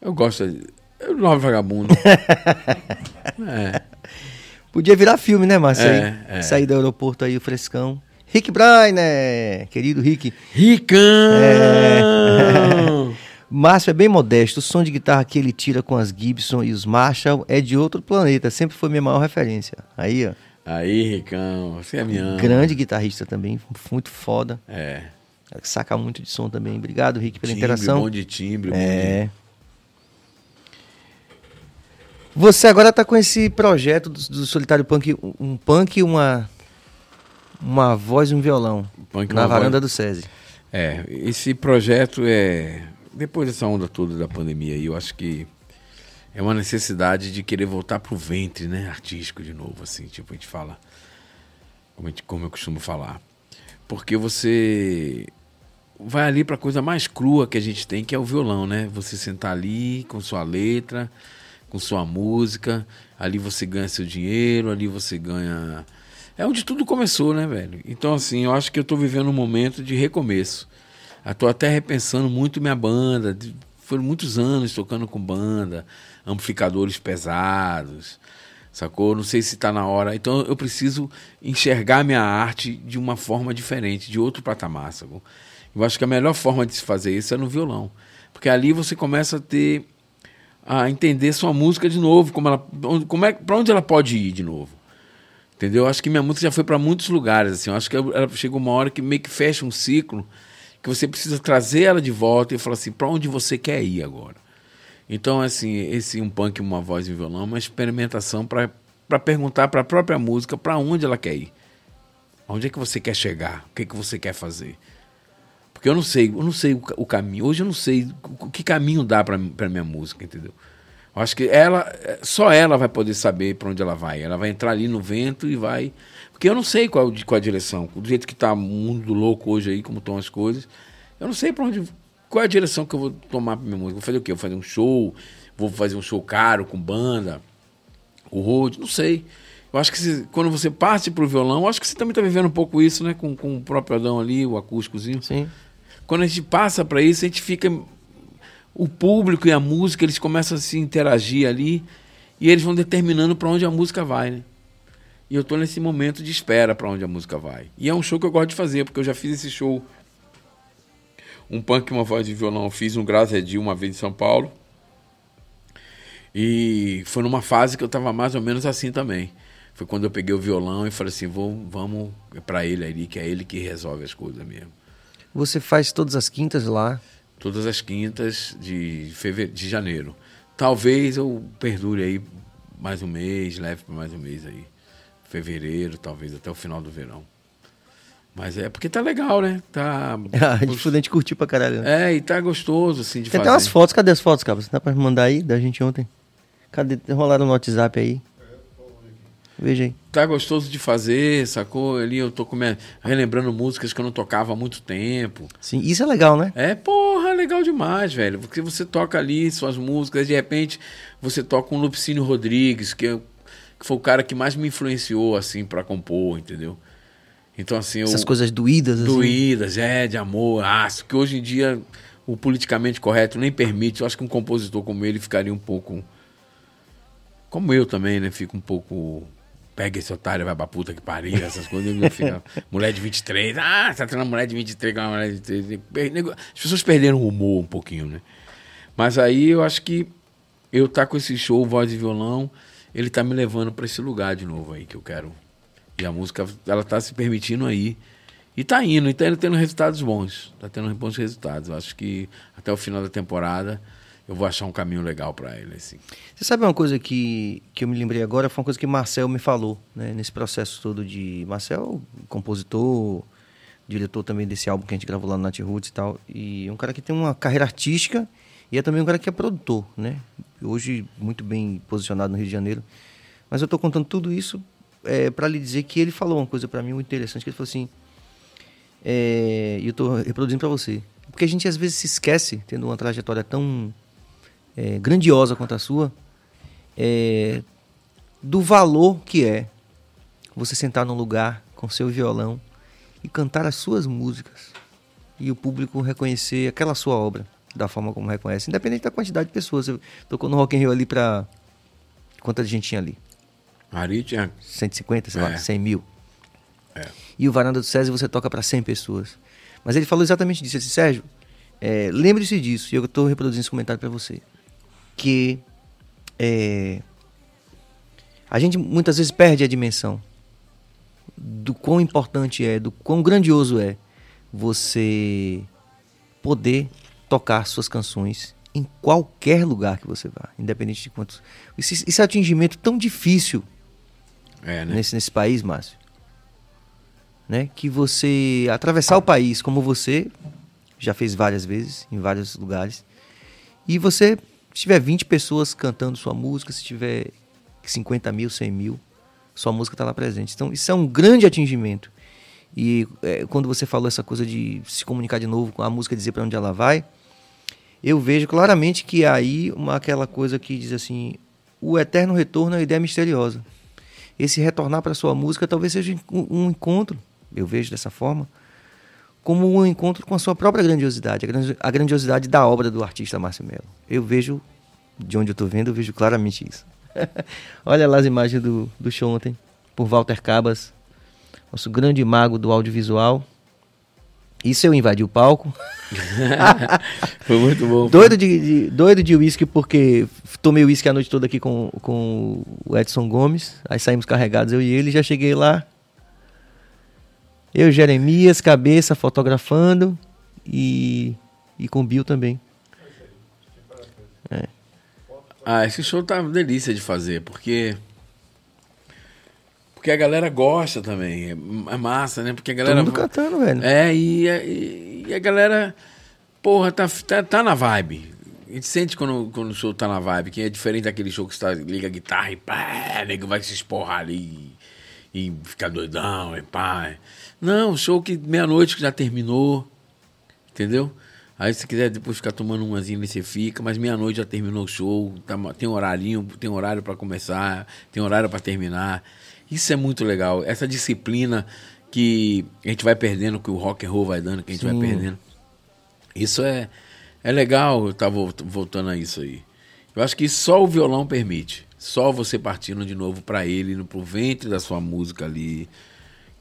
Eu gosto. De... Eu Nobre Vagabundo. é. Podia virar filme, né, Márcio? É, é. Sair do aeroporto aí, o frescão. Rick Brainer, querido Rick. Ricão! Márcio é bem modesto. O som de guitarra que ele tira com as Gibson e os Marshall é de outro planeta. Sempre foi minha maior referência. Aí, ó. Aí, Ricão. Você é minha. Grande guitarrista também. Muito foda. É. Saca muito de som também. Obrigado, Rick, pela Timbre, interação. bom de timbre. bom É. Você agora tá com esse projeto do, do Solitário Punk, um- punk, uma, uma voz e um violão. Punk, na varanda voz. do SESI. É, esse projeto é. Depois dessa onda toda da pandemia aí, eu acho que é uma necessidade de querer voltar pro ventre, né? Artístico de novo, assim, tipo, a gente fala. Como, a gente- como eu costumo falar. Porque você vai ali pra coisa mais crua que a gente tem, que é o violão, né? Você sentar ali com sua letra, com sua música, ali você ganha seu dinheiro, ali você ganha. É onde tudo começou, né, velho? Então, assim, eu acho que eu tô vivendo um momento de recomeço. Tô até repensando muito minha banda. Foram muitos anos tocando com banda, amplificadores pesados, sacou? Não sei se tá na hora. Então, eu preciso enxergar minha arte de uma forma diferente, de outro patamar, sacou? Eu acho que a melhor forma de se fazer isso é no violão. Porque ali você começa a ter a entender sua música de novo, como ela, como é, para onde ela pode ir de novo. Entendeu? Eu Acho que minha música já foi para muitos lugares assim. Eu acho que ela chega uma hora que meio que fecha um ciclo que você precisa trazer ela de volta e falar assim, para onde você quer ir agora. Então, assim, esse um punk, uma voz e um violão, é uma experimentação para perguntar para a própria música para onde ela quer ir. Onde é que você quer chegar? O que é que você quer fazer? Porque eu não sei, eu não sei o, o caminho. Hoje eu não sei o, que caminho dá para minha música, entendeu? Eu acho que ela, só ela vai poder saber para onde ela vai. Ela vai entrar ali no vento e vai. Porque eu não sei qual, de- qual a direção. Do jeito que está o mundo louco hoje aí, como estão as coisas, eu não sei para onde. Qual é a direção que eu vou tomar para minha música? Vou fazer o quê? Vou fazer um show? Vou fazer um show caro com banda? O road? Não sei. Eu acho que se- quando você parte pro violão, eu acho que você também está vivendo um pouco isso, né? Com, com o próprio Adão ali, o acústicozinho. Sim. Quando a gente passa para isso, a gente fica. O público e a música, eles começam a se interagir ali e eles vão determinando para onde a música vai, né? E eu tô nesse momento de espera para onde a música vai. E é um show que eu gosto de fazer, porque eu já fiz esse show. Um punk, uma voz de violão, eu fiz um Grazedio uma vez em São Paulo. E foi numa fase que eu tava mais ou menos assim também. Foi quando eu peguei o violão e falei assim, vou, vamos para ele ali, que é ele que resolve as coisas mesmo Você faz todas as quintas lá. todas as quintas de, feve... de janeiro. Talvez eu perdure aí mais um mês, leve para mais um mês aí. Fevereiro, talvez até o final do verão. Mas é porque tá legal, né? Tá. A gente fuder, a gente curtiu pra caralho. né? É, e tá gostoso, assim, de Tem fazer. até umas fotos. Cadê as fotos, cara? Você dá pra me mandar aí da gente ontem? Cadê? Rolaram no WhatsApp aí. Veja aí. Tá gostoso de fazer, sacou? Ali eu tô come... relembrando músicas que eu não tocava há muito tempo. Sim, isso é legal, né? É, porra, legal demais, velho. Porque você toca ali suas músicas, de repente você toca um Lupicínio Rodrigues, que, eu- que foi o cara que mais me influenciou, assim, pra compor, entendeu? Então, assim, eu. Essas coisas doídas, assim. doídas, é, de amor, aço, que hoje em dia o politicamente correto nem permite. Eu acho que um compositor como ele ficaria um pouco. Como eu também, né? Fica um pouco. Pega esse otário, vai pra puta que pariu, essas coisas. Fica, mulher de 23, ah, tá tendo uma mulher de 23 com uma mulher de 23. Per- nego- As pessoas perderam o humor um pouquinho, né? Mas aí eu acho que eu tá com esse show, voz e violão, ele tá me levando pra esse lugar de novo aí que eu quero. E a música, ela tá se permitindo aí. E tá indo, e tá indo tendo resultados bons. Tá tendo bons resultados. Eu acho que até o final da temporada eu vou achar um caminho legal pra ele, assim. Você sabe uma coisa que, que eu me lembrei agora? Foi uma coisa que Marcel me falou, né? Nesse processo todo de... Marcel, compositor, diretor também desse álbum que a gente gravou lá no Nat Roots e tal. E um cara que tem uma carreira artística e é também um cara que é produtor, né? Hoje muito bem posicionado no Rio de Janeiro. Mas eu tô contando tudo isso é, para lhe dizer que ele falou uma coisa para mim muito interessante, que ele falou assim... É, e eu tô reproduzindo para você. Porque a gente às vezes se esquece, tendo uma trajetória tão é, grandiosa quanto a sua, é, do valor que é você sentar num lugar com seu violão e cantar as suas músicas e o público reconhecer aquela sua obra da forma como reconhece, independente da quantidade de pessoas. Você tocou no Rock in Rio ali pra... Quanta gente tinha ali? Ari tinha 150, sei É. lá, 100 mil. É. E o Varanda do César você toca para 100 pessoas. Mas ele falou exatamente disso. Ele disse, Sérgio, é, lembre-se disso, e eu estou reproduzindo esse comentário para você. Que é, a gente muitas vezes perde a dimensão do quão importante é, do quão grandioso é você poder tocar suas canções em qualquer lugar que você vá, independente de quantos. Esse, esse atingimento tão difícil É, né? nesse, nesse país, Márcio, né? Que você atravessar o país como você já fez várias vezes, em vários lugares, e você, se tiver 20 pessoas cantando sua música, se tiver 50 mil, 100 mil, sua música está lá presente. Então, isso é um grande atingimento. E é, quando você falou essa coisa de se comunicar de novo com a música, dizer para onde ela vai, eu vejo claramente que aí uma aquela coisa que diz assim, o eterno retorno é uma ideia misteriosa. Esse retornar para sua música talvez seja um, encontro, eu vejo dessa forma, como um encontro com a sua própria grandiosidade, a grandi- a grandiosidade da obra do artista Márcio Melo. Eu vejo, de onde eu estou vendo, eu vejo claramente isso. Olha lá as imagens do, do show ontem, por Walter Cabas, nosso grande mago do audiovisual. Isso eu invadi o palco. Foi muito bom. Doido de, de- doido de uísque, porque tomei uísque a noite toda aqui com, com o Edson Gomes. Aí saímos carregados, eu e ele. Já cheguei lá. Eu, Jeremias, cabeça, fotografando. E, e com o Bill também. Ah, esse show tá uma delícia de fazer, porque. Porque a galera gosta também. É é massa, né? Porque a Todo galera. mundo cantando, velho. É, e, e, e a galera, porra, tá, tá, tá na vibe. A gente sente quando, quando o show tá na vibe, que é diferente daquele show que você tá, liga a guitarra e pá, nego vai se esporrar ali e, e ficar doidão e pá. Não, show que meia-noite que já terminou, entendeu? Aí se quiser depois ficar tomando umazinha ali, você fica, mas meia-noite já terminou o show, tá, tem horarinho, tem horário para começar, tem horário para terminar. Isso é muito legal, essa disciplina que a gente vai perdendo, que o rock and roll vai dando, que a gente vai Sim. perdendo. Isso é, é legal, eu estar voltando a isso aí. Eu acho que só o violão permite. Só você partindo de novo para ele, indo pro ventre da sua música ali,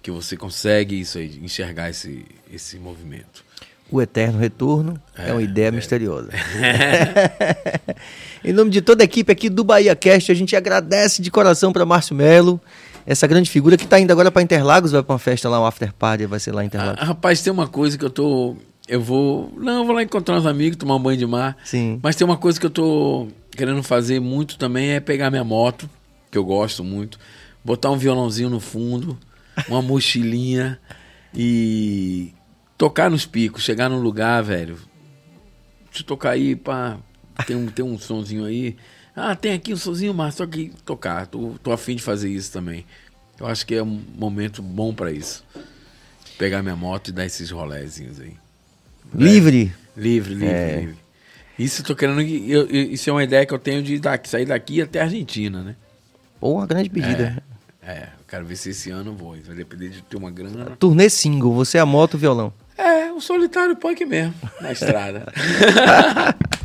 que você consegue isso aí, enxergar esse, esse movimento. O eterno retorno é, uma É, ideia é. misteriosa. em nome de toda a equipe aqui do Bahia Cast, a gente agradece de coração para Márcio Melo, essa grande figura que está indo agora para Interlagos, vai para uma festa lá, um after party, vai ser lá em Interlagos. Ah, rapaz, tem uma coisa que eu tô. Eu vou. Não, eu vou lá encontrar uns amigos, tomar um banho de mar. Sim. Mas tem uma coisa que eu tô querendo fazer muito também é pegar minha moto, que eu gosto muito, botar um violãozinho no fundo, uma mochilinha e tocar nos picos, chegar num lugar, velho. Deixa eu tocar aí, pá. Tem um, tem um sonzinho aí. Ah, tem aqui um sonzinho, mas só que tocar. Tô, tô afim de fazer isso também. Eu acho que é um momento bom pra isso. Pegar minha moto e dar esses rolézinhos aí. Livre. Livre, livre, É. livre. Isso eu tô querendo. eu- isso é uma ideia que eu tenho de daqui- sair daqui até a Argentina, né? Ou uma grande pedida. É, eu quero ver se esse ano eu vou. Vai depender de ter uma grana. Turnê single, você é a moto, violão. É, um solitário punk mesmo, na estrada.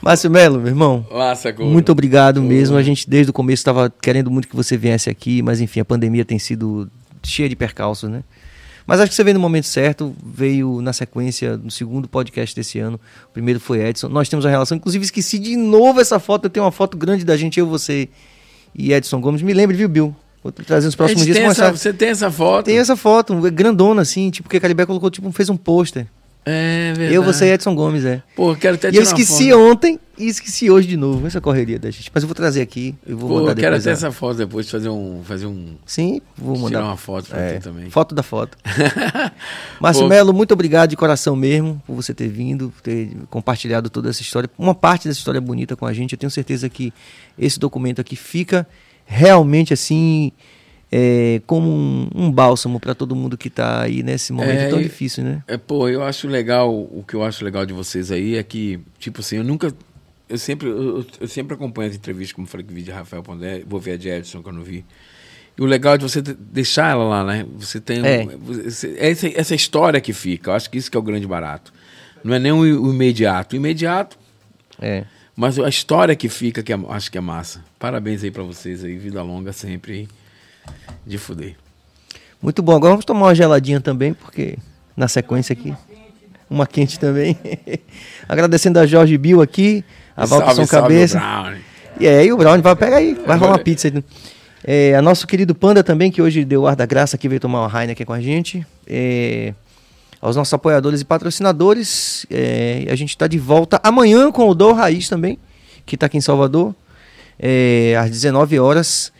Márcio Melo, meu irmão, Massa, Goro. muito obrigado mesmo. A gente desde o começo estava querendo muito que você viesse aqui, mas enfim, a pandemia tem sido cheia de percalços, né? Mas acho que você veio no momento certo, veio na sequência no segundo podcast desse ano. O primeiro foi Edson. Nós temos uma relação, inclusive esqueci de novo essa foto. Eu tenho uma foto grande da gente, eu, você e Edson Gomes. Me lembre, viu, Bill? Vou trazer nos próximos dias. tem essa, você tem essa foto? Tem essa foto, grandona assim, tipo, porque a Caribe colocou, tipo, fez um pôster. É verdade. Eu, você e Edson Gomes, é. Pô, quero até E eu tirar uma esqueci ontem e esqueci hoje de novo. Essa correria da gente. Mas eu vou trazer aqui. Eu vou Pô, mandar eu quero até a- essa foto depois, fazer um. Fazer um Sim, vou mandar. tirar uma foto pra É, também. Foto da foto. Márcio. Melo, muito obrigado de coração mesmo por você ter vindo, ter compartilhado toda essa história. Uma parte dessa história bonita com a gente. Eu tenho certeza que esse documento aqui fica realmente assim. É, como um, um bálsamo para todo mundo que está aí nesse momento É, tão difícil, né? É, pô, eu acho legal, o que eu acho legal de vocês aí é que, tipo assim, eu nunca. Eu sempre, eu, eu sempre acompanho as entrevistas, como falei que vi de Rafael Pondé, vou ver a de Edson que eu não vi. E o legal é de você de- deixar ela lá, né? Você tem. um- É. você- essa, essa história que fica, eu acho que isso que é o grande barato. Não é nem o, o imediato. O imediato, É. mas a história que fica, que é- acho que é massa. Parabéns aí pra vocês aí, vida longa sempre. De fuder. Muito bom. Agora vamos tomar uma geladinha também, porque na sequência aqui. Uma quente também. Agradecendo a Jorge Bill aqui, a Valter São Cabeça. E aí, o Brown vai pegar aí, vai rolar uma pizza aí. É, a nosso querido Panda também, que hoje deu ar da graça aqui, veio tomar uma Heineken com a gente. É, aos nossos apoiadores e patrocinadores. É, a gente está de volta amanhã com o Dor Raiz também, que está aqui em Salvador, é, às 19 horas.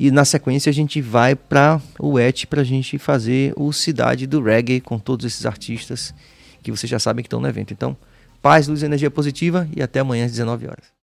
E na sequência a gente vai para o ET para a gente fazer o Cidade do Reggae com todos esses artistas que vocês já sabem que estão no evento. Então, paz, luz e energia positiva e até amanhã às 19 horas.